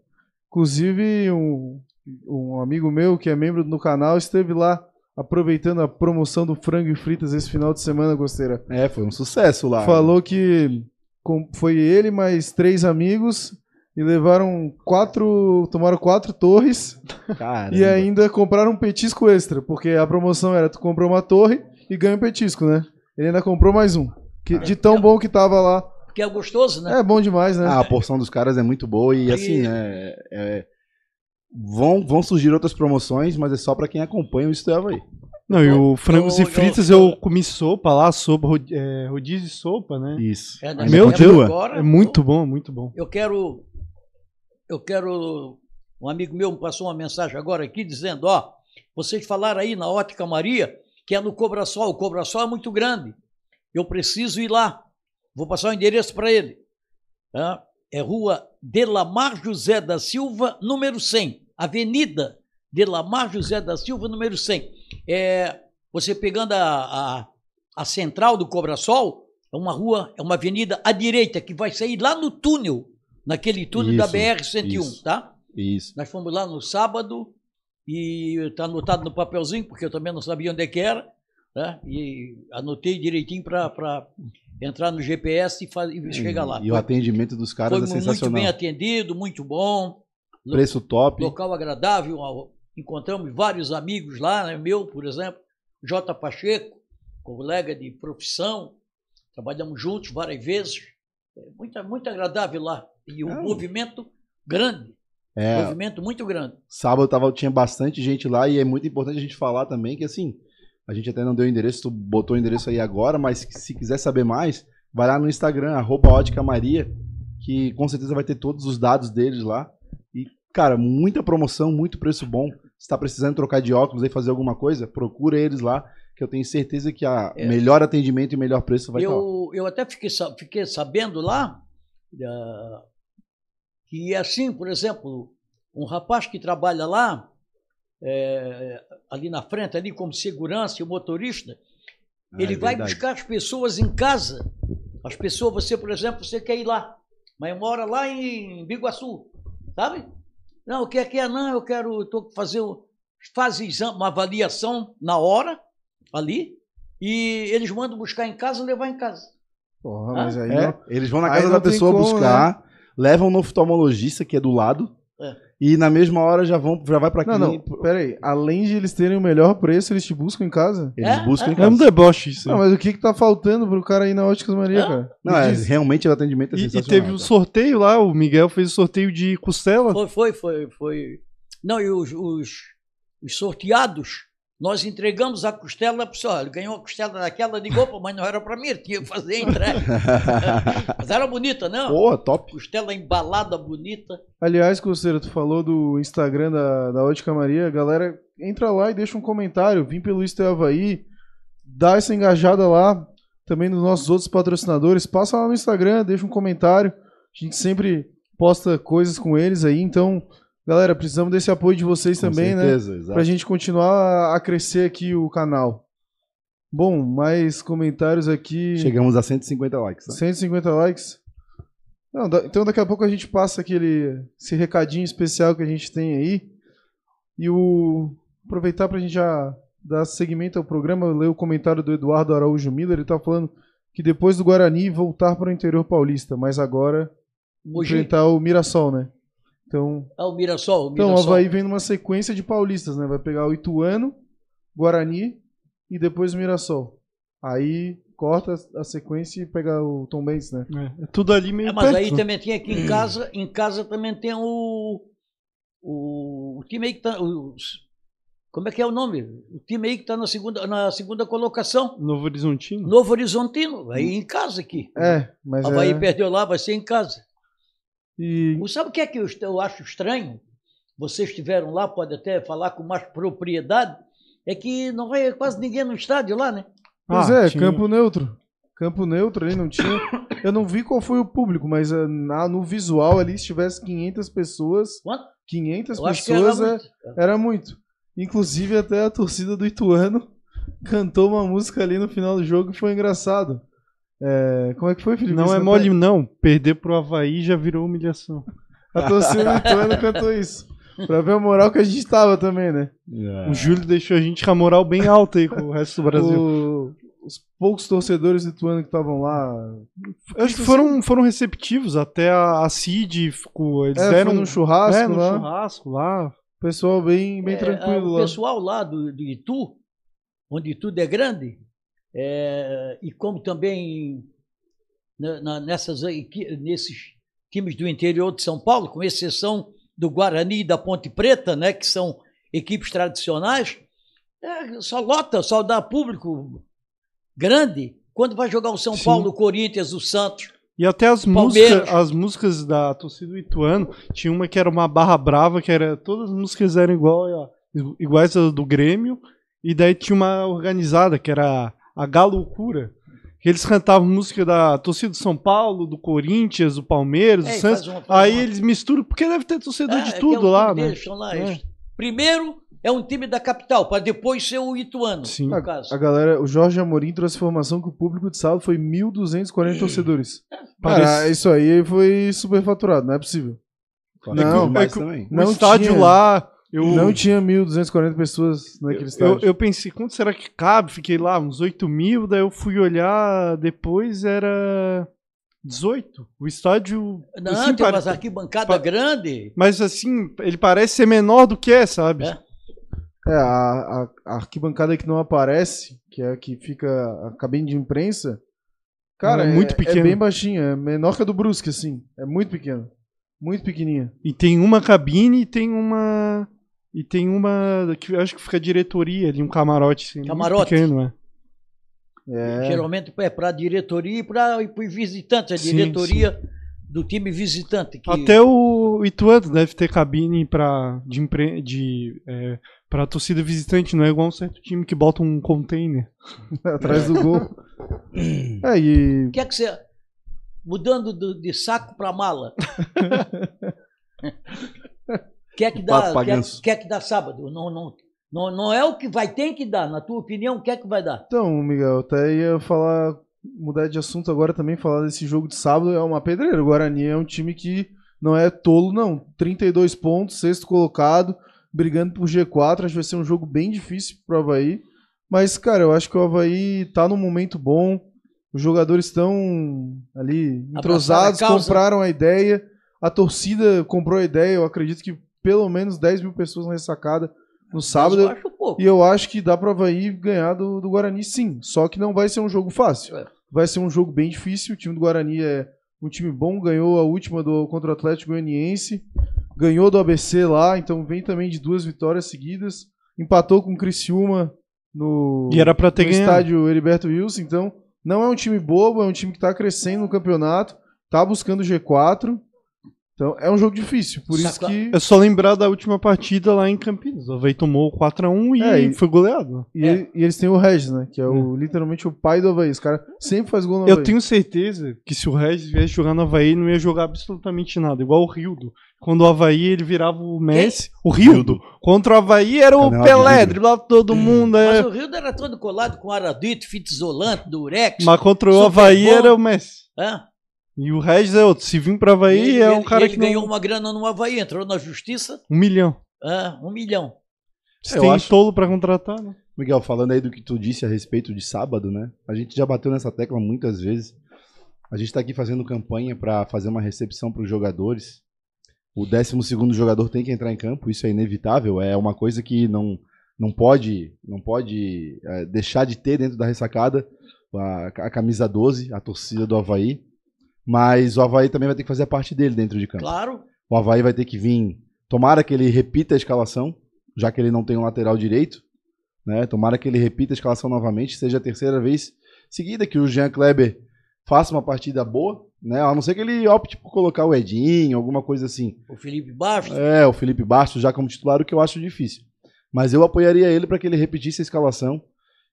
Inclusive, um, um amigo meu que é membro do canal esteve lá aproveitando a promoção do frango e fritas esse final de semana, Gosteira. É, foi um sucesso lá. Falou que com- foi ele mais três amigos e levaram quatro. tomaram quatro torres Caramba. e ainda compraram um petisco extra, porque a promoção era tu comprou uma torre e ganha um petisco, né? Ele ainda comprou mais um. Que, de tão bom que tava lá. Porque é gostoso, né? É bom demais, né? Ah, a porção dos caras é muito boa e Aí- assim, é, é- vão, vão surgir outras promoções, mas é só pra quem acompanha o Isto é Havaí. Não, e o frangos eu- e fritas eu- eu comi sopa lá, sopa, é, rodízio de sopa, né? Isso. É, Meu agora- É muito bom, muito bom. Eu quero. Eu quero. Um amigo meu me passou uma mensagem agora aqui dizendo: ó, vocês falaram aí na Ótica Maria que é no Cobrasol. O Cobrasol é muito grande. Eu preciso ir lá. Vou passar o endereço para ele. É rua Delamar José da Silva, número 100. Avenida Delamar José da Silva, número 100. É, você pegando a, a, a central do Cobrasol, é uma rua, é uma avenida à direita que vai sair lá no túnel, naquele túnel da Isso, BR-101, isso. tá? Isso. Nós fomos lá no sábado e está anotado no papelzinho, porque eu também não sabia onde é que era, né? E anotei direitinho para entrar no GPS e, faz, e chegar lá. E o atendimento dos caras Foi é muito sensacional. bem atendido, muito bom. Preço top. Local agradável. Encontramos vários amigos lá, né? meu, por exemplo, J. Pacheco, colega de profissão. Trabalhamos juntos várias vezes. É muito, muito agradável lá. E um É. movimento grande. É, Movimento muito grande. sábado tava, tinha bastante gente lá e é muito importante a gente falar também que assim, a gente até não deu o endereço, tu botou o endereço aí agora, mas se quiser saber mais, vai lá no Instagram, arroba Ótica Maria, que com certeza vai ter todos os dados deles lá. E, cara, muita promoção, muito preço bom. Se tá precisando trocar de óculos e fazer alguma coisa, procura eles lá, que eu tenho certeza que a É. melhor atendimento e melhor preço vai estar lá. Eu, eu até fiquei, fiquei sabendo lá ah, que é assim, por exemplo, um rapaz que trabalha lá, é, ali na frente, ali como segurança e o motorista, Ah, ele é vai verdade. buscar as pessoas em casa. As pessoas, você, por exemplo, você quer ir lá, mas mora lá em Biguaçu, sabe? Não, o que é que é? Não, eu quero, estou fazer, faz exame, uma avaliação na hora, ali, e eles mandam buscar em casa e levar em casa. Porra, Ah, mas aí É, não- eles vão na casa da pessoa como, buscar, levam no oftalmologista, que é do lado, É. e na mesma hora já vão, já vai pra Não, não, clínica. pera aí. Além de eles terem o melhor preço, eles te buscam em casa? Eles É, buscam em É um casa. deboche isso. Não, mas o que que tá faltando pro cara ir na Óticas Maria, Ah, cara? Não, é, realmente o atendimento é E, e sensacional. teve um cara. sorteio lá, o Miguel fez o sorteio de costela. Foi, foi, foi, foi. Não, e os, os, os sorteados, nós entregamos a costela para pessoa. Ele ganhou a costela daquela, ligou, "Pô, mas não era para mim, ele tinha que fazer a entrega. mas era bonita, não? Porra, top. Costela embalada, bonita. Aliás, Coceira, tu falou do Instagram da, da Ótica Maria. Galera, entra lá e deixa um comentário. Vim pelo Isto é Havaí. Dá essa engajada lá. Também nos nossos outros patrocinadores. Passa lá no Instagram, deixa um comentário. A gente sempre posta coisas com eles aí. Então, galera, precisamos desse apoio de vocês Com também, né? certeza, exato. Pra gente continuar a crescer aqui o canal. Bom, mais comentários aqui. Chegamos a 150 likes. Tá? 150 likes. Não, da- então daqui a pouco a gente passa aquele esse recadinho especial que a gente tem aí. E o aproveitar pra gente já dar seguimento ao programa, eu ler o comentário do Eduardo Araújo Miller, ele tá falando que depois do Guarani voltar para o interior paulista, mas agora Mogi. enfrentar o Mirassol, né? Então, Ah, o Mirassol. O então o Mirassol. Havaí vem numa sequência de paulistas, né? Vai pegar o Ituano, Guarani e depois o Mirassol. Aí corta a sequência e pega o Tom Benz, né? É, é tudo ali meio É, mas perto, aí né? também tem aqui em casa, em casa também tem o, o, o time aí que tá, os, Como é que é o nome? O time aí que está na segunda, na segunda colocação. Novo Horizontino. Novo Horizontino. Aí em casa aqui. É, mas Havaí é... perdeu lá, vai ser em casa. E Sabe o que é que eu, eu acho estranho? Vocês estiveram lá, pode até falar com mais propriedade. É que não vai quase ninguém no estádio lá, né? Pois Ah, é, tinha- campo neutro. Campo neutro ali não tinha. Eu não vi qual foi o público, mas eh, na, no visual ali, se tivesse 500 pessoas, Quanto? 500 Eu acho que era pessoas é- muito. era muito. Inclusive, até a torcida do Ituano cantou uma música ali no final do jogo e foi engraçado. É, como é que foi, Felipe? Não Você é mole, não. Perder pro Havaí já virou humilhação. A torcida do Ituano cantou isso. Pra ver a moral que a gente tava também, né? O Júlio deixou a gente com a moral bem alta aí com o resto do Brasil. O- os poucos torcedores do Ituano que estavam lá. Eu acho que foram, foram receptivos. Até a, a Cid ficou. Eles É, deram num churrasco é, no lá. churrasco lá. Pessoal bem, bem É, tranquilo o lá. pessoal lá do, do Itu, onde tudo é grande, é, e como também na- na- nessas, nesses times do interior de São Paulo, com exceção do Guarani e da Ponte Preta, né, que são equipes tradicionais, é, só lota, só dá público grande quando vai jogar o São Sim. Paulo, o Corinthians, o Santos. E até as Palmeiras. músicas, as músicas da torcida do Ituano, tinha uma que era uma barra brava, que era. Todas as músicas eram igual, iguais às do Grêmio. E daí tinha uma organizada, que era a Galoucura. Que eles cantavam música da torcida do São Paulo, do Corinthians, do Palmeiras, do É, e Santos. uma- Aí uma- eles misturam, porque deve ter torcedor É, de é tudo é o lá, né? lá, É. Primeiro é um time da capital, para depois ser o Ituano, Sim. no caso. A galera, o Jorge Amorim trouxe informação que o público de sábado foi 1.240 torcedores. Cara, Parece- isso aí foi superfaturado, não é possível. Não, mais é que- também. O não estádio tinha- lá. Eu, Não tinha 1.240 pessoas naquele Eu, estádio. eu pensei, quanto será que cabe? Fiquei lá, uns 8 mil, daí eu fui olhar, depois era 18. O estádio. Não, assim, tem pare- umas arquibancada pa- grande. Mas assim, ele parece ser menor do que é, sabe? É. É, a, a- a arquibancada que não aparece, que é a que fica a cabine de imprensa, cara, É é muito É pequena. bem baixinha, é menor que a do Brusque, assim. É muito pequena. Muito pequenininha. E tem uma cabine e tem uma. E tem uma. que eu acho que fica a diretoria ali, um camarote. Assim, Camarote. pequeno, é. É. Geralmente é para a diretoria e para os visitantes, a Sim, diretoria do time visitante. Que... Até o Ituano deve ter cabine pra, de, empre... de é, pra torcida visitante, não é igual um certo time que bota um container. atrás do gol. É, e O que é que você. Mudando do- de saco para mala. quer que dá, quer, que dá sábado? Não, não, não, não é o que vai, tem que dar. Na tua opinião, o que é que vai dar? Então, Miguel, eu até ia falar, mudar de assunto agora também, falar desse jogo de sábado, é uma pedreira. O Guarani é um time que não é tolo, não. 32 pontos, sexto colocado, brigando por G4. Acho que vai ser um jogo bem difícil pro Havaí. Mas, cara, eu acho que o Havaí tá num momento bom. Os jogadores estão ali entrosados, a compraram a ideia. A torcida comprou a ideia. Eu acredito que pelo menos 10 mil pessoas na ressacada no sábado. Eu acho pouco. E eu acho que dá pra Havaí ganhar do, do Guarani sim. Só que não vai ser um jogo fácil. É. Vai ser um jogo bem difícil. O time do Guarani é um time bom, ganhou a última do, contra o Atlético Goianiense. Ganhou do ABC lá, então vem também de duas vitórias seguidas. Empatou com o Criciúma no, E era pra ter no ganhado. estádio Heriberto Wilson. Então, não é um time bobo, é um time que tá crescendo no campeonato, tá buscando o G4. Então, é um jogo difícil. Por isso que. É só lembrar da última partida lá em Campinas. O Havaí tomou 4x1 e, É, e- foi goleado. E, ele- e eles têm o Regis, né? Que é o, literalmente o pai do Havaí. Esse cara sempre faz gol no Eu Havaí. tenho certeza que se o Regis viesse jogar no Havaí, não ia jogar absolutamente nada. Igual o Rildo. Quando o Havaí ele virava o Messi. O Rildo. Contra o Havaí era o Canela de Pelé, driblava todo mundo. é. Mas o Rio era todo colado com Aradito, fita isolante, Durex. Mas contra o Havaí bom. era o Messi. hã? E o Regis é outro. Se vir pra Havaí, ele, é um ele- cara ele que. não- ganhou uma grana no Havaí, entrou na justiça, Um milhão. hã? um milhão. Eu tem acho- tolo pra contratar, né? Miguel, falando aí do que tu disse a respeito de sábado, né? A gente já bateu nessa tecla muitas vezes. A gente tá aqui fazendo campanha para fazer uma recepção para os jogadores. O 12 jogador tem que entrar em campo, isso é inevitável, é uma coisa que não, não pode, não pode é, deixar de ter dentro da ressacada a, a camisa 12, a torcida do Havaí. Mas o Havaí também vai ter que fazer a parte dele dentro de campo. Claro. O Havaí vai ter que vir. Tomara que ele repita a escalação. já que ele não tem um lateral direito. Né? Tomara que ele repita a escalação novamente, seja a terceira vez seguida que o Jean Kleber faça uma partida boa, né? A não ser que ele opte por colocar o Edinho, alguma coisa assim. O Felipe Bastos. É, o Felipe Bastos já como titular, o que eu acho difícil. Mas eu apoiaria ele para que ele repetisse a escalação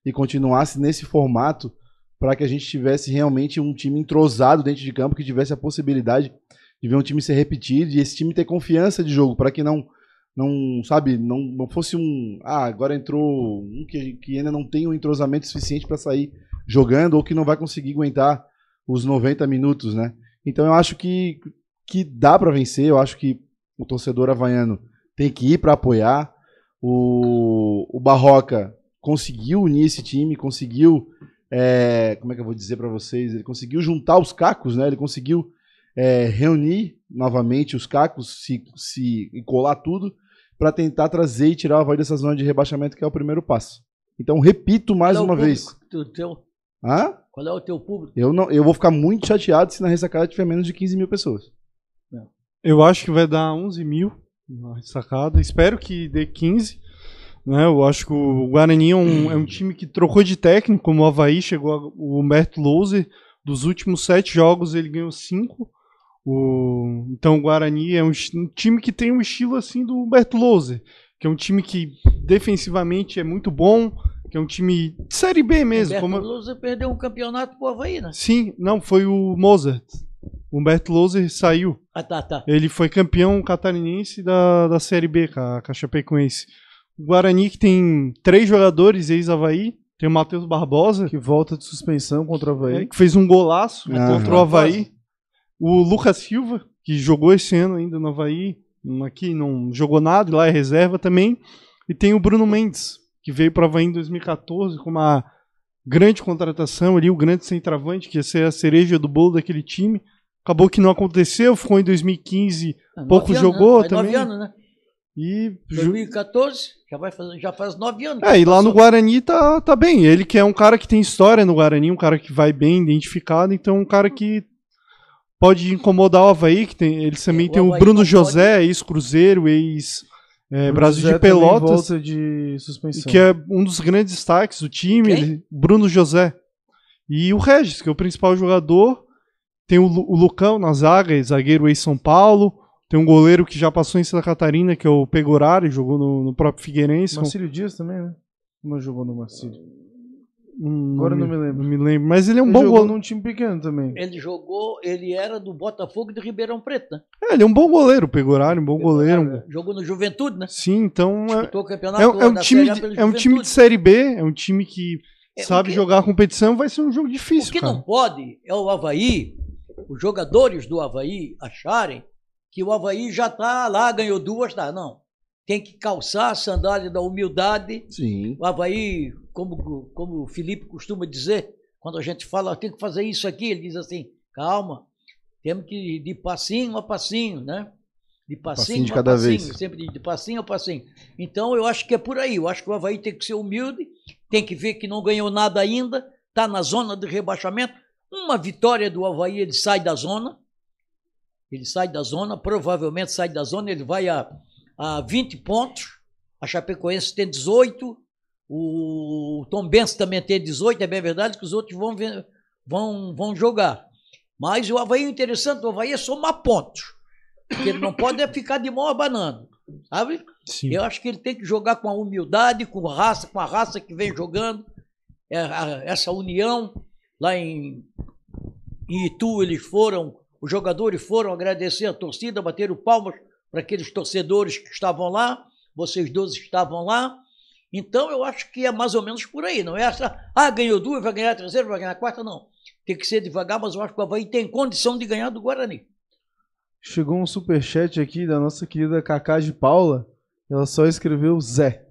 e continuasse nesse formato para que a gente tivesse realmente um time entrosado dentro de campo, que tivesse a possibilidade de ver um time ser repetido e esse time ter confiança de jogo, para que não não, sabe, não, não fosse um, ah, agora entrou um que, que ainda não tem um entrosamento suficiente para sair jogando ou que não vai conseguir aguentar os 90 minutos, né? Então eu acho que, que dá para vencer, eu acho que o torcedor havaiano tem que ir para apoiar. O, o Barroca conseguiu unir esse time, conseguiu, é, como é que eu vou dizer para vocês, ele conseguiu juntar os cacos, né? Ele conseguiu é, reunir novamente os cacos, se, se e colar tudo para tentar trazer e tirar o Havaí dessa zona de rebaixamento que é o primeiro passo. Então repito mais Qual é o uma vez. público do teu- Hã? Qual é o teu público? Eu, não, eu vou ficar muito chateado se na ressacada tiver menos de 15 mil pessoas. Eu acho que vai dar 11 mil na ressacada. Espero que dê 15. Né? Eu acho que o Guarani é um, é um time que trocou de técnico, como o Havaí chegou a- o Humberto Louser. Dos últimos sete jogos ele ganhou cinco. O, então o Guarani é um, um time que tem um estilo assim do Humberto Louser, que é um time que defensivamente é muito bom, que é um time de série B mesmo. Humberto como- perdeu um campeonato pro Havaí, né? Sim, não, foi o Mozart. O Humberto Louser saiu. Ah, tá, tá. Ele foi campeão catarinense da, da Série B, com a, com a Chapecoense. Guarani que tem três jogadores ex-Havaí. Tem o Matheus Barbosa, Que volta de suspensão contra o é, Havaí. que fez um golaço Aham. contra o Havaí. O Lucas Silva, que jogou esse ano ainda no Havaí. Aqui não jogou nada, lá é reserva também. E tem o Bruno Mendes, que veio para o Havaí em 2014 com uma grande contratação ali, o grande centroavante, que ia ser a cereja do bolo daquele time. Acabou que não aconteceu, ficou em 2015 Ah, Pouco nove anos, jogou né? Também. Nove anos, né? E. ju- 2014, já, vai fazer, já faz nove anos. É, e lá no. Guarani tá, tá bem. Ele que é um cara que tem história no Guarani, um cara que vai bem identificado, então um cara que pode incomodar o Havaí, que tem, eles também É, o tem o Havaí Bruno José, ex-Cruzeiro, ex é, O Brasil José de Pelotas, volta de suspensão. que é um dos grandes destaques do time, ele- Bruno José. E o Regis, que é o principal jogador. Tem o, o Lucão na zaga, zagueiro ex-São Paulo. Tem um goleiro que já passou em Santa Catarina, que é o Pegorari, jogou no, no próprio Figueirense. Marcílio Dias também, né? Não jogou no Marcílio. Hum, Agora não me lembro. Não me lembro. Mas ele é um Ele bom jogou goleiro. num time pequeno também. Ele jogou, ele era do Botafogo de Ribeirão Preto, né? É, ele é um bom goleiro, o Pegorari, um bom goleiro. um- Jogou no Juventude, né? Sim, então é, o é, um- é um time de, é um time de. Série B, é um time que É, sabe o que- jogar a competição, vai ser um jogo O difícil, que cara. não pode é o Havaí, os jogadores do Havaí acharem que o Havaí já tá lá, ganhou duas, tá? Não. Tem que calçar a sandália da humildade. Sim. O Havaí, como, como o Felipe costuma dizer, quando a gente fala, tem que fazer isso aqui, ele diz assim, calma, temos que ir de passinho a passinho, né? De passinho, Passinho de a cada passinho, vez. sempre de passinho a passinho. Então eu acho que é por aí, eu acho que o Havaí tem que ser humilde, tem que ver que não ganhou nada ainda, está na zona de rebaixamento. Uma vitória do Havaí, ele sai da zona, ele sai da zona, provavelmente sai da zona, ele vai a, a 20 pontos, a Chapecoense tem 18, o Tom Benz também tem 18, é bem verdade que os outros vão, vão, vão jogar. Mas o Havaí, o interessante do Havaí é somar pontos. Porque ele não pode é ficar de mão abanando. Sabe? Sim. Eu acho que ele tem que jogar com a humildade, com a raça, com a raça que vem jogando. É, essa união. Lá em, em Itu, eles foram, os jogadores foram agradecer a torcida, bateram palmas para aqueles torcedores que estavam lá. Vocês dois estavam lá. Então eu acho que é mais ou menos por aí. Não é essa, ah, ganhou duas, vai ganhar a terceira, vai ganhar a quarta, não. Tem que ser devagar, mas eu acho que o Havaí tem condição de ganhar do Guarani. Chegou um superchat aqui da nossa querida Cacá de Paula. Ela só escreveu Zé.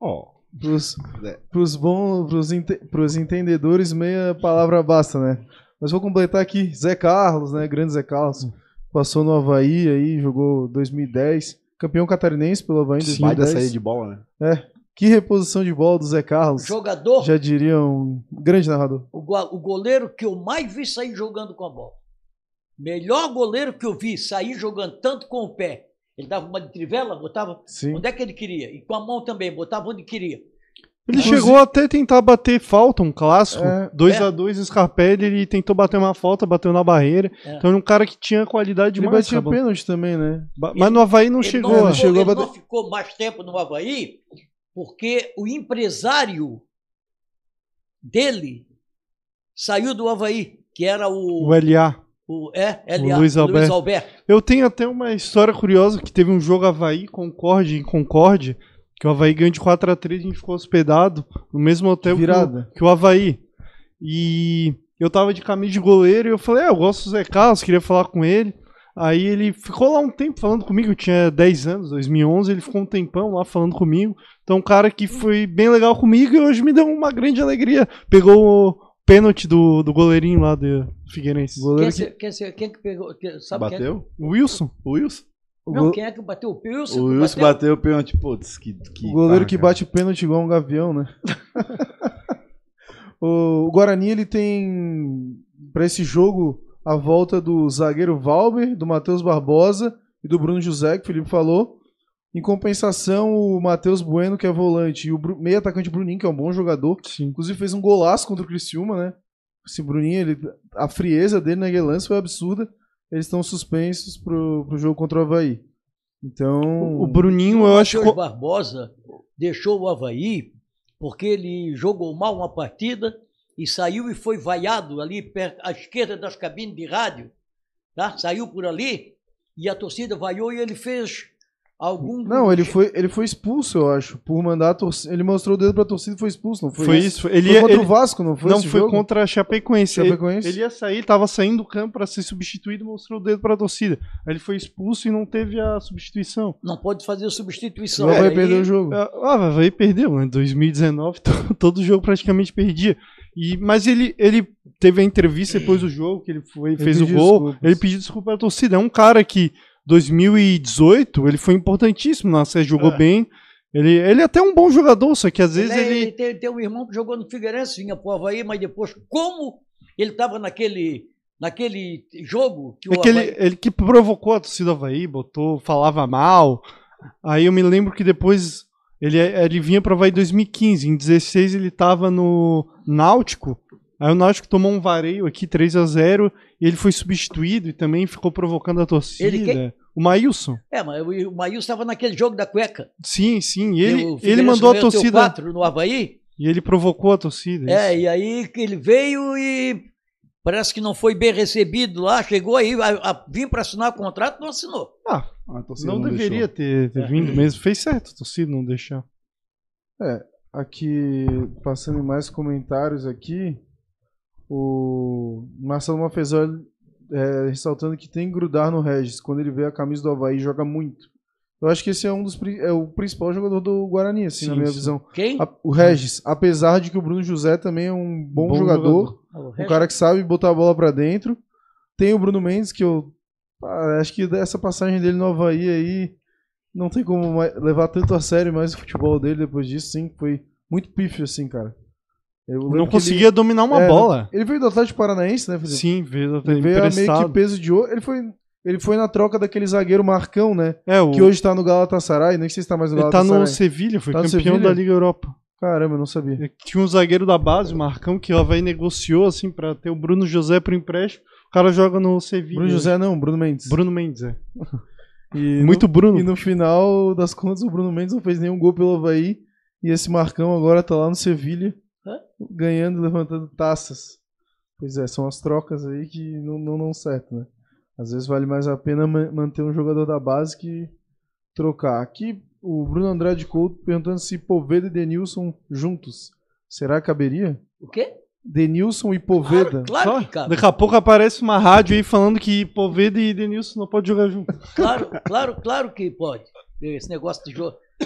Ó. Pros, Zé. pros, bons, pros, ente- pros entendedores, meia palavra basta, né? Mas vou completar aqui. Zé Carlos, né? Grande Zé Carlos. Passou no Havaí aí, jogou 2010. Campeão catarinense pelo Havaí em Sim, Vai da 2010. saída de bola, né? Que reposição de bola do Zé Carlos. Jogador, Já diria um grande narrador. o, o goleiro que eu mais vi sair jogando com a bola. Melhor goleiro que eu vi sair jogando tanto com o pé Ele dava uma de trivela, botava Sim. onde é que ele queria. E com a mão também, botava onde queria. Ele Inclusive- chegou até a tentar bater falta, um clássico. É. 2x2 Scarpelli, ele tentou bater uma falta, bateu na barreira. É. Então era um cara que tinha qualidade Ele batia acabou. pênalti também, né? Mas no Havaí não Ele chegou. não, né? ficou, chegou a ele bater- não ficou mais tempo no Havaí, porque o empresário dele saiu do Havaí, que era o, O LA. o, é, O LA, Luiz Alberto. Alberto. Eu tenho até uma história curiosa que teve um jogo Havaí Concorde em Concorde, que o Havaí ganhou de 4 a 3 a gente ficou hospedado no mesmo hotel que o, Virada. que o Havaí. E eu tava de camisa de goleiro e eu falei, ah, eu gosto do Zé Carlos, queria falar com ele. Aí ele ficou lá um tempo falando comigo, eu tinha 10 anos, 2011, ele ficou um tempão lá falando comigo. Então, um cara que foi bem legal comigo e hoje me deu uma grande alegria. Pegou o pênalti do, do goleirinho lá do Figueirense. O Quem, é que, que, quem, é- quem é que pegou? sabe quem é, Bateu? O Wilson? O Wilson? O não, go- quem é que bateu? O Wilson? O Wilson bateu o pênalti. Putz, que, que o goleiro barra, que bate pênalti igual um gavião, né? o, o Guarani, ele tem pra esse jogo a volta do zagueiro Valber, do Matheus Barbosa e do Bruno José, que o Felipe falou. Em compensação, o Matheus Bueno, que é volante, e o meio atacante Bruninho, que é um bom jogador. Sim. Inclusive fez um golaço contra o Criciúma, né? Esse Bruninho, ele, a frieza dele na lance foi absurda. Eles estão suspensos pro, pro jogo contra o Havaí. Então. O, o Bruninho, eu acho que. Barbosa deixou o Havaí porque ele jogou mal uma partida e saiu e foi vaiado ali perto, à esquerda das cabines de rádio. Tá? Saiu por ali e a torcida vaiou e ele fez algum. Não, ele foi, ele foi expulso, eu acho, por mandar a torcida. Ele mostrou o dedo pra torcida e foi expulso, não foi? Foi isso. Ele, Foi ia- contra ele- o Vasco, não foi? não esse foi jogo? contra a Chapecoense. Chapecoense? Ele, ele ia sair, tava saindo do campo para ser substituído, mostrou o dedo para a torcida. Aí ele foi expulso e não teve a substituição. Não pode fazer substituição. O Havaí Aí- perdeu o jogo. Ah, vai perdeu, né? 2019, to- todo jogo praticamente perdia. E, mas ele, ele teve a entrevista depois do jogo, que ele foi, fez o pediu gol. desculpas. Ele pediu desculpa à torcida. É um cara que 2018 ele foi importantíssimo na série, jogou É. bem. Ele, ele é até um bom jogador, só que às vezes Ele, é- ele. ele tem, tem um irmão que jogou no Figueirense, vinha pro Havaí, mas depois, como ele estava naquele, naquele jogo que o É que ele, Havaí- ele que provocou a torcida do Havaí, botou, falava mal. Aí eu me lembro que depois ele, ele vinha pro Havaí em 2015. Em 16 ele tava no Náutico. Aí o Náutico tomou um vareio aqui, 3 a 0 e ele foi substituído e também ficou provocando a torcida. Ele quem? O Maílson. É, mas o Maílson estava naquele jogo da cueca. Sim, sim. Ele, ele mandou a torcida. quatro no Havaí. E ele provocou a torcida. É, isso. e aí que ele veio e parece que não foi bem recebido lá, chegou aí, a, a, vim para assinar o contrato, não assinou. Ah, A torcida não, deveria deixou. ter, ter É. vindo mesmo. Fez certo a torcida não deixar. Aqui, passando em mais comentários aqui, o Marcelo Mafezoli é, ressaltando que tem que grudar no Regis. Quando ele vê a camisa do Havaí, joga muito. Eu acho que esse é um dos é o principal jogador do Guarani, assim, Sim, na minha sim. visão. Quem? A- o Regis, apesar de que o Bruno José também é um bom, jogador, um cara que sabe botar a bola pra dentro. Tem o Bruno Mendes, que eu ah, acho que dessa passagem dele no Havaí aí não tem como levar tanto a sério mais o futebol dele depois disso, sim. Foi muito pífio, assim, cara. Não conseguia dominar uma é, bola. Ele, ele veio do Atlético Paranaense, né, Felipe? Sim, veio, Ele veio a meio que peso de ouro. Ele foi, ele foi na troca daquele zagueiro Marcão, né? É, o, Que hoje tá no Galatasaray. Nem sei se tá mais no ele tá Galatasaray. no Sevilha, foi Tá campeão Sevilha? da Liga Europa. Caramba, eu não sabia. Tinha um zagueiro da base, o Marcão, que o Havaí negociou assim pra ter o Bruno José pro empréstimo. O cara joga no Sevilha. Bruno José não, Bruno Mendes. Bruno Mendes, é. E Muito Bruno. no, e no final das contas, o Bruno Mendes não fez nenhum gol pelo Havaí. E esse Marcão agora tá lá no Sevilha, Hã? ganhando, levantando taças. Pois é, são as trocas aí que não, não dão certo, né? Às vezes vale mais a pena ma- manter um jogador da base que trocar. Aqui o Bruno Andrade Couto perguntando se Poveda e Denilson juntos. Será que caberia? O quê? Denilson e Poveda. Claro, claro cabe. Daqui a pouco aparece uma rádio aí falando que Poveda e Denilson não podem jogar junto. Claro, claro, claro que pode. Esse negócio de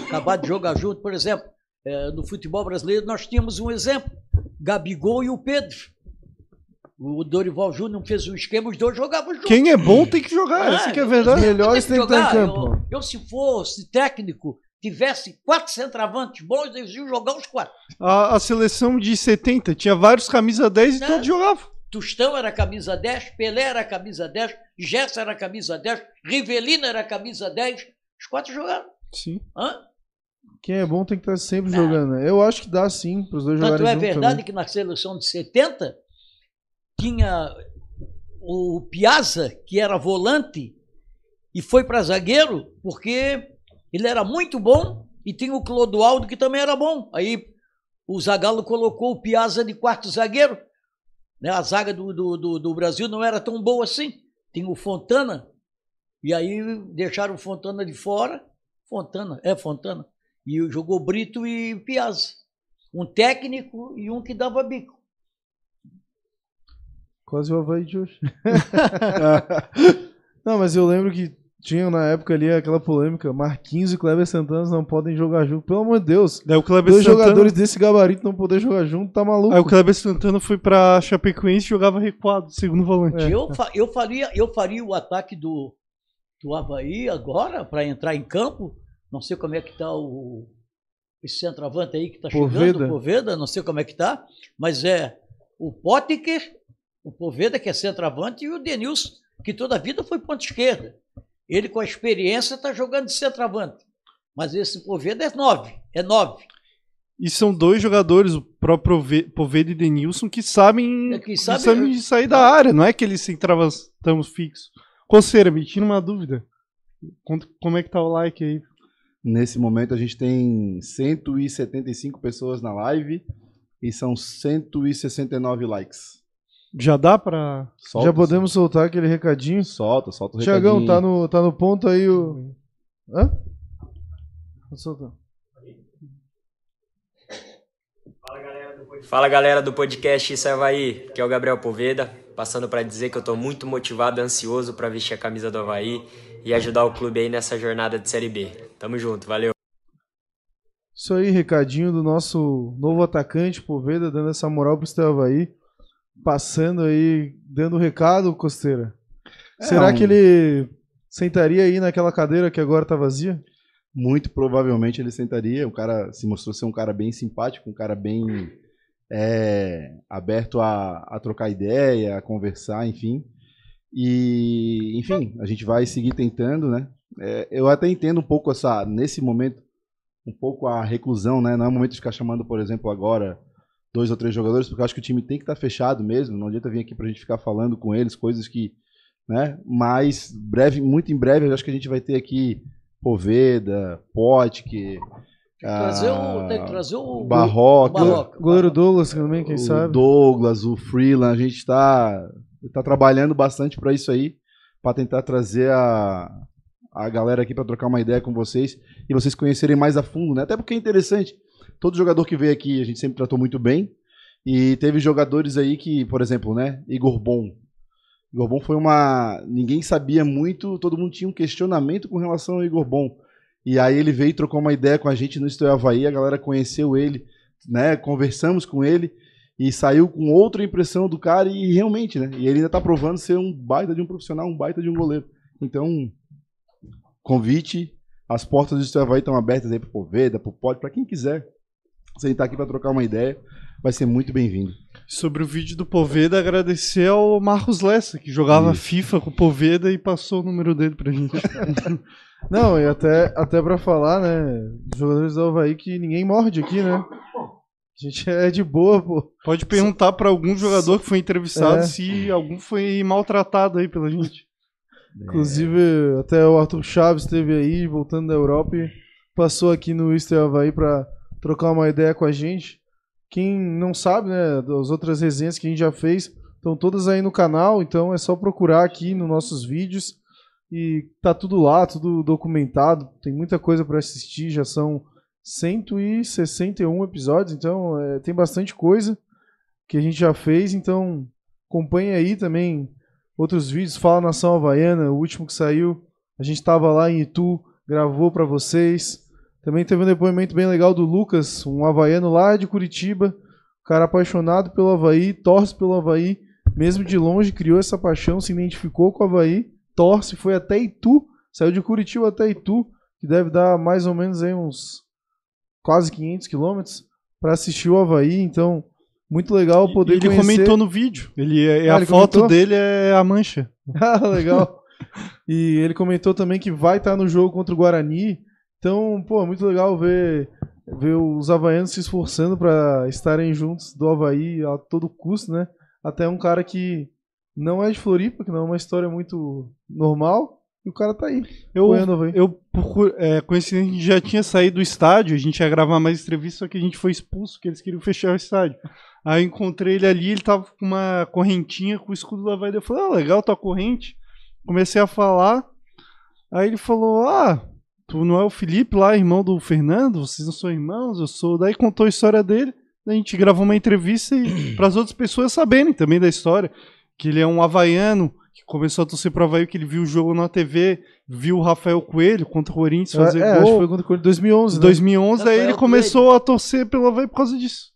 acabar de jogar junto, por exemplo, eh, no futebol brasileiro nós tínhamos um exemplo: Gabigol e o Pedro. O Dorival Júnior fez um esquema, os dois jogavam juntos. Quem é bom tem que jogar, Ah, essa que é a verdade. melhores têm que estar em jogar. campo. Eu, eu, se fosse técnico, tivesse quatro centravantes bons, eles iam jogar os quatro. A, a seleção de 70 tinha vários camisa 10 e todos jogavam. Tostão era camisa 10, Pelé era camisa 10, Gerson era camisa 10, Rivelino era camisa 10, Os quatro jogaram. Sim. Hã? Quem é bom tem que estar sempre jogando. né? Eu acho que dá sim para os dois Tanto jogarem é junto verdade também. que na seleção de 70 tinha o Piazza, que era volante, e foi para zagueiro, porque ele era muito bom, e tinha o Clodoaldo, que também era bom. Aí o Zagallo colocou o Piazza de quarto zagueiro. Né? A zaga do, do, do, do Brasil não era tão boa assim. Tinha o Fontana, e aí deixaram o Fontana de fora. Fontana, é Fontana. E jogou Brito e Piazza. Um técnico e um que dava bico. Quase o Havaí de hoje. não, mas eu lembro que tinha na época ali aquela polêmica: Marquinhos e Kleber Santana não podem jogar junto. Pelo amor de Deus. Daí o Kleber Dois Santana, jogadores desse gabarito não poder jogar junto, tá maluco. Aí o Kleber Santana foi pra Chapecoense e jogava recuado, segundo volante. É. Eu, fa- eu, faria, eu faria o ataque do, do Havaí agora para entrar em campo. Não sei como é que tá o esse centroavante aí que tá chegando, o Poveda, não sei como é que tá, mas é o Potker, o Poveda que é centroavante e o Denilson, que toda a vida foi ponta esquerda. Ele com a experiência tá jogando de centroavante. Mas esse Poveda é nove, é nove. E são dois jogadores, o próprio Ove- Poveda e Denilson, que sabem, É que que sabe- sabem sair da área, não é que eles estamos fixos. Coceira, me tira uma dúvida. Como é que tá o like aí? Nesse momento a gente tem 175 pessoas na live e são 169 likes. Já dá pra. Solta, Já podemos soltar aquele recadinho. Solta, solta o Tiagão, recadinho. tá no, tá no ponto aí o. Hã? Vou soltar. Fala galera do podcast Isso é Havaí, que é o Gabriel Poveda, passando para dizer que eu tô muito motivado e ansioso para vestir a camisa do Havaí e ajudar o clube aí nessa jornada de Série B. Tamo junto, valeu! Isso aí, recadinho do nosso novo atacante, Poveda, dando essa moral pro Estel Havaí. Passando aí, dando recado, Costeira. É, Será um- que ele sentaria aí naquela cadeira que agora tá vazia? Muito provavelmente ele sentaria. O cara se mostrou ser um cara bem simpático, um cara bem é, aberto a, a trocar ideia, a conversar, enfim. E, enfim, a gente vai seguir tentando, né? É, eu até entendo um pouco essa, nesse momento, um pouco a reclusão, né? Não é o momento de ficar chamando, por exemplo, agora dois ou três jogadores, porque eu acho que o time tem que estar fechado mesmo. Não adianta vir aqui pra gente ficar falando com eles, coisas que, né? Mas breve, muito em breve, eu acho que a gente vai ter aqui Poveda, Potke, Trazer ah, o, tem que trazer o Barroca, o. Goleiro Douglas também, quem o sabe? Douglas, o Freeland, a gente está tá trabalhando bastante para isso aí, para tentar trazer a, a galera aqui para trocar uma ideia com vocês e vocês conhecerem mais a fundo, né? Até porque é interessante. Todo jogador que veio aqui a gente sempre tratou muito bem e teve jogadores aí que, por exemplo, né? Igor Bom. Igor Bom foi uma. Ninguém sabia muito, todo mundo tinha um questionamento com relação ao Igor Bom. E aí ele veio e trocou uma ideia com a gente no Estou Havaí, a galera conheceu ele, né? Conversamos com ele e saiu com outra impressão do cara e realmente, né? E ele ainda tá provando ser um baita de um profissional, um baita de um goleiro. Então, convite, as portas do Estou Havaí estão abertas aí pro Poveda, pro Pod, para quem quiser sentar aqui para trocar uma ideia, vai ser muito bem-vindo. Sobre o vídeo do Poveda, agradecer ao Marcos Lessa, que jogava Isso. FIFA com o Poveda e passou o número dele pra gente. Não, e até, até pra falar, né? Dos jogadores do Havaí que ninguém morde aqui, né? A gente é de boa, pô. Pode perguntar pra algum jogador que foi entrevistado É. se algum foi maltratado aí pela gente. Inclusive, até o Arthur Chaves esteve aí, voltando da Europa e passou aqui no Easter Havaí pra trocar uma ideia com a gente. Quem não sabe, né, das outras resenhas que a gente já fez, estão todas aí no canal, então é só procurar aqui nos nossos vídeos e tá tudo lá, tudo documentado, tem muita coisa para assistir, já são 161 episódios, então é, tem bastante coisa que a gente já fez, então acompanhe aí também outros vídeos, Fala Nação Havaiana, o último que saiu, a gente estava lá em Itu, gravou para vocês. Também teve um depoimento bem legal do Lucas, um havaiano lá de Curitiba, um cara apaixonado pelo Havaí, torce pelo Havaí, mesmo de longe, criou essa paixão, se identificou com o Havaí, torce, foi até Itu, saiu de Curitiba até Itu, que deve dar mais ou menos aí uns quase 500 quilômetros, para assistir o Havaí, então muito legal poder ele conhecer. comentou no vídeo. Ele, é, Ah, a ele foto comentou? dele é a mancha. Ah, legal. E ele comentou também que vai estar no jogo contra o Guarani. Então, pô, muito legal ver, ver os havaianos se esforçando para estarem juntos do Havaí a todo custo, né? Até um cara que não é de Floripa, que não é uma história muito normal. E o cara tá aí. Eu, eu por é, coincidência, a gente já tinha saído do estádio, a gente ia gravar mais entrevista, só que a gente foi expulso, porque eles queriam fechar o estádio. Aí eu encontrei ele ali, ele tava com uma correntinha com o escudo do Havaí. Eu falei, ah, legal tua corrente. Comecei a falar. Aí ele falou, ah, tu não é o Felipe lá, irmão do Fernando? Vocês não são irmãos? Eu sou. Daí contou a história dele. Daí a gente gravou uma entrevista e para as outras pessoas saberem também da história. Que ele é um havaiano que começou a torcer pro Havaí, que ele viu o jogo na TV, viu o Rafael Coelho contra o Corinthians fazer é, acho que gol. foi contra o Corinthians 2011, né? 2011, daí ele Rafael começou a torcer pelo Havaí por causa disso.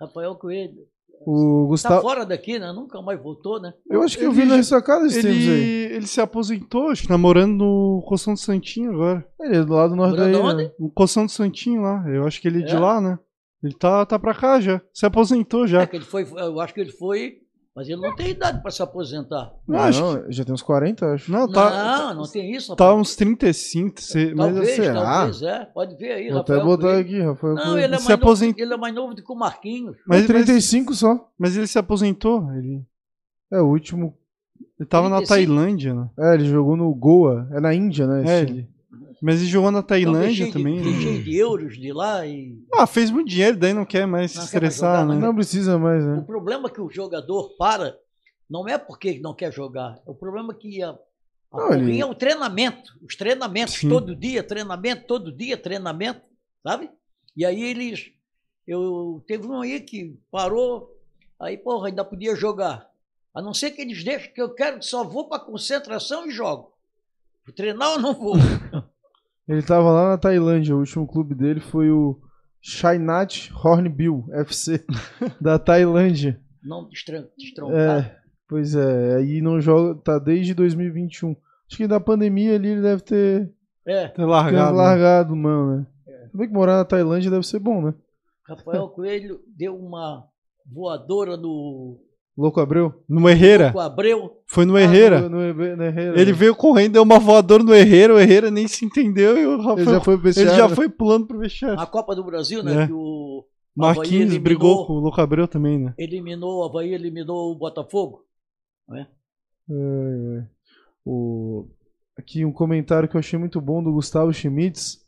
Rafael Coelho. O Tá Gustavo. fora daqui, né? Nunca mais voltou, né? Eu acho que eu Ele vi na ressacada esses tempos Ele, aí. ele se aposentou, acho, que namorando no Coção do Santinho agora. Ele é do lado norte da Morando ilha. onde? né? No Coção do Santinho lá. Eu acho que ele é de É? lá, né? Ele tá, tá pra cá já. Se aposentou já. É que ele foi, eu acho que ele foi, mas ele não tem idade para se aposentar. Não, acho Não, já tem uns 40, acho. Não, tá, não, não tem isso. tá rapaz. uns 35. se- mas Talvez, será? talvez, é. Pode ver aí, Vou até Rafael botar Coelho. aqui, Rafael. Não, Coelho. ele é, Se mais novo, aposent- ele é mais novo do que o Marquinhos. mas, É 35 só. mas, mas ele se aposentou. Ele, É o último. ele tava na 35. Tailândia, né? É, ele jogou no Goa. É na Índia, né? É, ele. Mas ele jogou na Tailândia deixei também. De, né? de euros de lá e. Ah, fez muito dinheiro, daí não quer mais se Não mais estressar, jogar, né? Não precisa mais, O né? problema é que o jogador para não é porque ele não quer jogar. O problema é que a, a Não, ele- é o treinamento. Os treinamentos, Sim. todo dia, treinamento, todo dia, treinamento, sabe? E aí eles. Eu teve um aí que parou, aí, porra, ainda podia jogar. A não ser que eles deixem que eu quero que só vou para concentração e jogo. Treinar eu não vou. Ele tava lá na Tailândia. O último clube dele foi o Chainat Hornbill FC da Tailândia. não destroncar. É, pois é. Aí não joga. Tá desde 2021. Acho que da pandemia ali ele deve ter É. Tá largado. largado, né? largado mão, né? Se bem que morar na Tailândia deve ser bom, né? Rafael Coelho deu uma voadora no, Louco Abreu? No Herrera. com o Abreu. Foi no Herrera. Ah, no, no, no Herrera, Ele né? veio correndo, deu uma voadora no Herrera, o Herrera nem se entendeu e o Rafael. Ele já foi ele já vestiário. foi pulando pro vestiário. Na Copa do Brasil, né? É. Que o Marquinhos eliminou- brigou com o Louco Abreu também, né? eliminou, o Havaí eliminou o Botafogo. É, é. O... Aqui um comentário que eu achei muito bom do Gustavo Schmitz,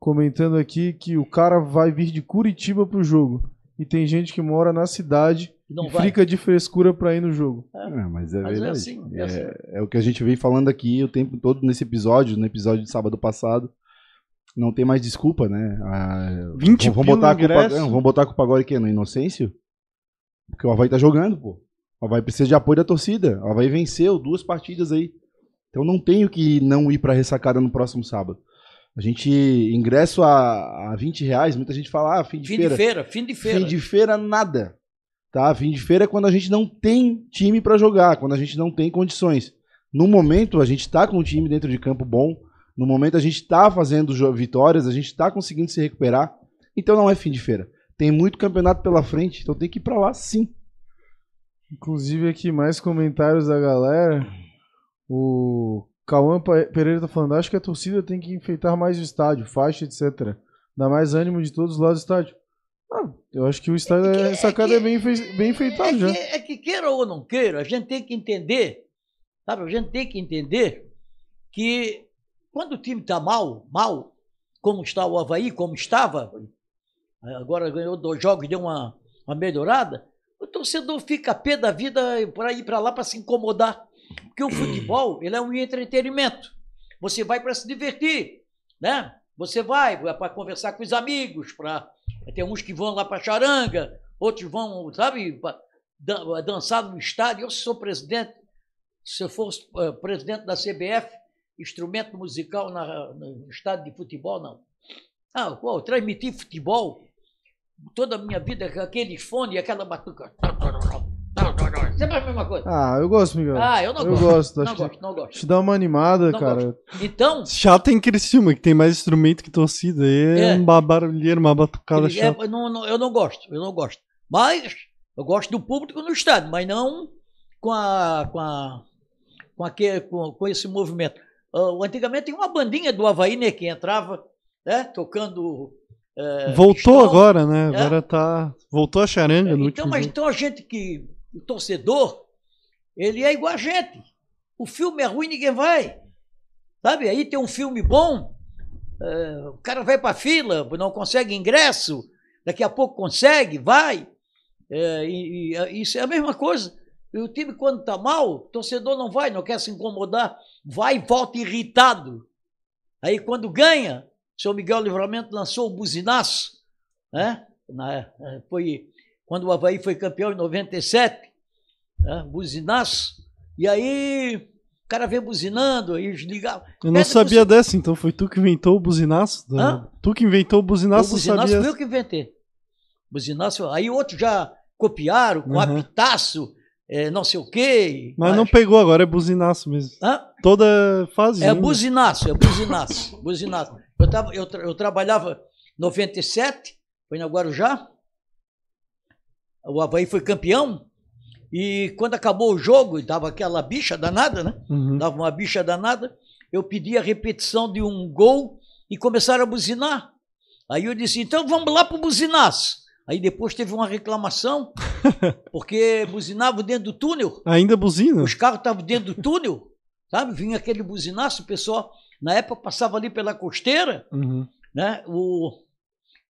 comentando aqui que o cara vai vir de Curitiba pro jogo. E tem gente que mora na cidade Não e vai. fica de frescura pra ir no jogo. É, mas é Mas é verdade. assim, é é, assim. é o que a gente vem falando aqui o tempo todo nesse episódio, no episódio de sábado passado. Não tem mais desculpa, né? Ah, 20 vamos botar, a culpa, não, vamos botar a culpa agora aqui no Inocêncio? Porque o Havaí tá jogando, pô. O Havaí precisa de apoio da torcida. O Havaí venceu duas partidas aí. Então não tenho que não ir pra ressacada no próximo sábado. A gente, ingresso a, a 20 reais, muita gente fala, ah, fim de Fim feira. de feira, fim de feira. Fim de feira, nada. Tá? Fim de feira é quando a gente não tem time pra jogar, quando a gente não tem condições. No momento, a gente tá com um time dentro de campo bom. No momento, a gente tá fazendo vitórias, a gente tá conseguindo se recuperar. Então não é fim de feira. Tem muito campeonato pela frente, então tem que ir pra lá sim. Inclusive aqui mais comentários da galera. O Cauã Pereira tá falando, acho que a torcida tem que enfeitar mais o estádio, faixa, etc. Dá mais ânimo de todos os lados do estádio. Ah, eu acho que o estádio É que- é, é sacada que- é bem, enfei- bem enfeitado é, já. que, é que queira ou não queira, a gente tem que entender, sabe? A gente tem que entender que quando o time está mal, mal, como está o Havaí, como estava, agora ganhou dois jogos e deu uma, uma melhorada, o torcedor fica a pé da vida para ir para lá para se incomodar. Porque o futebol, ele é um entretenimento. Você vai para se divertir, né? Você vai para conversar com os amigos, para tem uns que vão lá para charanga, outros vão, sabe, dan- dançar no estádio. Eu sou presidente, se eu fosse eh, presidente da CBF, instrumento musical na- no estádio de futebol, não. Ah, pô, transmitir futebol, toda a minha vida com aqueles fones e aquela batuca. Sempre a mesma coisa. Ah, eu gosto, Miguel. Ah, eu não eu gosto. gosto. Não que gosto, não gosto. te dá uma animada, Não cara. Então, Chato em Criciúma, que tem mais instrumento que torcida. Aí é, É. um barulheiro, uma batucada ele- é, chata. eu não, não- eu não gosto, eu não gosto. Mas eu gosto do público no estádio, mas não com a, com a, com, aquele, com, com esse movimento. Ah, antigamente tinha uma bandinha do Havaí, né, que entrava, né, tocando. eh, Voltou pistão. agora, né? É. Agora tá. Voltou a charanga no Então, último mas jogo. então a gente que. O torcedor, ele é igual a gente. O filme é ruim, ninguém vai. Sabe? Aí tem um filme bom, eh, o cara vai pra fila, não consegue ingresso, daqui a pouco consegue, vai. Eh, e, e isso é a mesma coisa. E o time, quando tá mal, o torcedor não vai, não quer se incomodar, vai e volta irritado. Aí quando ganha, o senhor Miguel Livramento lançou o buzinaço, né? Na, eh, foi quando o Havaí foi campeão em 97, né? buzinaço, e aí o cara vem buzinando, aí ligava. Eu não sabia dessa, então foi tu que inventou o buzinaço? Da-? Tu que inventou o O buzinaço, eu buzinaço sabia. foi eu que inventei. Buzinaço, aí outros já copiaram com Uhum. apitaço, eh, não sei o quê. Mas não pegou agora, é buzinaço mesmo. Hã? Toda fase. É né? buzinaço, é buzinaço, buzinaço. Eu, tava, eu, tra- eu trabalhava em 97, foi na Guarujá, o Havaí foi campeão, e quando acabou o jogo, e dava aquela bicha danada, né? Uhum. Dava uma bicha danada, eu pedi a repetição de um gol e começaram a buzinar. Aí eu disse, então vamos lá pro buzinaço. Aí depois teve uma reclamação, porque buzinavam dentro do túnel. Ainda buzina? Os carros estavam dentro do túnel, sabe? Vinha aquele buzinaço, o pessoal, na época, passava ali pela costeira, Uhum. né? O,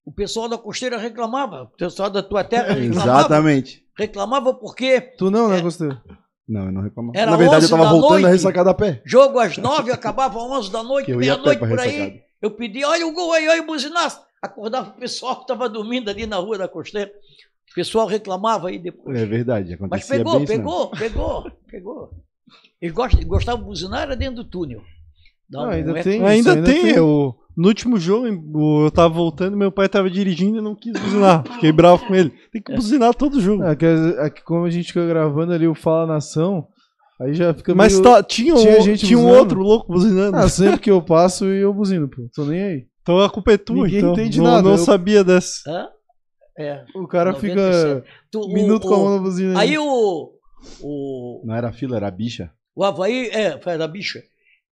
o pessoal da costeira reclamava, o pessoal da tua terra reclamava, Exatamente. reclamava porque Tu não, né, É. Gosteiro? Não, eu não reclamava. Era Na verdade, eu 11 tava voltando noite. a ressacada a pé. jogo às nove, acabava às onze da noite, meia-noite por aí, eu pedi, olha o gol aí, olha o buzinaço. Acordava o pessoal que estava dormindo ali na rua da costeira. O pessoal reclamava aí depois. É verdade, Mas acontecia pegou, bem isso mesmo. pegou, pegou, pegou. Eles gostam, gostavam de buzinar, era dentro do túnel. Ah, um ainda eco. tem. Ainda, ainda tem, tem. Eu, no último jogo, eu tava voltando, meu pai tava dirigindo e não quis buzinar. Fiquei bravo com ele. Tem que buzinar todo jogo. É que, é que como a gente fica gravando ali o Fala Nação, aí já fica Mas meio... tá- tinha, tinha um, gente tinha um outro louco buzinando. Ah, sempre que eu passo eu buzino, pô. Tô nem aí. Então a culpa é tua, Ninguém então. entende não, nada, não eu- sabia dessa. Hã? É. O cara 97. fica Tu- um minuto o- com a mão na buzina. Aí o, o, Não era fila, era bicha. o Havaí, é, da bicha.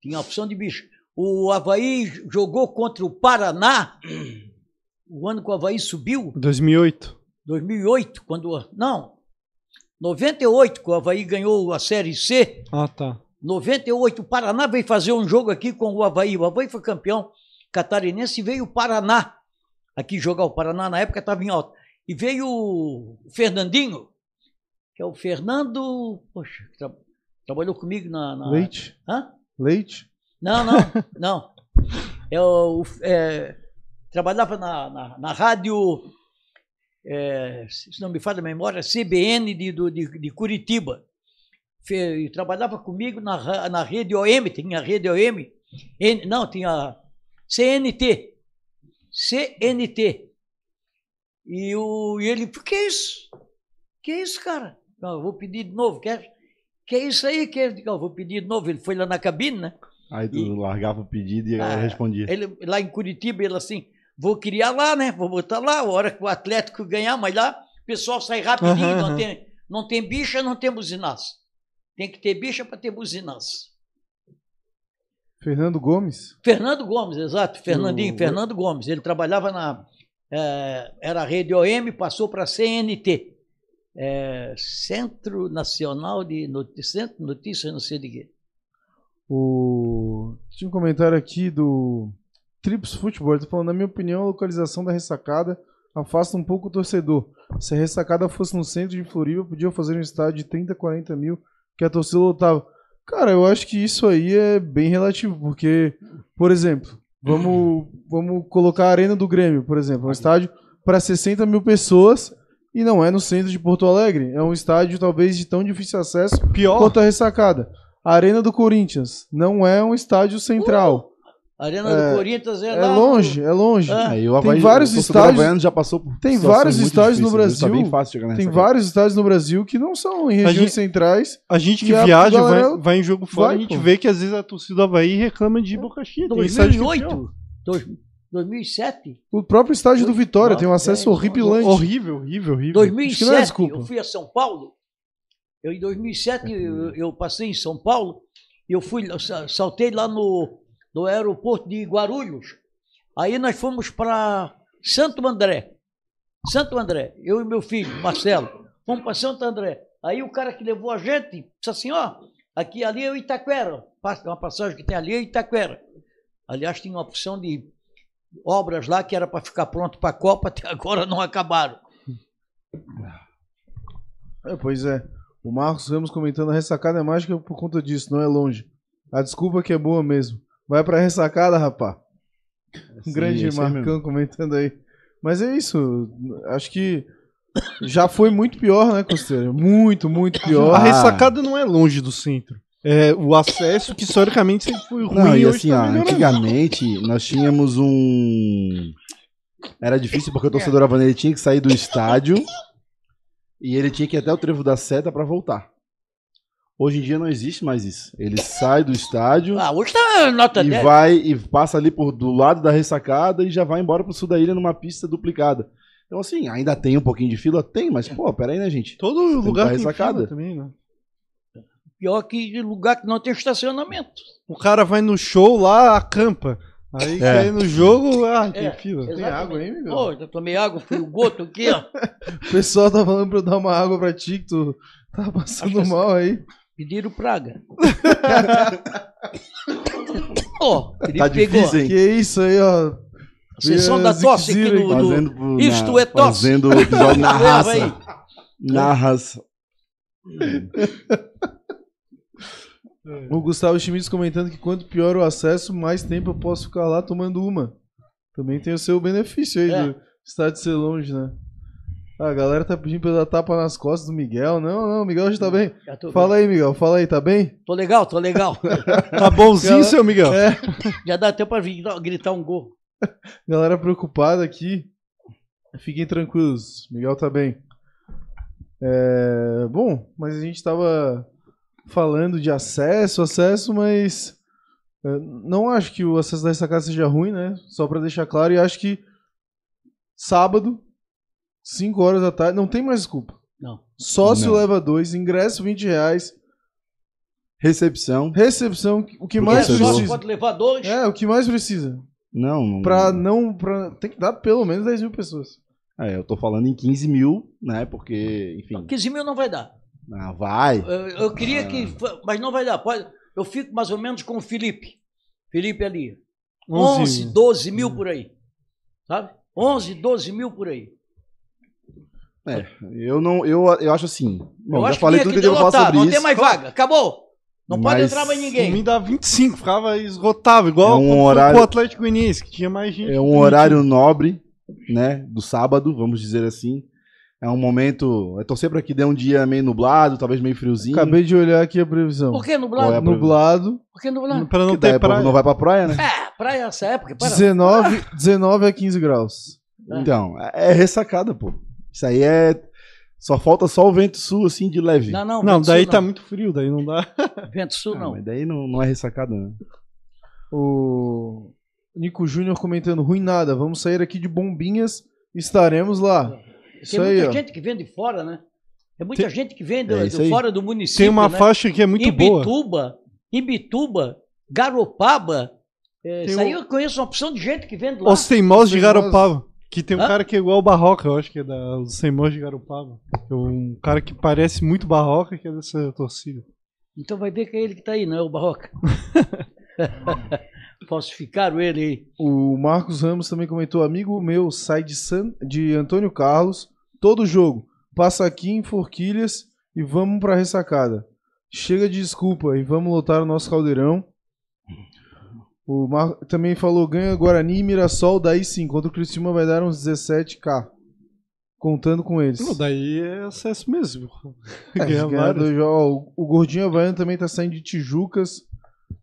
Tinha a opção de bicha. O Havaí jogou contra o Paraná, o ano que o Havaí subiu, 2008. 2008, quando. Não, 98, que o Havaí ganhou a Série C. Ah, tá. 98, o Paraná veio fazer um jogo aqui com o Havaí. O Havaí foi campeão catarinense e veio o Paraná aqui jogar. O Paraná na época estava em alta. E veio o Fernandinho, que é o Fernando. Poxa, tra- trabalhou comigo na. na- Leite? Hã? Leite? Não, não, não. O, é, trabalhava na, na, na rádio, é, se não me falha a memória, CBN de, de, de Curitiba. Fe- trabalhava comigo na, na rede OM, tinha a rede OM, N- não, tinha CNT. CNT. E, o, e ele, que é isso? Que é isso, cara? Não, eu vou pedir de novo, quer? Que é isso aí? Que é? Eu vou pedir de novo. Ele foi lá na cabine, né? Aí tu E- largava o pedido e Ah, ela respondia. Ele, lá em Curitiba, ele assim, vou criar lá, né? Vou botar lá, a hora que o Atlético ganhar, mas lá o pessoal sai rapidinho, Aham, não, aham. tem, não tem bicha, não tem buzinaço. Tem que ter bicha para ter buzinaço. Fernando Gomes? Fernando Gomes, exato, Fernandinho, O- Fernando Gomes. Ele trabalhava na. eh, era a rede OM, passou para a CNT. eh, Centro Nacional de Notícias, Centro de Notícias, não sei de quê. O... Tinha um comentário aqui do Trips Futebol. Ele tá falando, na minha opinião, a localização da ressacada afasta um pouco o torcedor. Se a ressacada fosse no centro de Floripa, podia fazer um estádio de 30, 40 mil que a torcida lotava. Cara, eu acho que isso aí é bem relativo, porque, por exemplo, vamos, vamos colocar a Arena do Grêmio, por exemplo, um estádio para 60 mil pessoas e não é no centro de Porto Alegre. É um estádio talvez de tão difícil acesso Pior. quanto a ressacada. A Arena do Corinthians não é um estádio central. A Arena É, do Corinthians é, É lá longe, é longe. Ah, Aí Havaí, vários estádios- já passou por tem vários estádios no viu? Tá Brasil, bem fácil chegar nessa Tem vários estádios no Brasil que não são em regiões gente- centrais. A gente que E a viaja, galera vai, vai em jogo fora, vai, a gente pô. vê que às vezes a torcida do Havaí reclama de Boca. Tem que é pior. 2008, dois- 2007, O próprio estádio do Vitória tem um acesso horripilante. Horrível, horrível, horrível. 2007 não é desculpa. eu fui a São Paulo. Eu, em 2007 eu, eu passei em São Paulo Eu fui, sa- saltei lá no, no aeroporto de Guarulhos. Aí nós fomos para Santo André. Santo André, eu e meu filho, Marcelo, fomos para Santo André. Aí o cara que levou a gente disse assim: ó, aqui ali é o Itaquera. Uma passagem que tem ali é Itaquera. Aliás, tinha uma opção de obras lá que era para ficar pronto para a Copa, até agora não acabaram. É, pois é. O Marcos Ramos comentando a ressacada é mágica por conta disso, não é longe. A desculpa que é boa mesmo. Vai pra ressacada, rapá. Um grande esse aí Marcão comentando aí. Mas é isso. Acho que já foi muito pior, né, Costeira? Muito, muito pior. A Ah. ressacada não é longe do centro. É o acesso que historicamente sempre foi ruim. Não, e assim, tá ó, antigamente nós tínhamos um. Era difícil porque o torcedor Havana tinha que sair do estádio e ele tinha que ir até o trevo da seta pra voltar. Hoje em dia não existe mais isso. Ele sai do estádio Ah, hoje tá nota e 10. vai e passa ali por do lado da ressacada e já vai embora pro sul da ilha numa pista duplicada. Então assim, ainda tem um pouquinho de fila? Tem, mas pô, pera aí, né, gente? Todo Tem lugar tem ressacada. fila também, né? Pior que lugar que não tem estacionamento. O cara vai no show lá, acampa. Aí É. ir no jogo, ah, tem É. fila. Tem água aí, Miguel? Pô, já tomei água, fui o goto aqui, ó. O pessoal tá falando pra eu dar uma água pra ti, que tu tá passando mal aí. Pediram praga. Ó, ele Tá pegou. difícil, hein? Que isso aí, ó. Sessão da tosse aqui do, do- Fazendo, Isto na- é tosse. Fazendo o episódio na raça. aí. Na raça. O Gustavo Schmitz comentando que quanto pior o acesso, mais tempo eu posso ficar lá tomando uma. Também tem o seu benefício aí É. do estádio ser longe, né? Ah, a galera tá pedindo pra eu dar tapa nas costas do Miguel. Não, não, o Miguel já tá bem. Já Fala aí, Miguel. Fala aí, tá bem? tô legal, tô legal. Tá bonzinho, Galera- seu Miguel? É. Já dá até pra gritar, gritar um gol. Galera preocupada aqui. Fiquem tranquilos, Miguel tá bem. É, bom, mas a gente tava falando de acesso, acesso, mas é, não acho que o acesso dessa casa seja ruim, né? Só pra deixar claro, e acho que sábado, 5 horas da tarde, não tem mais desculpa. Não. Sócio Não. leva dois, ingresso 20 reais, Recepção. recepção, o que mais só precisa. pode levar dois. É, o que mais precisa. Não, não. Pra não. Pra, tem que dar pelo menos 10 mil pessoas. É, eu tô falando em 15 mil, né? Porque, enfim. 15 mil não vai dar. Ah, vai. Eu, eu queria Ah. que. Mas não vai dar. Pode, eu fico mais ou menos com o Felipe. Felipe ali. 11 11, 12 mil por aí. Sabe? 11, 12 mil por aí. É, eu não. Eu, eu acho assim. Bom, eu já acho falei que tudo tinha que eu devo falar sobre Não isso. tem mais vaga. Acabou. Não pode Mas entrar mais ninguém. mim dá 25, ficava esgotável, igual É um horário- pro Atlético Goianiense, que tinha mais gente. É um horário nobre, né? Do sábado, vamos dizer assim. É um momento. É torcer pra que dê um dia meio nublado, talvez meio friozinho. Acabei de olhar aqui a previsão. Por que Qual é nublado? Nublado, Por que nublado? Pra não ter praia. não vai pra praia, né? É, praia nessa época. Para. 19, 19 a 15 graus. Então, é é ressacada, pô. Isso aí é. Só falta só o vento sul, assim, de leve. Não, não. Não, daí sul tá não. muito frio, daí não dá. Vento sul Ah, não. mas daí não, não é ressacada, né? O Nico Júnior comentando, ruim nada, vamos sair aqui de bombinhas, estaremos lá. Tem Isso aí, muita ó. gente que vem de fora, né? Tem muita Tem- gente que vem do, É do aí. fora do município. Tem uma né? faixa que é muito boa. Ibituba, Ibituba, Garopaba. É, Tem isso aí um- eu conheço uma opção de gente que vem de lá. Os Teimosos de. Garopaba. Que tem um Hã? cara que é igual o Barroca, eu acho que é da, os de Garopaba. É um cara que parece muito Barroca, que é dessa torcida. Então vai ver que é ele que tá aí, não é o Barroca. Falsificaram ele aí. O Marcos Ramos também comentou, amigo meu sai de, San... de Antônio Carlos, todo jogo, passa aqui em Forquilhas e vamos pra ressacada. Chega de desculpa e vamos lotar o nosso caldeirão. O Mar... também falou, ganha Guarani e Mirassol, daí sim, contra o Criciúma vai dar uns 17k. Contando com eles. Não, daí é acesso mesmo. É, ganhar vários. jogos. O Gordinho Havaiano também tá saindo de Tijucas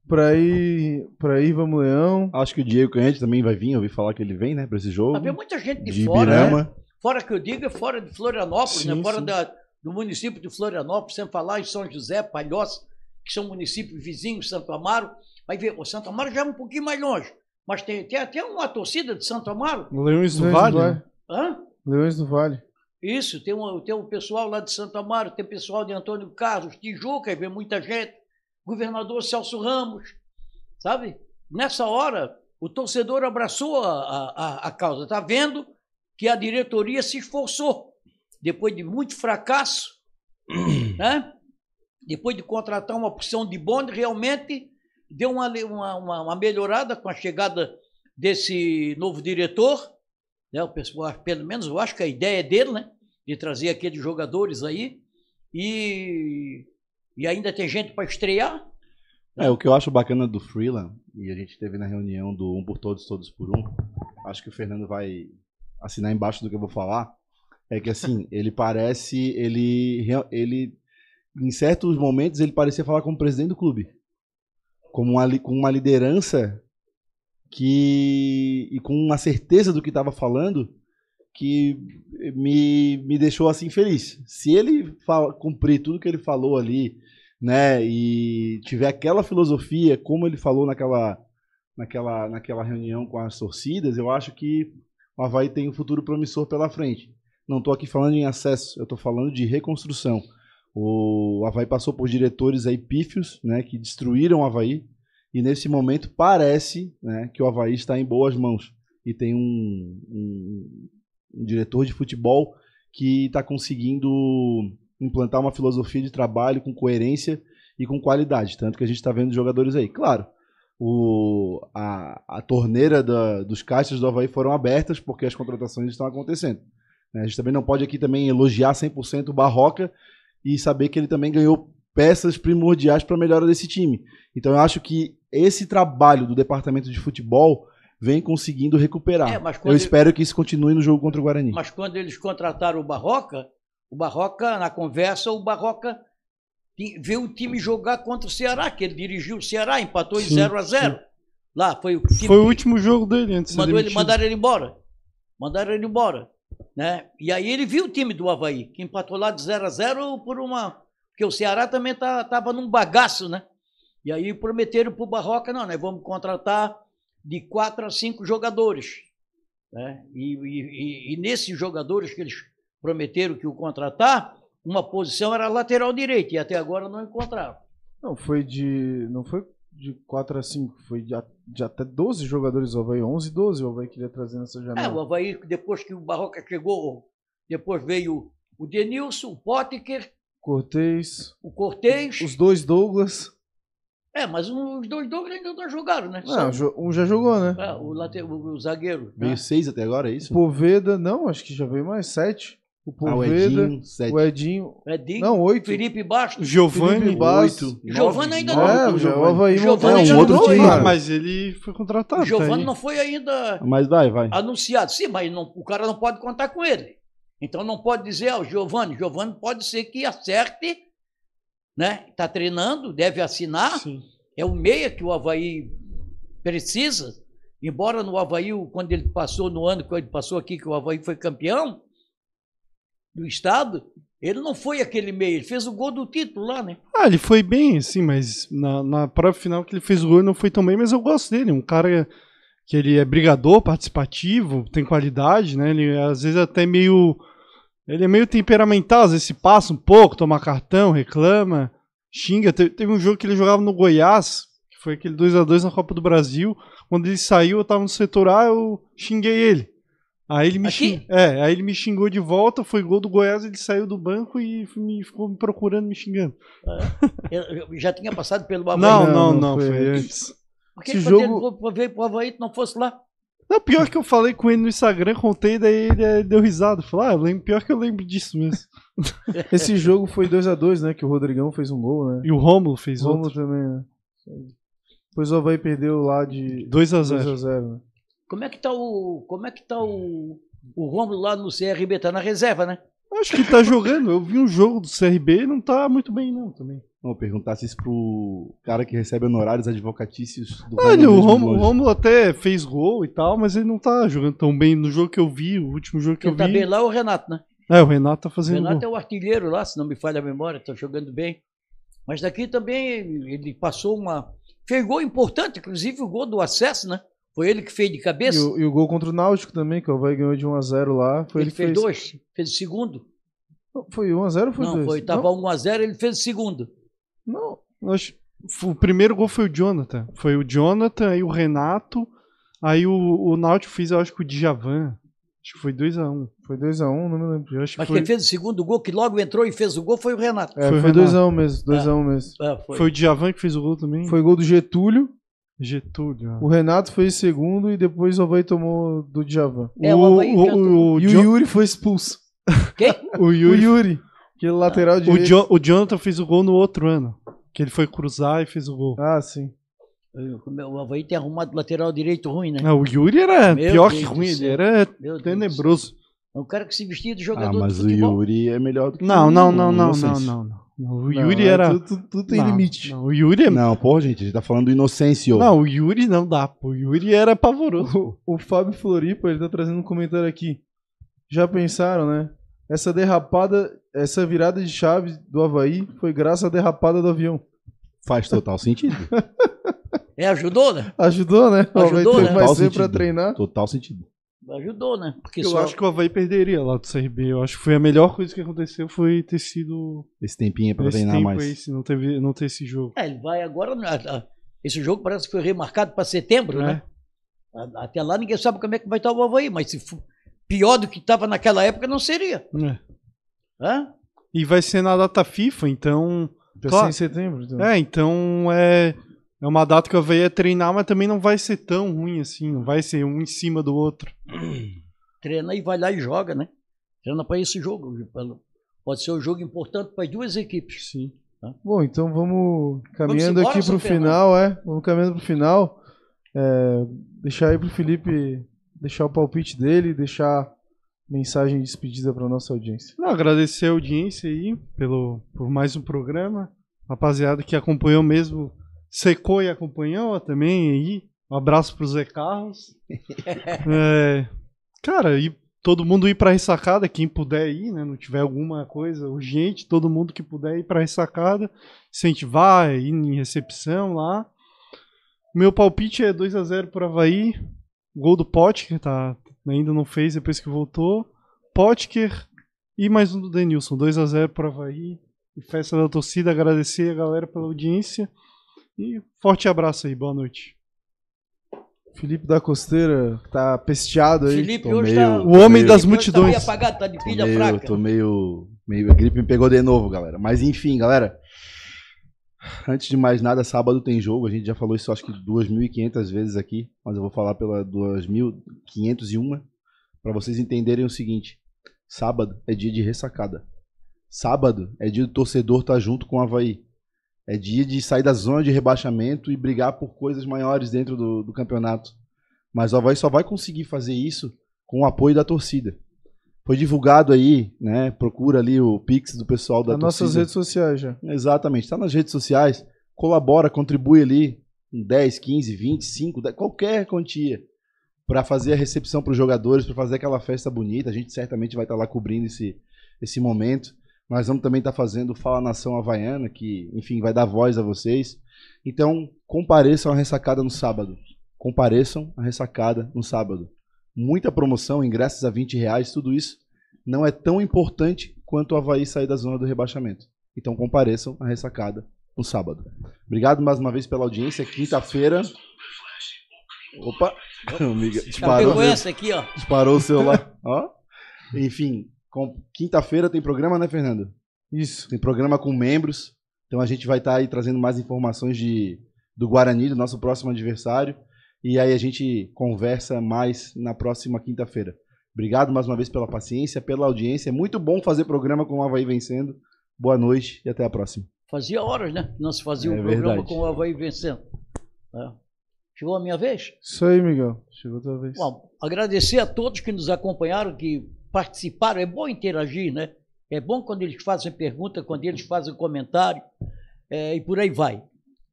pra ir, pra ir Vamos Leão. Acho que o Diego Canhete também vai vir, eu ouvi falar que ele vem, né, pra esse jogo. Havia muita gente de, De fora, né? Fora que eu digo, é fora de Florianópolis, Sim, né? Fora da- do município de Florianópolis, sem falar em São José, Palhoça, que são municípios vizinhos, Santo Amaro. Vai ver, o Santo Amaro já é um pouquinho mais longe. Mas tem, tem até uma torcida de Santo Amaro. Leões do Leões Vale. do né? Hã? Leões do Vale. Isso, tem um, tem um pessoal lá de Santo Amaro, tem pessoal de Antônio Carlos, Tijuca, aí vem muita gente. Governador Celso Ramos, sabe? Nessa hora, o torcedor abraçou a, a, a causa. Está vendo que a diretoria se esforçou, depois de muito fracasso, né? depois de contratar uma opção de bonde, realmente deu uma, uma, uma melhorada com a chegada desse novo diretor. Né? O pessoal, pelo menos eu acho que a ideia é dele, né? de trazer aqueles jogadores aí. E, e ainda tem gente para estrear. É, o que eu acho bacana do Freeland, e a gente teve na reunião do Um por Todos, Todos por Um, acho que o Fernando vai assinar embaixo do que eu vou falar, é que assim, ele parece, ele, ele em certos momentos, ele parecia falar como presidente do clube. Como uma, com uma liderança que, e com uma certeza do que estava falando, que me, me deixou assim feliz. Se ele fala, cumprir tudo que ele falou ali, né, e tiver aquela filosofia, como ele falou naquela, naquela, naquela reunião com as torcidas, eu acho que o Havaí tem um futuro promissor pela frente. Não estou aqui falando em acesso, eu estou falando de reconstrução. O Havaí passou por diretores aí pífios, né, que destruíram o Havaí, e nesse momento parece né, que o Havaí está em boas mãos. E tem um, um, um diretor de futebol que está conseguindo implantar uma filosofia de trabalho com coerência e com qualidade. Tanto que a gente está vendo jogadores aí. Claro, o, a, a torneira da, dos caixas do Havaí foram abertas porque as contratações estão acontecendo. Né? A gente também não pode aqui também elogiar 100% o Barroca e saber que ele também ganhou peças primordiais para a melhora desse time. Então eu acho que esse trabalho do departamento de futebol vem conseguindo recuperar. É, eu ele... espero que isso continue no jogo contra o Guarani. Mas quando eles contrataram o Barroca, o Barroca, na conversa, o Barroca viu o time jogar contra o Ceará, que ele dirigiu o Ceará, empatou sim, em 0 a 0 Lá foi o time Foi o último jogo dele antes mandou ele Mandaram ele embora. Mandaram ele embora. Né? E aí ele viu o time do Havaí, que empatou lá de 0 a 0 por uma. Porque o Ceará também estava tá, num bagaço, né? E aí prometeram para o Barroca, não, nós vamos contratar de quatro a cinco jogadores. Né? E, e, e, nesses jogadores que eles prometeram que o contratar, uma posição era lateral direito e até agora não encontraram. Não, foi de. Não foi de 4 a 5, foi de, de até 12 jogadores do Havaí, 11, 12 o Havaí queria trazer nessa janela. É, o Havaí, depois que o Barroca chegou, depois veio o Denilson, o Potker. Cortez. O Cortez. Os dois Douglas. É, mas os dois Douglas ainda não jogaram, né? Não, Só... um já jogou, né? É, o, late... o, zagueiro. Veio né? seis até agora, é isso? Poveda, não, acho que já veio mais sete. O Poveda, ah, o Edinho, sete. o Edinho, Edinho, não, oito. Felipe Bastos. Giovanni, oito. Giovanni ainda não. É, o Giovanni Giovanni é um outro time. Ah, mas ele foi contratado. O Giovanni tá não foi ainda mas vai, vai. anunciado. Sim, mas não, o cara não pode contar com ele. Então não pode dizer, ó, oh, Giovanni, Giovanni pode ser que acerte, né? Está treinando, deve assinar. Sim é o meia que o Havaí precisa. Embora no Havaí, quando ele passou, no ano que ele passou aqui, que o Havaí foi campeão do estado, ele não foi aquele meia, ele fez o gol do título lá, né? Ah, ele foi bem, sim, mas na, na prova final que ele fez o gol não foi tão bem, mas eu gosto dele, um cara que ele é brigador, participativo, tem qualidade, né? Ele às vezes até meio ele é meio temperamental, às vezes se passa um pouco, toma cartão, reclama xinga. Teve, teve, um jogo que ele jogava no Goiás, que foi aquele 2 a 2 na Copa do Brasil. Quando ele saiu, eu tava no setor A, eu xinguei ele. Aí ele me, xing... é, aí ele me xingou de volta, foi gol do Goiás, ele saiu do banco e me, ficou me procurando, me xingando. É. Eu já tinha passado pelo Havaí. Não, não, não, não foi, foi antes. Por que Esse jogo... ele veio pro Havaí não fosse lá? Não, pior que eu falei com ele no Instagram, contei, daí ele deu risada. Falou, ah, eu lembro, pior que eu lembro disso mesmo. Esse jogo foi 2x2, né? Que o Rodrigão fez um gol, né? E o Rômulo fez o Rômulo também, né? Depois o Havaí perdeu lá de 2x0. Né? Como é que tá o. Como é que tá o. O Rômulo lá no CRB? Tá na reserva, né? Acho que tá jogando. Eu vi um jogo do CRB e não tá muito bem, não, também. Vou perguntasse isso pro cara que recebe honorários advocatícios do Olha, o Romulo, até fez gol e tal, mas ele não tá jogando tão bem no jogo que eu vi, o último jogo que Quem eu tá vi. bem lá é o Renato, né? É, o Renato tá fazendo. O Renato gol. é o artilheiro lá, se não me falha a memória, tá jogando bem. Mas daqui também ele passou uma. Fez gol importante, inclusive o gol do acesso, né? Foi ele que fez de cabeça. E o, e o gol contra o Náutico também, que o Havaí ganhou de 1x0 lá. Foi ele, ele fez fez dois, fez o segundo. Foi 1x0 ou foi 2? Não, foi, tava 1x0, ele fez o segundo. Não, nós... o primeiro gol foi o Jonathan. Foi o Jonathan, aí o Renato, aí o, o Náutico fez, eu acho que o Djavan. Acho que foi 2x1. Foi 2x1, não me lembro. Acho que Mas foi, quem fez o segundo gol, que logo entrou e fez o gol, foi o Renato. É, Foi foi o 2x1 mesmo, 2x1 mesmo. É, foi. foi o Djavan que fez o gol também. Foi gol do Getúlio, Getúlio. o Renato foi segundo e depois o Havaí tomou do Djavan. É, o já tomou. o, E o Yuri foi expulso. Quem? o O Yuri Yuri, aquele lateral O, direito. Jo- o Jonathan fez o gol no outro ano. Que ele foi cruzar e fez o gol. Ah, sim. O Havaí tem arrumado lateral direito ruim, né? Ah, o Yuri era Meu pior Deus que ruim, ele era tenebroso. É um cara que se vestia de Ah, jogador mas de o futebol. Yuri é melhor do que Não, o- não, não, o não, não, não, não. O Não, Yuri é, era. Tudo, tudo- tudo tem Não, limite. Não, o Yuri é. Não, porra, gente, a gente tá falando do Inocêncio. Não, o Yuri não dá, pô. O Yuri era pavoroso. O, o Fábio Floripa, ele tá trazendo um comentário aqui. Já pensaram, né? Essa derrapada, essa virada de chave do Havaí foi graças à derrapada do avião. Faz total sentido. É, ajudou, né? Ajudou, né? O Havaí Ajudou, teve né? mais tempo pra treinar. Total sentido. Ajudou, né? Porque Eu só... acho que o Havaí perderia lá do CRB. Eu acho que foi a melhor coisa que aconteceu foi ter sido Esse tempinho é pra esse treinar tempo mais. aí, se não, teve, não ter esse jogo. É, ele vai agora. né? Esse jogo parece que foi remarcado para setembro, né? A- Até lá ninguém sabe como é que vai estar o Havaí, mas se for pior do que estava naquela época, não seria. É. Hã? E vai ser na data FIFA, então. Vai Claro. ser em setembro. Então. É, então é. É uma data que o Havaí ia treinar, mas também não vai ser tão ruim assim. Não vai ser um em cima do outro. Treina e vai lá e joga, né? Treina para esse jogo. Pode ser um jogo importante para as duas equipes. Sim. Bom, então vamos caminhando embora, aqui seu pro final, é. Vamos caminhando pro final. É, deixar aí pro Felipe deixar o palpite dele, deixar mensagem de despedida pra nossa audiência. Não, agradecer a audiência aí pelo, por mais um programa. Rapaziada que acompanhou mesmo, secou e acompanhou também aí. Um abraço pro Zé Carlos. É, cara, e todo mundo ir pra ressacada, quem puder ir, né? Não tiver alguma coisa urgente, todo mundo que puder ir pra ressacada, incentivar, ir em recepção lá. Meu palpite é 2 a 0 pro Havaí. Gol do Potker, tá? Ainda não fez depois que voltou. Potker e mais um do Denilson. 2 a 0 pro Havaí. E festa da torcida. Agradecer a galera pela audiência. E forte abraço aí. Boa noite. Felipe da Costeira, que tá pesteado aí. Felipe tô hoje meio- tá. O homem das Felipe hoje tá meio multidões. apagado, tá de Tô pilha meio, fraca. tô meio, meio. A gripe me pegou de novo, galera. Mas enfim, galera. Antes de mais nada, sábado tem jogo. A gente já falou isso acho que 2.500 vezes aqui. Mas eu vou falar pela 2.501. Pra vocês entenderem o seguinte: sábado é dia de ressacada. Sábado é dia do torcedor estar junto com o Havaí. É dia de sair da zona de rebaixamento e brigar por coisas maiores dentro do, do campeonato. Mas o Havaí só vai conseguir fazer isso com o apoio da torcida. Foi divulgado aí, né? Procura ali o Pix do pessoal da Nas torcida. nossas redes sociais já. Exatamente, está nas redes sociais, colabora, contribui ali com 10, 15, 20, 5, 10, qualquer quantia para fazer a recepção para os jogadores, para fazer aquela festa bonita. A gente certamente vai estar lá cobrindo esse, esse momento. Nós vamos também estar fazendo o Fala Nação Havaiana, que, enfim, vai dar voz a vocês. Então, compareçam à ressacada no sábado. Compareçam à ressacada no sábado. Muita promoção, ingressos a 20 reais, tudo isso não é tão importante quanto o Havaí sair da zona do rebaixamento. Então compareçam à ressacada no sábado. Obrigado mais uma vez pela audiência. Quinta-feira. Opa! Amiga, disparou, Chapecoense aqui, ó. disparou o celular. Ó. Enfim, quinta-feira tem programa, né, Fernando? Isso. Tem programa com membros. Então a gente vai estar aí trazendo mais informações de, do Guarani, do nosso próximo adversário. E aí a gente conversa mais na próxima quinta-feira. Obrigado mais uma vez pela paciência, pela audiência. É muito bom fazer programa com o Havaí vencendo. Boa noite e até a próxima. Fazia horas, né? que Não se fazia É um programa verdade. com o Havaí vencendo. É. Chegou a minha vez? Isso aí, Miguel. Chegou a tua vez. Bom, agradecer a todos que nos acompanharam, que participaram. É bom interagir, né? É bom quando eles fazem pergunta, quando eles fazem comentário, é, e por aí vai.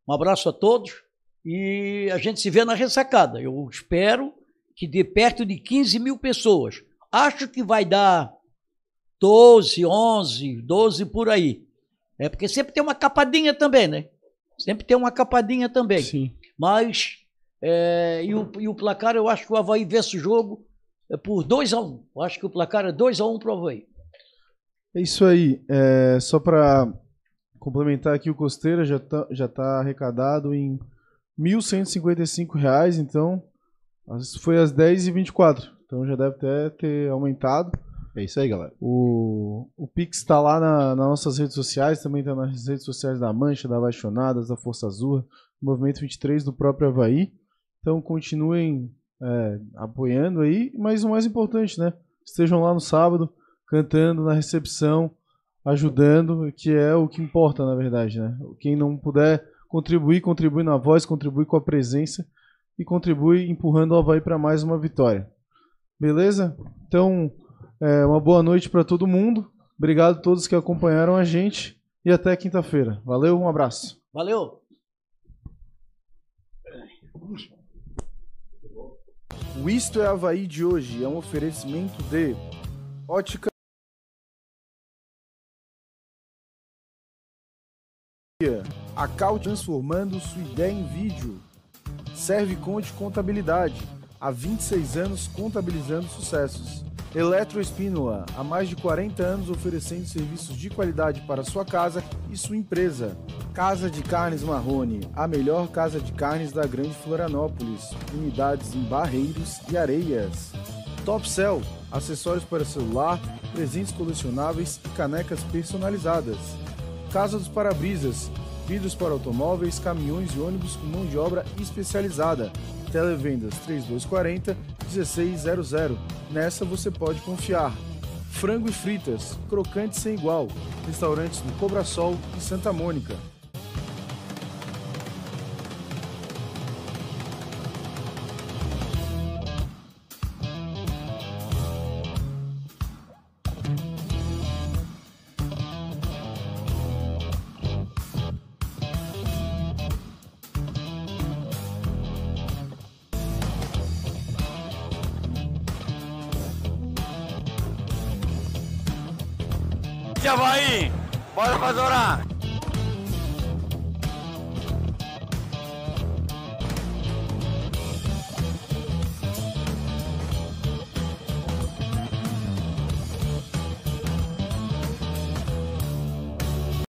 Um abraço a todos e a gente se vê na ressacada. Eu espero que dê perto de 15 mil pessoas. Acho que vai dar 12, 11, 12 por aí. É porque sempre tem uma capadinha também, né? Sempre tem uma capadinha também. Sim. Mas, é, e, o, e o placar, eu acho que o Havaí vence o jogo é por 2x1. Eu acho que o placar é 2x1 pro Havaí. É isso aí. É, só para complementar aqui o Costeira, já tá, já tá arrecadado em 1.155 reais, então foi às 10h24. Então já deve até ter aumentado. É isso aí, galera. O, o Pix está lá na- nas nossas redes sociais, também está nas redes sociais da Mancha, da Apaixonadas, da Força Azul, do Movimento 23, do próprio Havaí. Então continuem é, apoiando aí, mas o mais importante, né? Estejam lá no sábado, cantando na recepção, ajudando, que é o que importa, na verdade, né? Quem não puder contribuir, contribui na voz, contribui com a presença e contribui empurrando o Havaí para mais uma vitória. Beleza? Então, é, uma boa noite para todo mundo. Obrigado a todos que acompanharam a gente e até quinta-feira. Valeu, um abraço. Valeu. O Isto é Havaí de hoje é um oferecimento de Ótica A Cal transformando sua ideia em vídeo. Serve Conte Contabilidade. Há 26 anos contabilizando sucessos. Eletroespínola. Há mais de 40 anos oferecendo serviços de qualidade para sua casa e sua empresa. Casa de Carnes Marrone. A melhor casa de carnes da Grande Florianópolis. Unidades em Barreiros e Areias. Top Cell. Acessórios para celular, presentes colecionáveis e canecas personalizadas. Casa dos Parabrisas, vidros para automóveis, caminhões e ônibus com mão de obra especializada. Televendas 3240 1600. Nessa você pode confiar. Frango e fritas, crocante sem igual. Restaurantes no Cobra Sol e Santa Mônica.